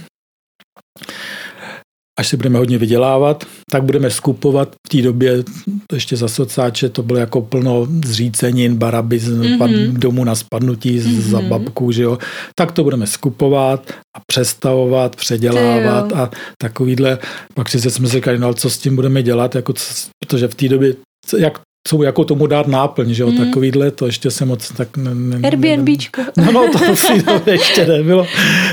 až si budeme hodně vydělávat, tak budeme skupovat v té době, to ještě za socáče, to bylo jako plno zřícenin, baraby z Mhm. mm-hmm. domu na spadnutí mm-hmm. za babku, že jo. Tak to budeme skupovat a přestavovat, předělávat a takovýhle. Pak si jsme říkali, no ale co s tím budeme dělat, jako, co- protože v té době, jak co jako tomu dát náplň, že jo, Mhm. mm. takovýhle, to ještě se moc tak... Ne, ne, ne- Airbnbčko. No, no to si to ještě nebylo.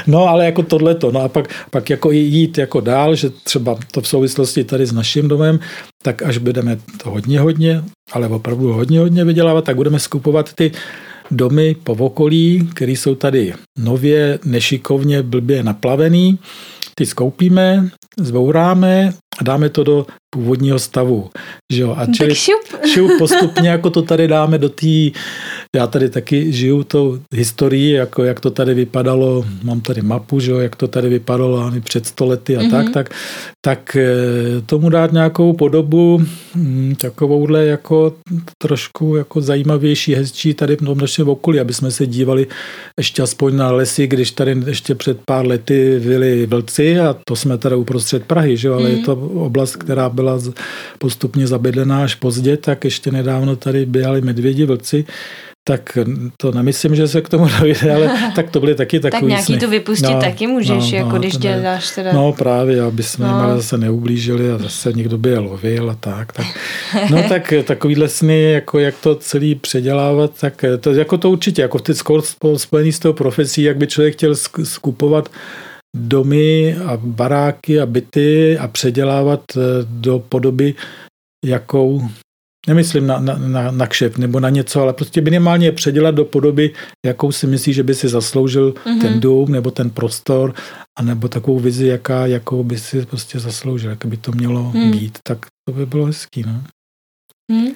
No, ale jako tohleto. No a pak, pak jako i jít jako dál, že třeba to v souvislosti tady s naším domem, tak až budeme to hodně, hodně, ale opravdu hodně, hodně vydělávat, tak budeme skupovat ty domy po okolí, které jsou tady nově, nešikovně, blbě naplavený. Ty skoupíme, zbouráme a dáme to do původního stavu. Že jo? A čili tak šup. šup postupně, jako to tady dáme do té já tady taky žiju tou historií, jako jak to tady vypadalo, mám tady mapu, že jo, jak to tady vypadalo ani před stolety a mm-hmm. tak, tak, tak eh, tomu dát nějakou podobu, hm, takovouhle jako trošku jako zajímavější, hezčí tady v tom našem okolí, aby jsme se dívali ještě aspoň na lesy, když tady ještě před pár lety byli vlci a to jsme tady uprostřed Prahy, že jo, ale mm-hmm. je mhm. to oblast, která byla postupně zabydlená až pozdě, tak ještě nedávno tady byli medvědi, vlci, tak to nemyslím, že se k tomu dojde, ale tak to byly taky takový Tak nějaký sny. to vypustit no, taky můžeš, no, jako no, když děláš teda... No právě, aby jsme no. jim zase neublížili a zase někdo by je lovil a tak. tak. No tak takovýhle sny, jako jak to celý předělávat, tak to, jako to určitě, jako ty spojený s tou profesí, jak by člověk chtěl skupovat domy a baráky a byty a předělávat eh, do podoby, jakou Nemyslím na, na, na, na kšef nebo na něco, ale prostě minimálně předělat do podoby, jakou si myslí, že by si zasloužil mm-hmm. ten dům nebo ten prostor, a nebo takovou vizi, jaká, jakou by si prostě zasloužil, jak by to mělo mm. být. Tak to by bylo hezký, no. Mm.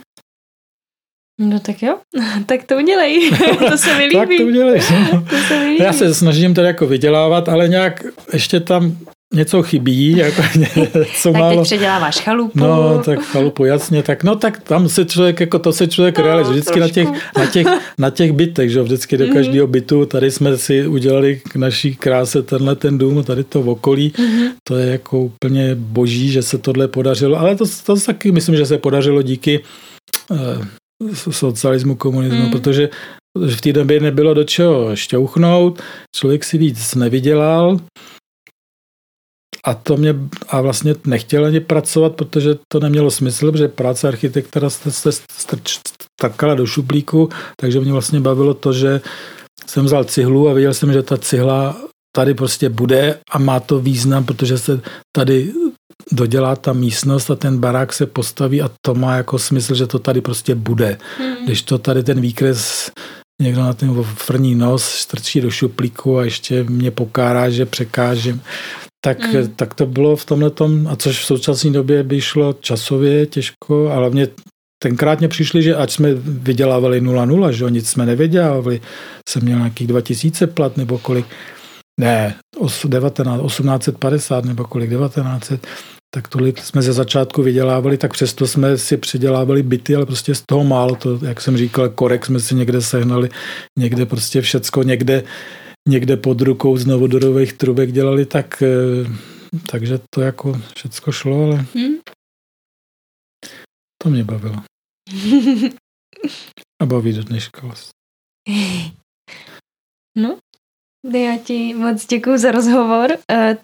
No tak jo, tak to udělej, to se mi líbí. tak to udělej. To se mi líbí. Já se snažím to jako vydělávat, ale nějak ještě tam něco chybí, jako něco tak málo. teď předěláváš chalupu. No, tak chalupu, jasně, tak no, tak tam se člověk, jako to se člověk no, realizuje vždycky na těch, na těch, na těch bytech, že vždycky do mm-hmm. každého bytu, tady jsme si udělali k naší kráse tenhle ten dům, tady to v okolí, mm-hmm. to je jako úplně boží, že se tohle podařilo, ale to, to taky myslím, že se podařilo díky eh, socialismu, komunismu, mm. protože v té době nebylo do čeho šťouchnout, člověk si víc nevydělal, a to mě a vlastně nechtěl ani pracovat, protože to nemělo smysl, protože práce architekta se, se strkala do šuplíku, takže mě vlastně bavilo to, že jsem vzal cihlu a viděl jsem, že ta cihla tady prostě bude a má to význam, protože se tady dodělá ta místnost a ten barák se postaví a to má jako smysl, že to tady prostě bude. Hmm. Když to tady ten výkres někdo na ten frní nos strčí do šuplíku a ještě mě pokárá, že překážím, tak, mm. tak to bylo v tomhle tom, a což v současné době by šlo časově těžko, ale mě tenkrát mě přišli, že ať jsme vydělávali 0,0, že nic jsme nevydělávali, jsem měl nějakých 2000 plat nebo kolik, ne, 19, 1850 nebo kolik, 1900, tak tolik jsme ze začátku vydělávali, tak přesto jsme si předělávali byty, ale prostě z toho málo, to, jak jsem říkal, korek jsme si někde sehnali, někde prostě všecko, někde někde pod rukou z novodorových trubek dělali, tak, eh, takže to jako všecko šlo, ale hmm. to mě bavilo. A baví do dneška vlastně. No, já ti moc děkuji za rozhovor. Eh,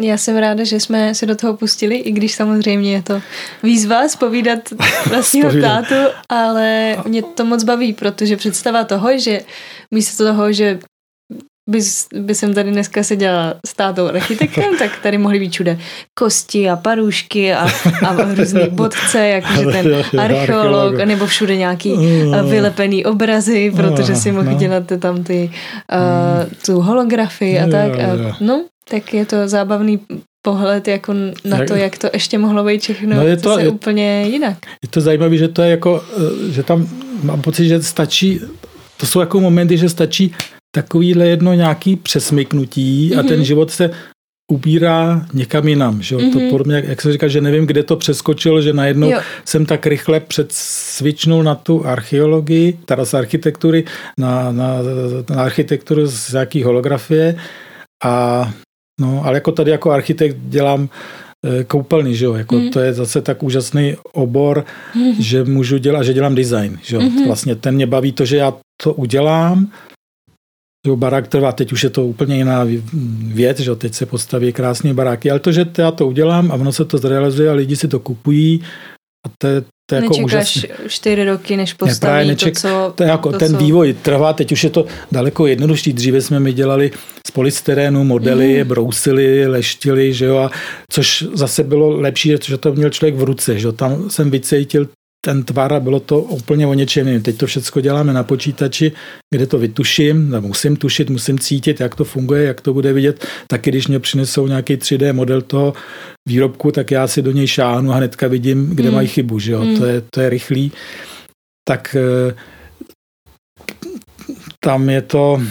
já jsem ráda, že jsme se do toho pustili, i když samozřejmě je to výzva spovídat vlastního tátu, ale mě to moc baví, protože představa toho, že místo toho, že bys, by jsem tady dneska seděla s tátou architektem, tak tady mohly být všude kosti a parušky a, a různý bodce, jakože ten archeolog, nebo všude nějaký uh, vylepený obrazy, protože si mohl no. dělat tam ty, uh, tu holografii a tak. A, no, tak je to zábavný pohled jako na to, jak to ještě mohlo být všechno no je to, je, úplně jinak. Je to zajímavé, že to je jako, eh, že tam mám pocit, že stačí, to jsou jako momenty, že stačí takovýhle jedno nějaký přesmyknutí mm-hmm. a ten mhm. život se ubírá někam jinam. Že? Mm-hmm. To mhm. podobně, jak, jak jsem říkal, že nevím, kde to přeskočilo, že najednou jo. jsem tak rychle předsvičnul na tu archeologii, teda z architektury, na, na, na architekturu z jaký holografie. A, no, ale jako tady jako architekt dělám e, koupelny, že jo, jako mm. to je zase tak úžasný obor, mm. že můžu dělat, že dělám design, že jo, mm. vlastně ten mě baví to, že já to udělám Jo, barák trvá, teď už je to úplně jiná věc, že teď se postaví krásně baráky, ale to, že já to udělám a ono se to zrealizuje a lidi si to kupují a to je, to je jako Nečekáš úžasný. čtyři roky, než postaví ne, neček, to, co... To je jako, to, ten co... vývoj trvá, teď už je to daleko jednodušší. Dříve jsme mi dělali z polystyrénu modely, mm. brousili, leštili, že jo, a což zase bylo lepší, že to měl člověk v ruce, že jo, tam jsem vycítil ten tvar a bylo to úplně o něčem jiném. Teď to všechno děláme na počítači, kde to vytuším, musím tušit, musím cítit, jak to funguje, jak to bude vidět. Taky když mě přinesou nějaký 3D model toho výrobku, tak já si do něj šáhnu a hnedka vidím, kde mm. mají chybu. Že jo? Mm. To, je, to je rychlý. Tak eh, tam je to...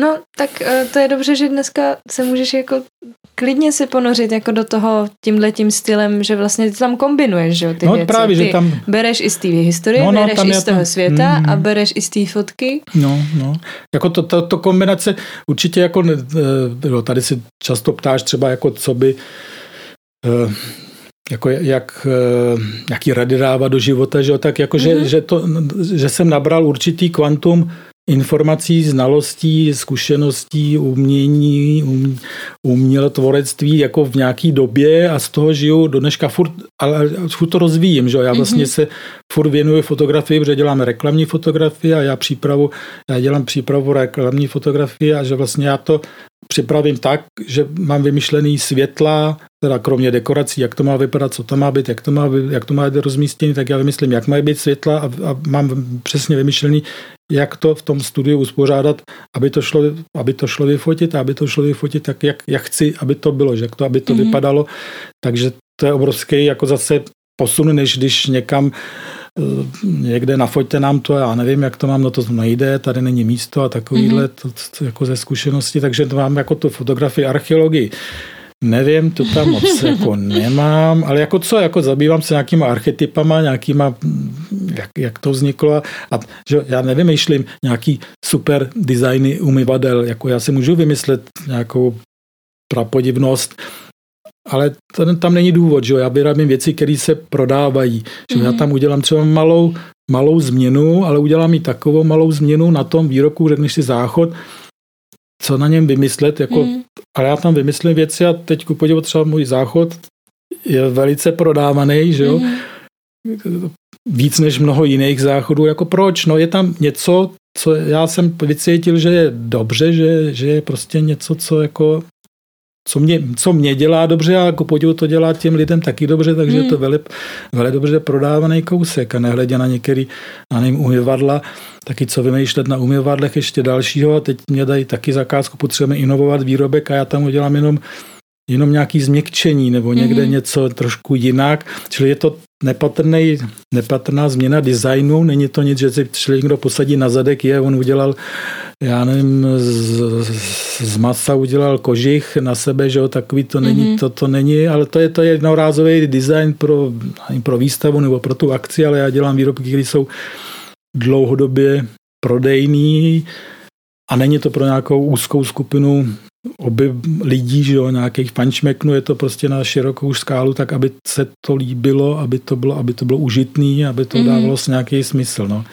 No, tak eh, to je dobře, že dneska se můžeš jako klidně si ponořit jako do toho tímhle tím stylem, že vlastně ty tam kombinuješ, že jo, ty no, věci. právě, ty že tam... bereš i z té historie, No, no, bereš tam i z toho to- světa Mm. a bereš i z té fotky. No, no. Jako to, to, to kombinace určitě jako, no, tady si často ptáš třeba jako co by, eh, jako jak, jaký rady dávat do života, že jo, tak jako, že, Mhm. že, to, že jsem nabral určitý kvantum informací, znalostí, zkušeností, umění, um, umělotvorectví jako v nějaký době a z toho žiju do dneška furt, ale furt to rozvíjím, že já vlastně Mhm. se furt věnuju fotografii, protože dělám reklamní fotografii a já přípravu, já dělám přípravu reklamní fotografie a že vlastně já to připravím tak, že mám vymyšlený světla, teda kromě dekorací, jak to má vypadat, co to má být, jak to má, být, jak to má být rozmístěný, tak já vymyslím, jak mají být světla a, a mám přesně vymyšlený, jak to v tom studiu uspořádat, aby to šlo, aby to šlo vyfotit a aby to šlo vyfotit tak, jak, jak chci, aby to bylo, že to, aby to Mhm. mm-hmm. vypadalo. Takže to je obrovský jako zase posun, než když někam eh, někde nafoťte nám to, já nevím, jak to mám, no to nejde, tady není místo a takovýhle Mhm. to, to, jako ze zkušenosti, takže to mám jako tu fotografii, archeologii. Nevím, to tam moc jako nemám, ale jako co, jako zabývám se nějakýma archetypama, nějakýma, jak, jak to vzniklo a, a že já nevymýšlím nějaký super designy umyvadel, jako já si můžu vymyslet nějakou prapodivnost, ale to, tam není důvod, že jo? já vyrábím věci, které se prodávají, že mm-hmm. já Mhm. tam udělám třeba malou, malou změnu, ale udělám i takovou malou změnu na tom výroku, řekneš si záchod, co na něm vymyslet, jako, mm. Ale já tam vymyslím věci a teď ku podivu třeba můj záchod je velice prodávaný, že jo, Mhm. víc než mnoho jiných záchodů, jako proč, no je tam něco, co já jsem vycítil, že je dobře, že, že je prostě něco, co jako co mě, co mě dělá dobře a jako podivu to dělá těm lidem taky dobře, takže Hmm. je to vele, vele dobře prodávaný kousek a nehledě na některý, na nevím, umyvadla, taky co vymýšlet na umyvadlech ještě dalšího a teď mě dají taky zakázku, potřebujeme inovovat výrobek a já tam udělám jenom jenom nějaký změkčení nebo někde Mhm. něco trošku jinak, čili je to nepatrný, nepatrná změna designu, není to nic, že si člověk někdo posadí na zadek, je, on udělal, já nevím, z, z masa udělal kožich na sebe, že jo, takový to není, Mhm. to, to není, ale to je, to je jednorázový design pro, pro výstavu nebo pro tu akci, ale já dělám výrobky, které jsou dlouhodobě prodejný a není to pro nějakou úzkou skupinu oby lidí, že jo, nějakých pančmeknů, je to prostě na širokou skálu, tak aby se to líbilo, aby to bylo, aby to bylo užitný, aby to Mhm. dávalo s nějaký smysl. No.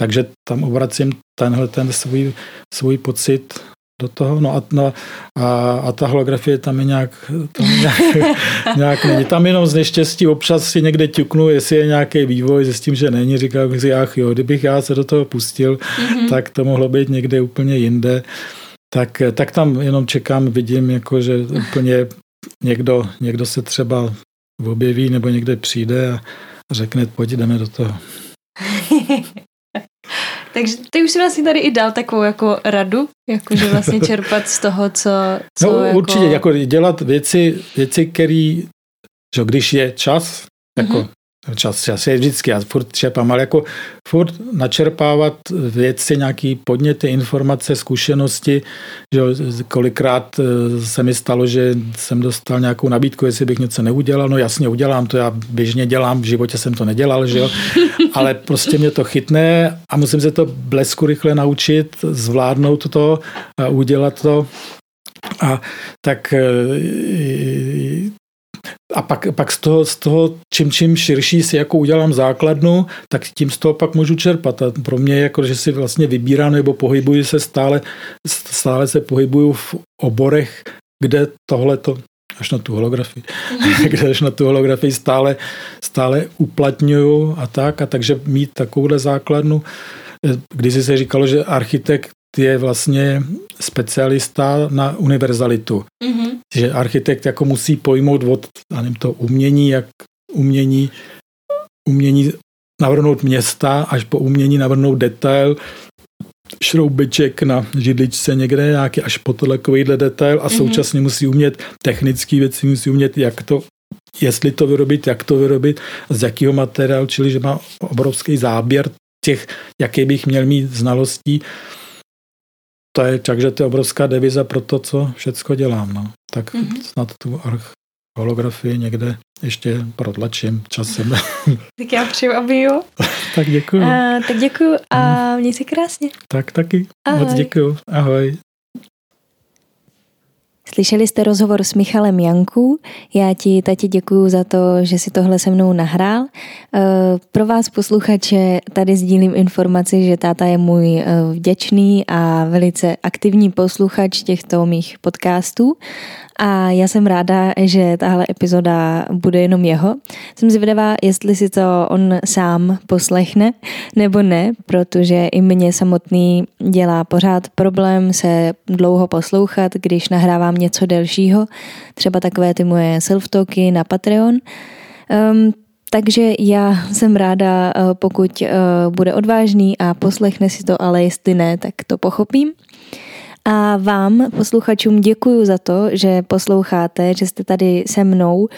Takže tam obracím tenhle ten svůj, svůj pocit do toho, no a, no a, a ta holografie tam je nějak, tam nějak, nějak není. Tam jenom z neštěstí občas si někde ťuknu, jestli je nějaký vývoj, zjistím, že není, říkám si, ach jo, kdybych já se do toho pustil, Mhm. tak to mohlo být někde úplně jinde. Tak, tak tam jenom čekám, vidím, jako, že úplně někdo, někdo se třeba objeví nebo někde přijde a řekne, pojď, jdeme do toho. Takže ty už si vlastně tady i dal takovou jako radu, jakože vlastně čerpat z toho, co, co No jako... určitě, jako dělat věci, věci které, že když je čas, jako Mhm. Čas, čas je vždycky, já furt čerpám, ale jako furt načerpávat věci, nějaký podněty, informace, zkušenosti, že jo, kolikrát eh, se mi stalo, že jsem dostal nějakou nabídku, jestli bych něco neudělal, no jasně udělám, to já běžně dělám, v životě jsem to nedělal, že jo, ale prostě mě to chytne a musím se to blesku rychle naučit, zvládnout to a udělat to. A tak eh, a pak, pak z, toho, z toho, čím, čím širší si jako udělám základnu, tak tím z toho pak můžu čerpat. A pro mě je jako, že si vlastně vybírám nebo pohybuji se stále, stále se pohybuju v oborech, kde tohle to až na tu holografii, kde až na tu holografii stále, stále uplatňuju a tak. A takže mít takovouhle základnu, když se říkalo, že architekt je vlastně specialista na univerzalitu. Mhm. Že architekt jako musí pojmout od nevím, to umění, jak umění, umění navrhnout města, až po umění navrhnout detail, šroubeček na židličce někde, nějaký až po takovýhle detail a Mhm. současně musí umět technické věci, musí umět, jak to, jestli to vyrobit, jak to vyrobit, z jakého materiálu, čili že má obrovský záběr těch, jaký bych měl mít znalostí. To je, takže to je obrovská deviza pro to, co všecko dělám. No. Tak mm-hmm. snad tu holografii někde ještě protlačím časem. tak já přeju, aby jo. tak děkuju. A, tak děkuju a měj si krásně. Tak taky. Ahoj. Moc děkuju. Ahoj. Slyšeli jste rozhovor s Michalem Janku. Já ti, tati, děkuji za to, že si tohle se mnou nahrál. Eh, pro vás, posluchače, tady sdílím informaci, že táta je můj eh, vděčný a velice aktivní posluchač těchto mých podcastů a já jsem ráda, že tahle epizoda bude jenom jeho. Jsem zvědavá, jestli si to on sám poslechne nebo ne, protože i mě samotný dělá pořád problém se dlouho poslouchat, když nahrávám něco delšího, třeba takové ty moje self-talky na Patreon. Um, takže já jsem ráda, eh, pokud uh, bude odvážný a poslechne si to, ale jestli ne, tak to pochopím. A vám, posluchačům, děkuji za to, že posloucháte, že jste tady se mnou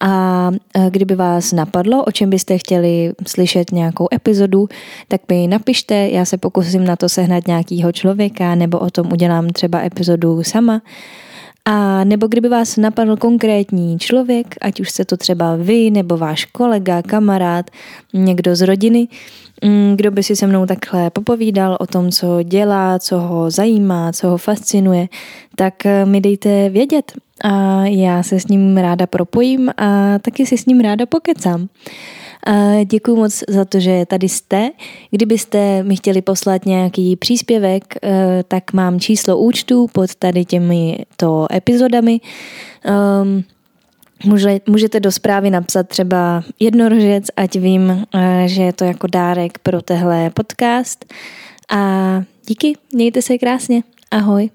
a e, kdyby vás napadlo, o čem byste chtěli slyšet nějakou epizodu, tak mi napište, já se pokusím na to sehnat nějakýho člověka nebo o tom udělám třeba epizodu sama. A nebo kdyby vás napadl konkrétní člověk, ať už se to třeba vy, nebo váš kolega, kamarád, někdo z rodiny, kdo by si se mnou takhle popovídal o tom, co dělá, co ho zajímá, co ho fascinuje, tak eh, mi dejte vědět a já se s ním ráda propojím a taky si s ním ráda pokecám. Děkuji moc za to, že tady jste. Kdybyste mi chtěli poslat nějaký příspěvek, eh, tak mám číslo účtu pod tady těmito epizodami. Um, Můžete do zprávy napsat třeba jednorožec, ať vím, eh, že je to jako dárek pro tehle podcast. A díky, mějte se krásně. Ahoj.